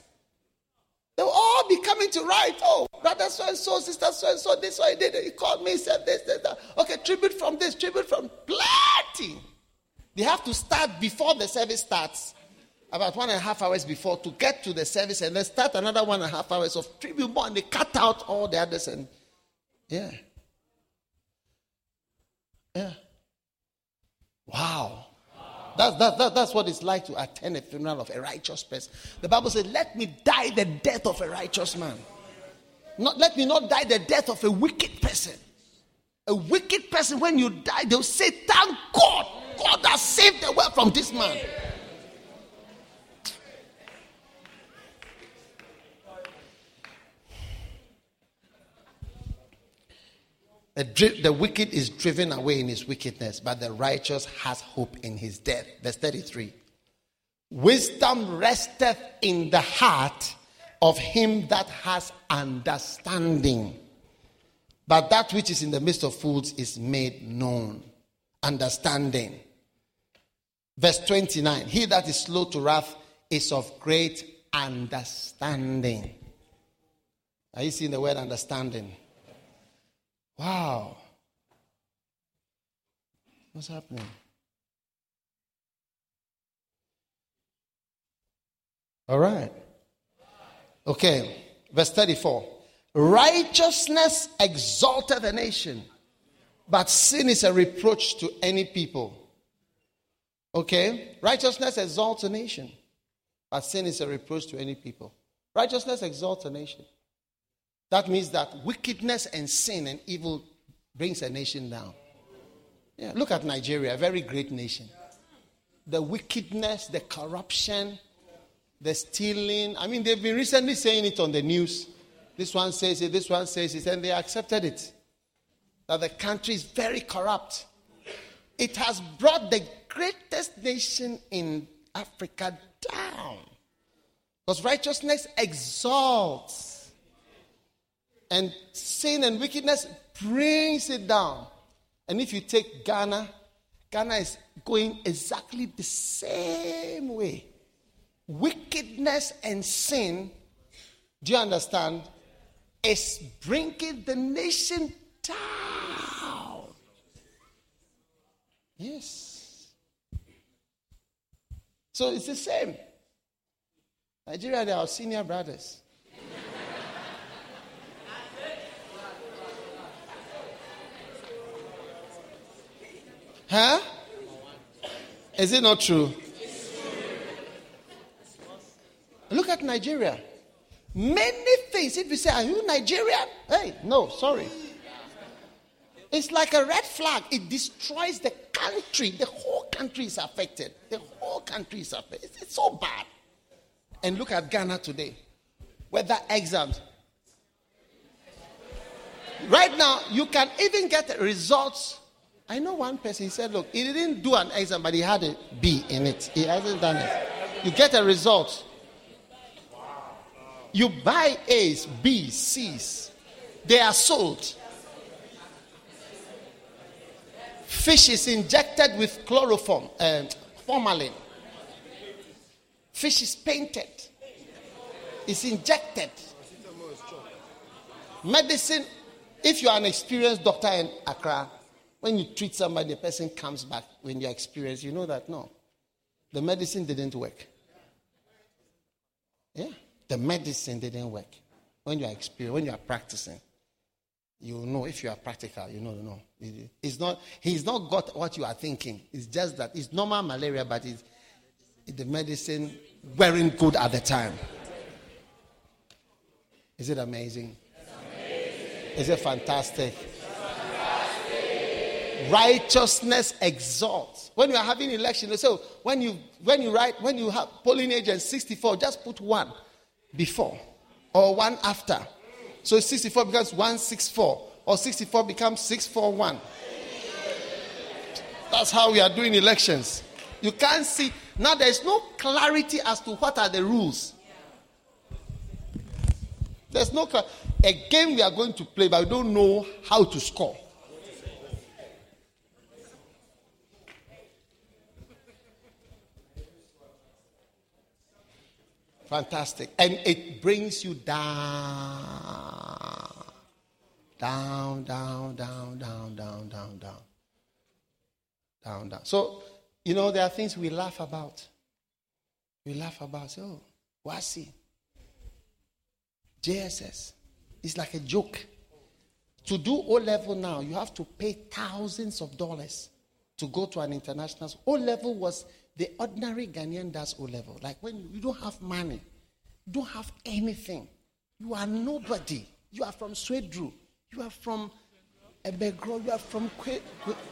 they will all be coming to write. Oh, brother so and so, sister so and so, this he did. He called me, said this, this, that. Okay, tribute from this, tribute from plenty. They have to start before the service starts about one and a half hours before to get to the service and then start another one and a half hours of tribute more and they cut out all the others and yeah. Yeah. Wow. That's, that, that, that's what it's like to attend a funeral of a righteous person. The Bible says, Let me die the death of a righteous man. Not, let me not die the death of a wicked person. A wicked person, when you die, they'll say, Thank God. God has saved the world from this man. The, wicked is driven away in his wickedness, but the righteous has hope in his death. Verse 33. Wisdom resteth in the heart of him that has understanding. But that which is in the midst of fools is made known. Understanding. Verse 29 He that is slow to wrath is of great understanding. Are you seeing the word understanding? Wow. What's happening? All right. Okay. Verse 34. Righteousness exalteth a nation, but sin is a reproach to any people. Okay? Righteousness exalts a nation, but sin is a reproach to any people. Righteousness exalts a nation. That means that wickedness and sin and evil brings a nation down. Yeah, look at Nigeria, a very great nation. The wickedness, the corruption, the stealing. I mean, they've been recently saying it on the news. This one says it, this one says it, and they accepted it. That the country is very corrupt. It has brought the greatest nation in Africa down. Because righteousness exalts and sin and wickedness brings it down. And if you take Ghana, Ghana is going exactly the same way. wickedness and sin, do you understand, is bringing the nation down. Yes. So it's the same. Nigeria, they are our senior brothers. Huh? Is it not true? Look at Nigeria. Many things. If you say, Are you Nigerian? Hey, no, sorry. It's like a red flag. It destroys the country. The whole country is affected. The whole country is affected. It's, so bad. And look at Ghana today. Weather exams. Right now, you can even get results. I know one person, he said, Look, he didn't do an exam, but he had a B in it. He hasn't done it. You get a result. You buy A's, B's, C's. They are sold. Fish is injected with chloroform, uh, formalin. Fish is painted. It's injected. Medicine, if you are an experienced doctor in Accra, when you treat somebody, the person comes back when you're experienced, you know that no, the medicine didn't work. Yeah, the medicine didn't work. When you are experienced, when you are practicing, you know if you are practical, you know, you know. It's not, he's not got what you are thinking. It's just that it's normal malaria, but it's, the medicine weren't good at the time. Is it amazing? amazing. Is it fantastic? Righteousness exalts. When you are having election, so oh, when you when you write when you have polling agent 64, just put one before or one after. So 64 becomes 164 or 64 becomes 641. That's how we are doing elections. You can't see. Now there's no clarity as to what are the rules. There's no a game we are going to play, but we don't know how to score. Fantastic. And it brings you down. Down, down, down, down, down, down, down. Down, down. So, you know, there are things we laugh about. We laugh about, oh, WASSCE. JSS. It's like a joke. To do O level now, you have to pay thousands of dollars to go to an international. O level was the ordinary Ghanaian does O level. Like when you don't have money, don't have anything, you are nobody. You are from Swedru, you are from Begro, you are from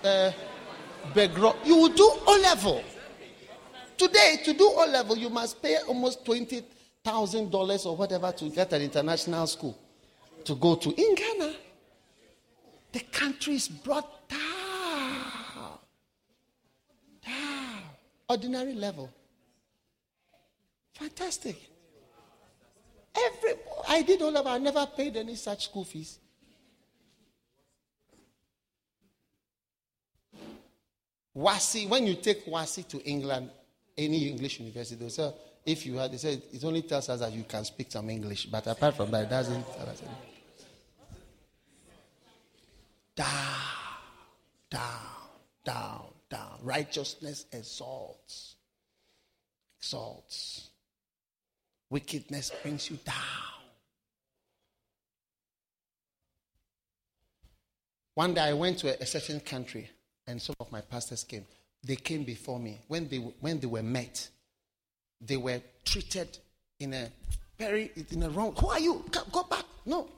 uh, Begro. You will do O level. Today, to do O level, you must pay almost twenty thousand dollars or whatever to get an international school to go to in Ghana. The country is brought down, down, ordinary level. Fantastic. Every I did all of I never paid any such school fees. WASSCE, when you take WASSCE to England, any English university, they'll say, if you had, they said it only tells us that you can speak some English, but apart from that, it doesn't tell us anything. Down, down, down, down. Righteousness exalts, exalts. Wickedness brings you down. One day I went to a, certain country, and some of my pastors came. They came before me when they when they were met they were treated in a very in a wrong. Who are you? Go back. No.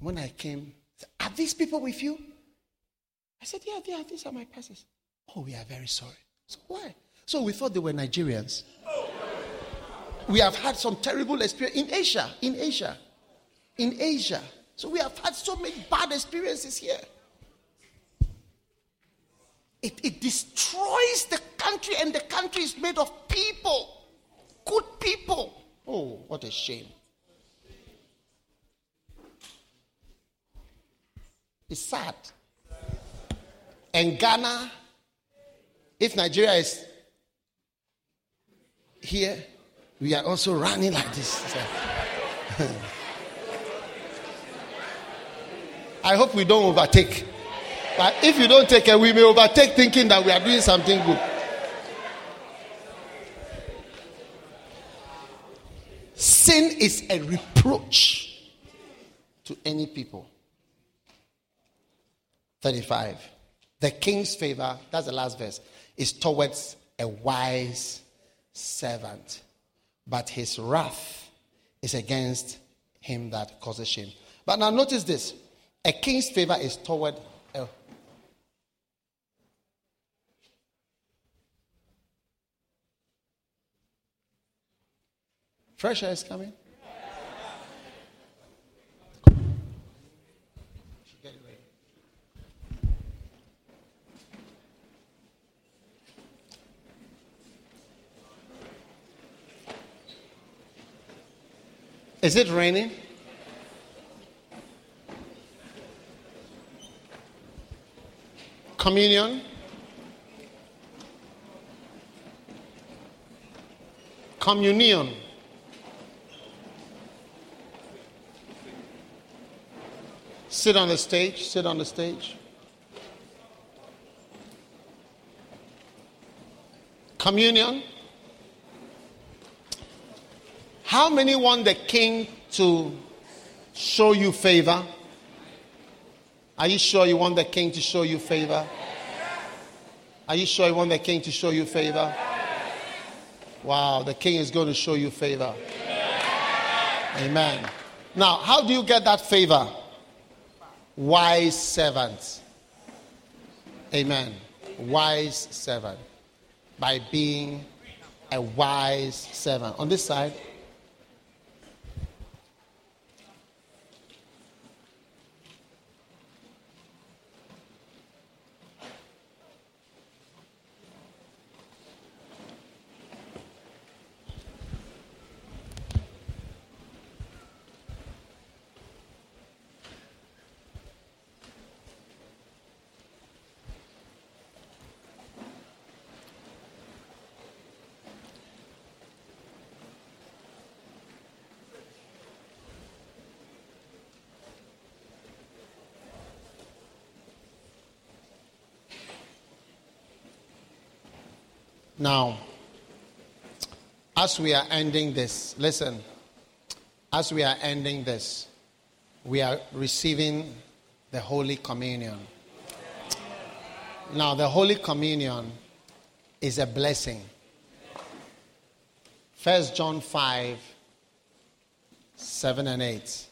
When I came, are these people with you? I said, Yeah, yeah, these are my pastors. Oh, we are very sorry. So why? So we thought they were Nigerians. We have had some terrible experience in Asia, in Asia, in Asia. So we have had so many bad experiences here. It, it destroys the country, and the country is made of people, good people. Oh, what a shame. It's sad. And Ghana, if Nigeria is here, we are also running like this. I hope we don't overtake. But if you don't take it, we may overtake thinking that we are doing something good. Sin is a reproach to any people. 35. The king's favor, that's the last verse, is towards a wise servant, but his wrath is against him that causes shame. But now notice this a king's favor is toward a Fresh is coming. Is it raining? Communion? Communion. Sit on the stage. Sit on the stage. Communion. How many want the king to show you favor? Are you sure you want the king to show you favor? Are you sure you want the king to show you favor? Wow, the king is going to show you favor. Amen. Now, how do you get that favor? Wise servant. Amen. Wise servant. By being a wise servant. On this side, Now, as we are ending this, listen, as we are ending this, we are receiving the Holy Communion. Now, the Holy Communion is a blessing. First John 5, 7 and 8.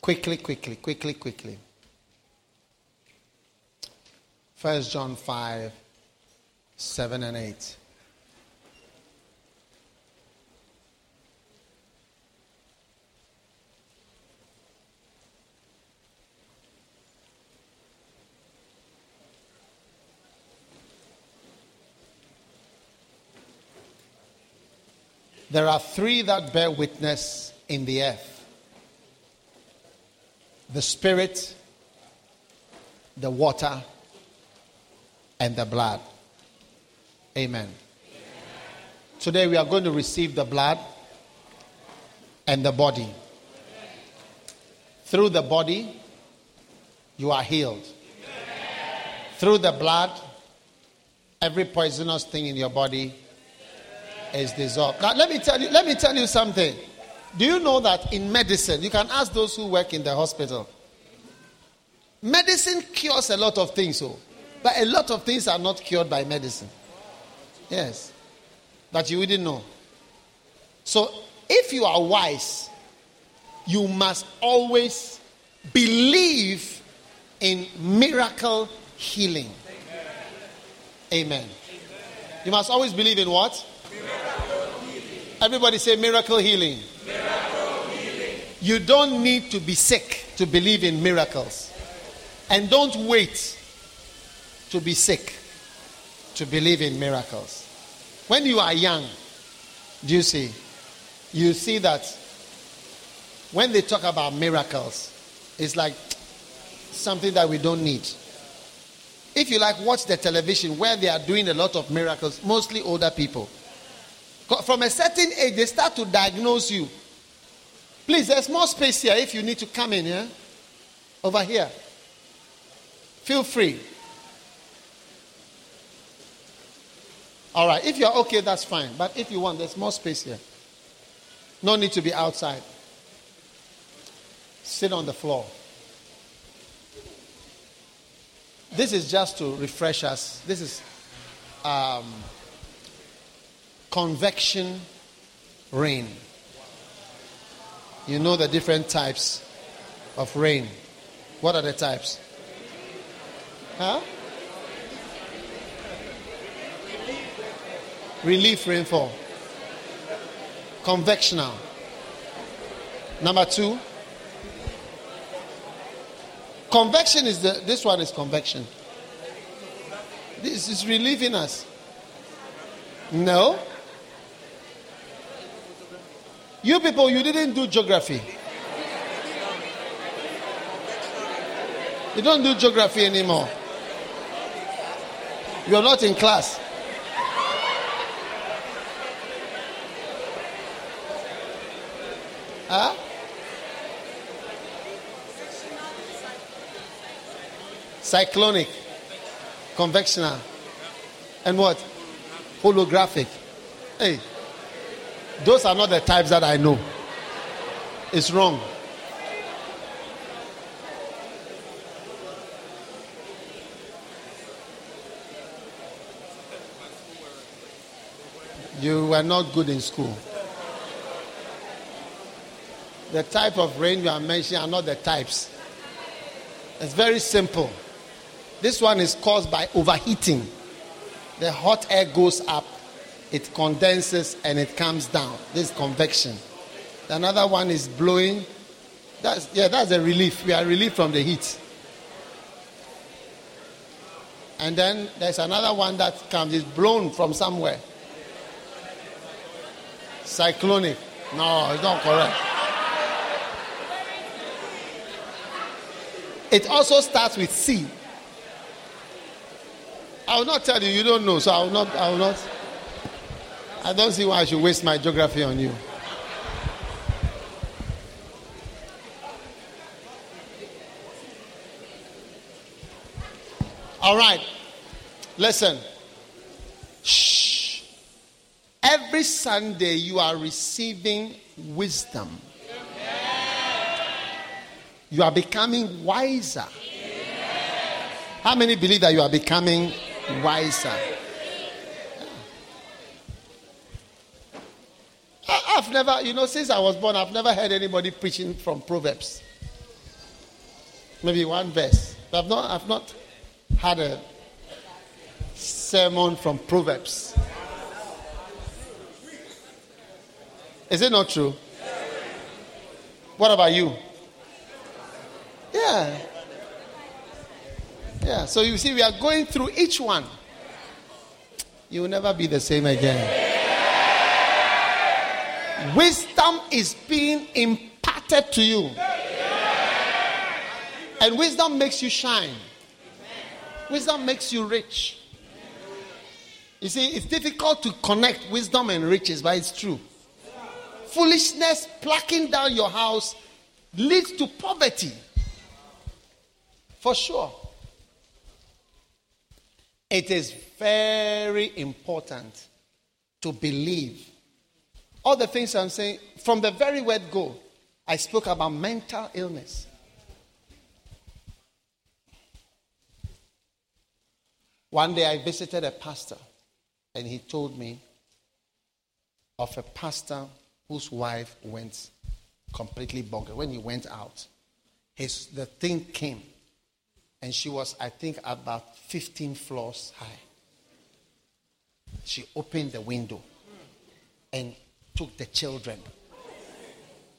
Quickly, quickly, quickly, quickly. First John 5, 7 and 8. There are three that bear witness in the earth the Spirit, the water, and the blood. Amen. Today we are going to receive the blood and the body. Through the body, you are healed. Through the blood, every poisonous thing in your body is dissolved. Now let me tell you, let me tell you something. Do you know that in medicine, you can ask those who work in the hospital. Medicine cures a lot of things, so, but a lot of things are not cured by medicine. Yes. That you didn't know. So if you are wise, you must always believe in miracle healing. Amen. You must always believe in what? Everybody say miracle healing. miracle healing. You don't need to be sick to believe in miracles. And don't wait to be sick to believe in miracles. When you are young, do you see? You see that when they talk about miracles, it's like something that we don't need. If you like watch the television where they are doing a lot of miracles, mostly older people. From a certain age, they start to diagnose you. Please, there's more space here if you need to come in here. Over here. Feel free. All right. If you're okay, that's fine. But if you want, there's more space here. No need to be outside. Sit on the floor. This is just to refresh us. This is um, convection rain. You know the different types of rain. What are the types? Huh? Relief rainfall. Convectional. Number two. Convection is the this one is convection. This is relieving us. No. You people, you didn't do geography. You don't do geography anymore. You're not in class. Huh? Cyclonic, convectional, and what? Orographic. Hey, those are not the types that I know. It's wrong. You were not good in school. The type of rain you are mentioning are not the types. It's very simple. This one is caused by overheating. The hot air goes up, it condenses, and it comes down. This is convection. Another one is blowing. That's yeah, that's a relief. We are relieved from the heat. And then there's another one that comes, it's blown from somewhere. Cyclonic. No, it's not correct. It also starts with C. I will not tell you, you don't know, so I will not, I will not. I don't see why I should waste my geography on you. All right. Listen. Shh. Every Sunday you are receiving wisdom. You are becoming wiser. How many believe that you are becoming wiser? I've never, you know, since I was born, I've never heard anybody preaching from Proverbs. Maybe one verse. I've not, I've not had a sermon from Proverbs. Is it not true? What about you? Yeah. Yeah. So you see, we are going through each one. You will never be the same again. Wisdom is being imparted to you. And wisdom makes you shine. Wisdom makes you rich. You see, it's difficult to connect wisdom and riches, but it's true. Foolishness plucking down your house leads to poverty. For sure. It is very important to believe. All the things I'm saying, from the very word go, I spoke about mental illness. One day I visited a pastor, and he told me of a pastor whose wife went completely bonkers. When he went out, his, the thing came, and she was, I think, about 15 floors high. She opened the window and took the children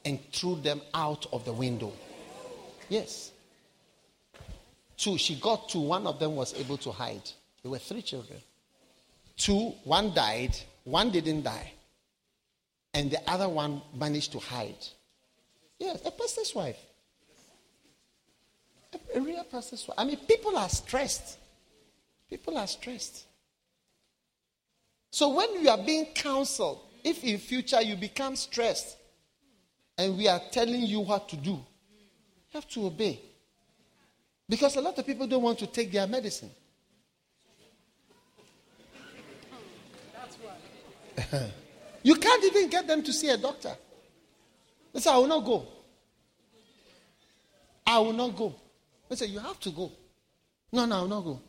and threw them out of the window. Yes. Two, she got two. One of them was able to hide. There were three children. Two, one died, one didn't die. And the other one managed to hide. Yes, a pastor's wife. A, real pastor's wife. I mean, people are stressed. People are stressed. So when you are being counseled, if in future you become stressed and we are telling you what to do, you have to obey. Because a lot of people don't want to take their medicine. you can't even get them to see a doctor. They say, I will not go. I will not go. They said, You have to go. No, no, I not go.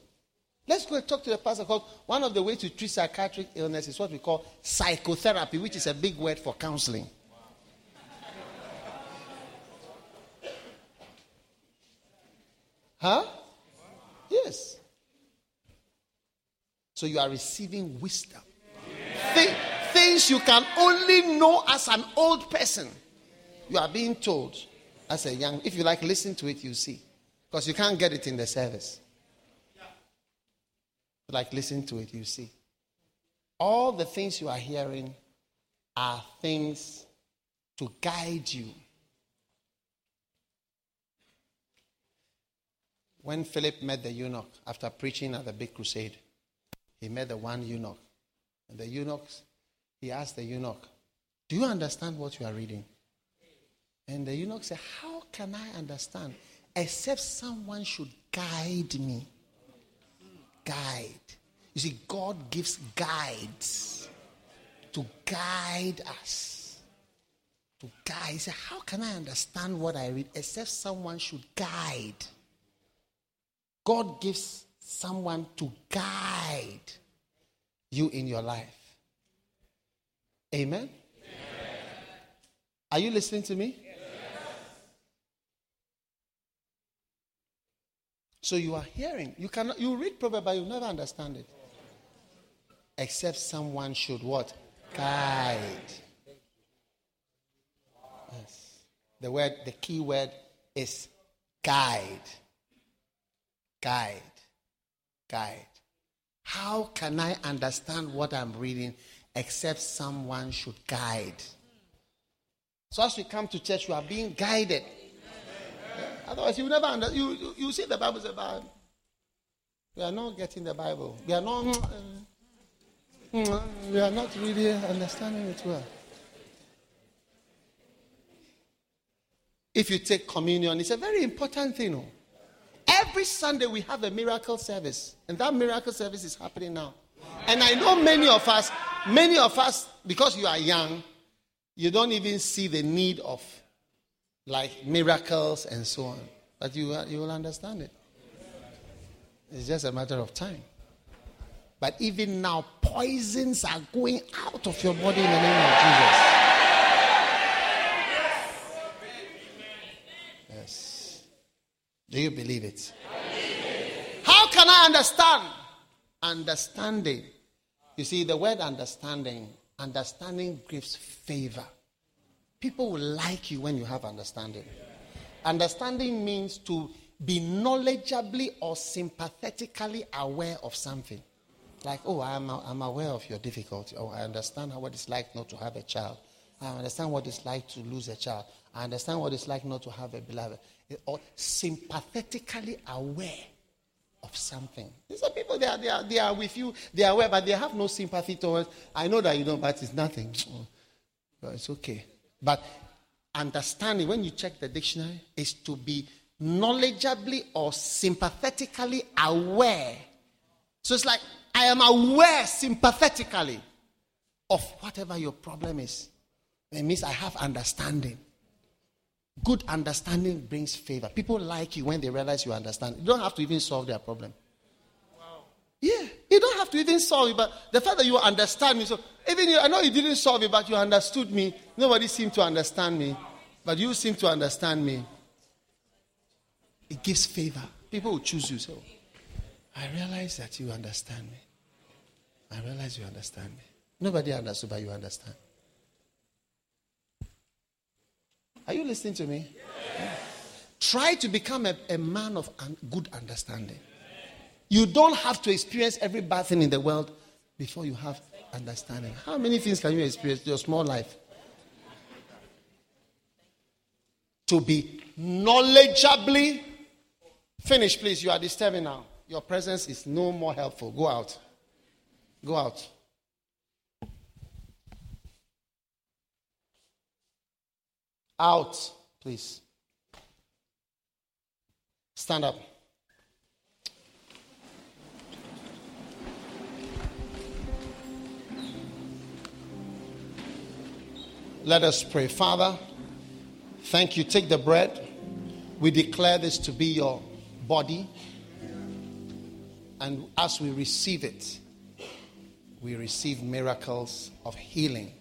Let's go and talk to the pastor because one of the ways to treat psychiatric illness is what we call psychotherapy, which is a big word for counseling. Huh? Yes. So you are receiving wisdom. Th- things you can only know as an old person. You are being told as a young. If you like, listen to it, you see. Because you can't get it in the service. Like, listen to it, you see. All the things you are hearing are things to guide you. When Philip met the eunuch after preaching at the big crusade, he met the one eunuch. And the eunuch, he asked the eunuch, Do you understand what you are reading? And the eunuch said, How can I understand? Except someone should guide me guide. You see, God gives guides to guide us. To guide. How can I understand what I read except someone should guide? God gives someone to guide you in your life. Amen? Amen. Are you listening to me? So you are hearing. You cannot you read proverb, but you never understand it. Except someone should what? Guide. Yes. The word, the key word is guide. Guide. Guide. How can I understand what I'm reading except someone should guide? So as we come to church, we are being guided. Otherwise, you never understand. You, you, you see the Bible say, but we are not getting the Bible. We are not. Uh, we are not really understanding it well. If you take communion, it's a very important thing. Oh. Every Sunday we have a miracle service, and that miracle service is happening now. And I know many of us, many of us, because you are young, you don't even see the need of like miracles and so on. But you, uh, you will understand it. It's just a matter of time. But even now, poisons are going out of your body in the name of Jesus. Yes. Do you believe it? How can I understand? Understanding. You see, the word understanding, understanding gives favor. People will like you when you have understanding. Understanding means to be knowledgeably or sympathetically aware of something. Like, oh, I'm, I'm aware of your difficulty. Oh, I understand what it's like not to have a child. I understand what it's like to lose a child. I understand what it's like not to have a beloved. Or sympathetically aware of something. These are people, they are, they, are, they are with you, they are aware, but they have no sympathy towards. I know that you don't, but it's nothing. Oh, it's okay. But understanding, when you check the dictionary, is to be knowledgeably or sympathetically aware. So it's like, I am aware sympathetically of whatever your problem is. It means I have understanding. Good understanding brings favor. People like you when they realize you understand. You don't have to even solve their problem. Yeah, you don't have to even solve it, but the fact that you understand me, so even you, I know you didn't solve it, but you understood me. Nobody seemed to understand me, but you seem to understand me. It gives favor. People will choose you. So I realize that you understand me. I realize you understand me. Nobody understood, but you understand. Are you listening to me? Yes. Try to become a, a man of un- good understanding. You don't have to experience every bad thing in the world before you have understanding. How many things can you experience in your small life? To be knowledgeably finished, please. You are disturbing now. Your presence is no more helpful. Go out. Go out. Out, please. Stand up. Let us pray. Father, thank you. Take the bread. We declare this to be your body. And as we receive it, we receive miracles of healing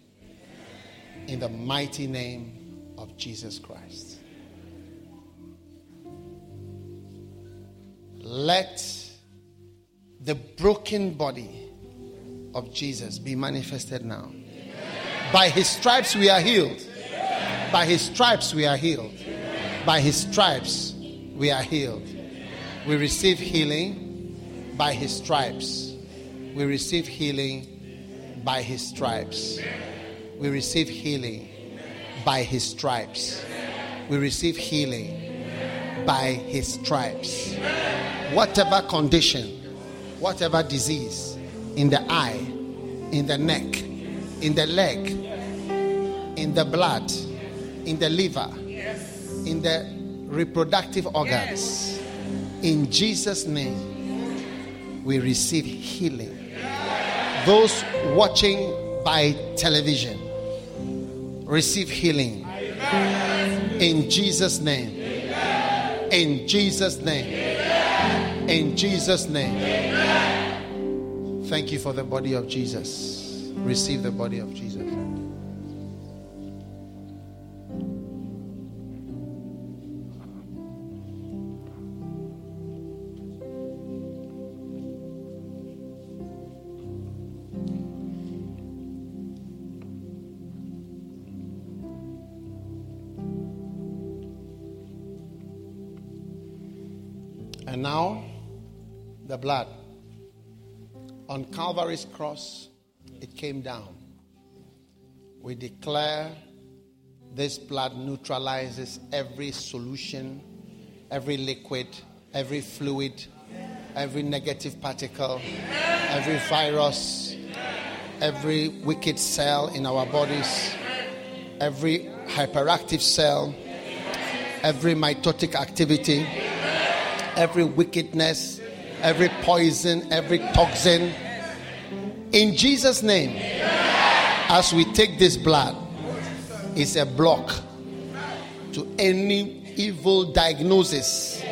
in the mighty name of Jesus Christ. Let the broken body of Jesus be manifested now. By his stripes we are healed. By his stripes we are healed. By his stripes we are healed. We receive healing by his stripes. We receive healing by his stripes. We receive healing by his stripes. We receive healing by his stripes. Whatever condition, whatever disease in the eye, in the neck, in the leg, in the blood, in the liver, in the reproductive organs. In Jesus' name, we receive healing. Those watching by television, receive healing. In Jesus' name. In Jesus' name. In Jesus' name. Thank you for the body of Jesus. Receive the body of Jesus. And now, the blood. On Calvary's cross, it came down. We declare this blood neutralizes every solution, every liquid, every fluid, every negative particle, every virus, every wicked cell in our bodies, every hyperactive cell, every mitotic activity, every wickedness, every poison, every toxin. In Jesus' name, as we take this blood, it's a block to any evil diagnosis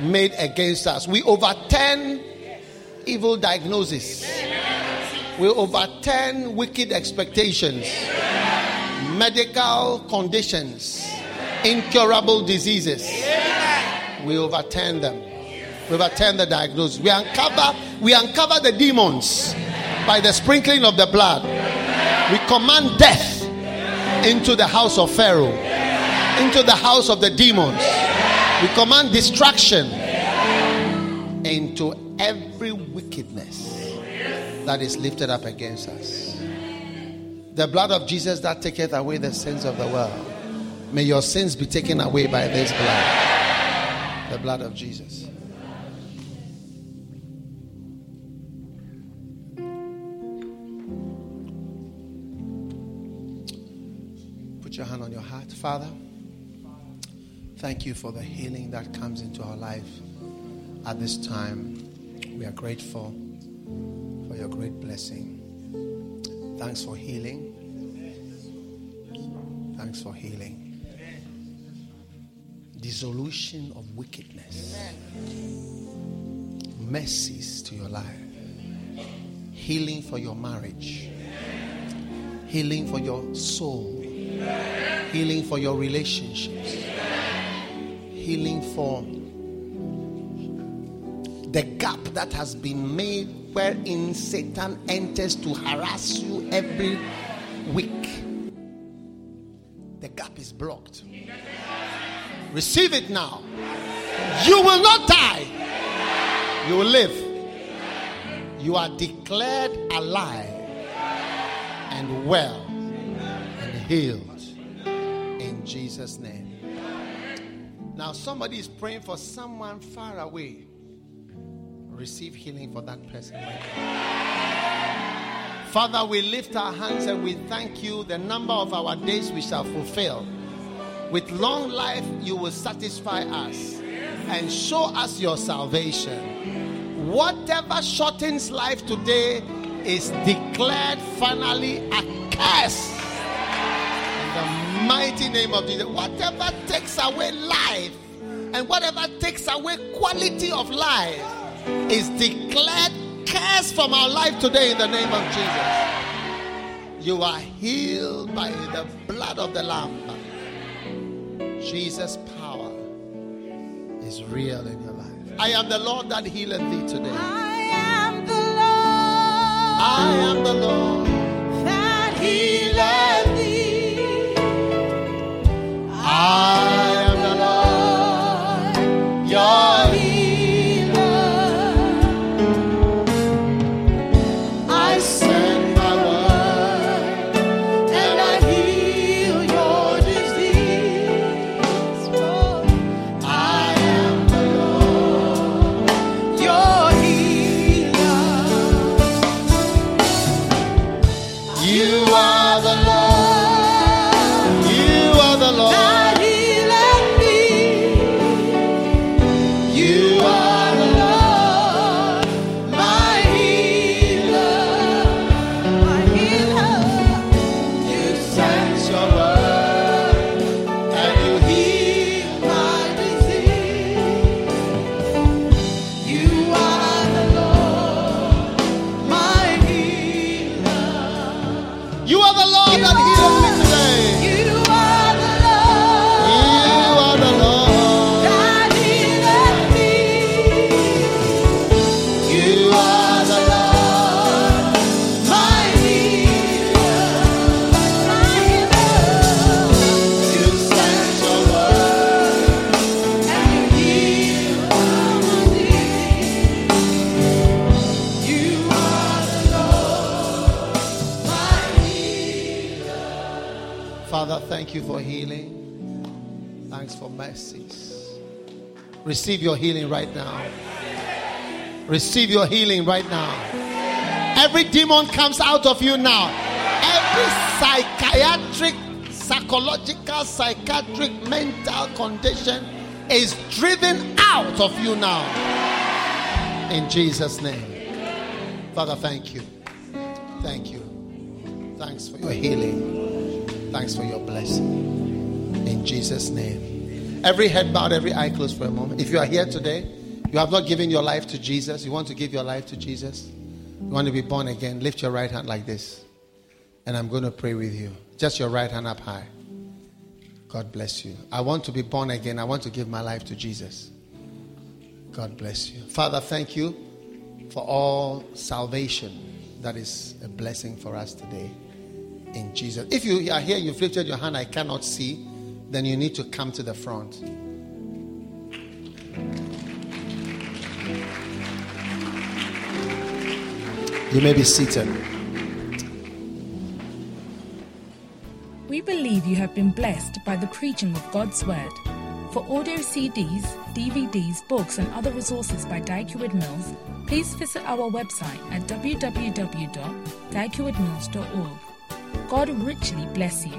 made against us. We overturn evil diagnosis. We overturn wicked expectations, medical conditions, incurable diseases. We overturn them. We overturn the diagnosis. We uncover, we uncover the demons by the sprinkling of the blood. We command death into the house of Pharaoh, into the house of the demons. We command distraction into every wickedness that is lifted up against us. The blood of Jesus that taketh away the sins of the world. May your sins be taken away by this blood. The blood of Jesus. Your hand on your heart. Father, thank you for the healing that comes into our life at this time. We are grateful for your great blessing. Thanks for healing. Thanks for healing. Dissolution of wickedness. Mercies to your life. Healing for your marriage. Healing for your soul. Healing for your relationships. Healing for the gap that has been made wherein Satan enters to harass you every week. The gap is blocked. Receive it now. You will not die, you will live. You are declared alive and well and healed Jesus' name. Now, somebody is praying for someone far away receive healing for that person. Father, we lift our hands and we thank you. The number of our days we shall fulfill With long life, you will satisfy us and show us your salvation. Whatever shortens life today is declared finally a curse. Mighty name of Jesus. Whatever takes away life and whatever takes away quality of life is declared curse from our life today in the name of Jesus. You are healed by the blood of the Lamb. Jesus' power is real in your life. I am the Lord that healeth thee today. I am the Lord. I am the Lord that healeth I Receive your healing right now. Receive your healing right now. Every demon comes out of you now. Every psychiatric, psychological, psychiatric, mental condition is driven out of you now. In Jesus' name. Father, thank you. Thank you. Thanks for your healing. Thanks for your blessing. In Jesus' name. Every head bowed, every eye closed for a moment. If you are here today, you have not given your life to Jesus, you want to give your life to Jesus, you want to be born again, lift your right hand like this. And I'm going to pray with you. Just your right hand up high. God bless you. I want to be born again. I want to give my life to Jesus. God bless you. Father, thank you for all salvation that is a blessing for us today. In Jesus. If you are here, you've lifted your hand, I cannot see, then you need to come to the front. You may be seated. We believe you have been blessed by the preaching of God's Word. For audio CDs, DVDs, books, and other resources by Dag Heward-Mills, please visit our website at www.daghewardmills.org. God richly bless you.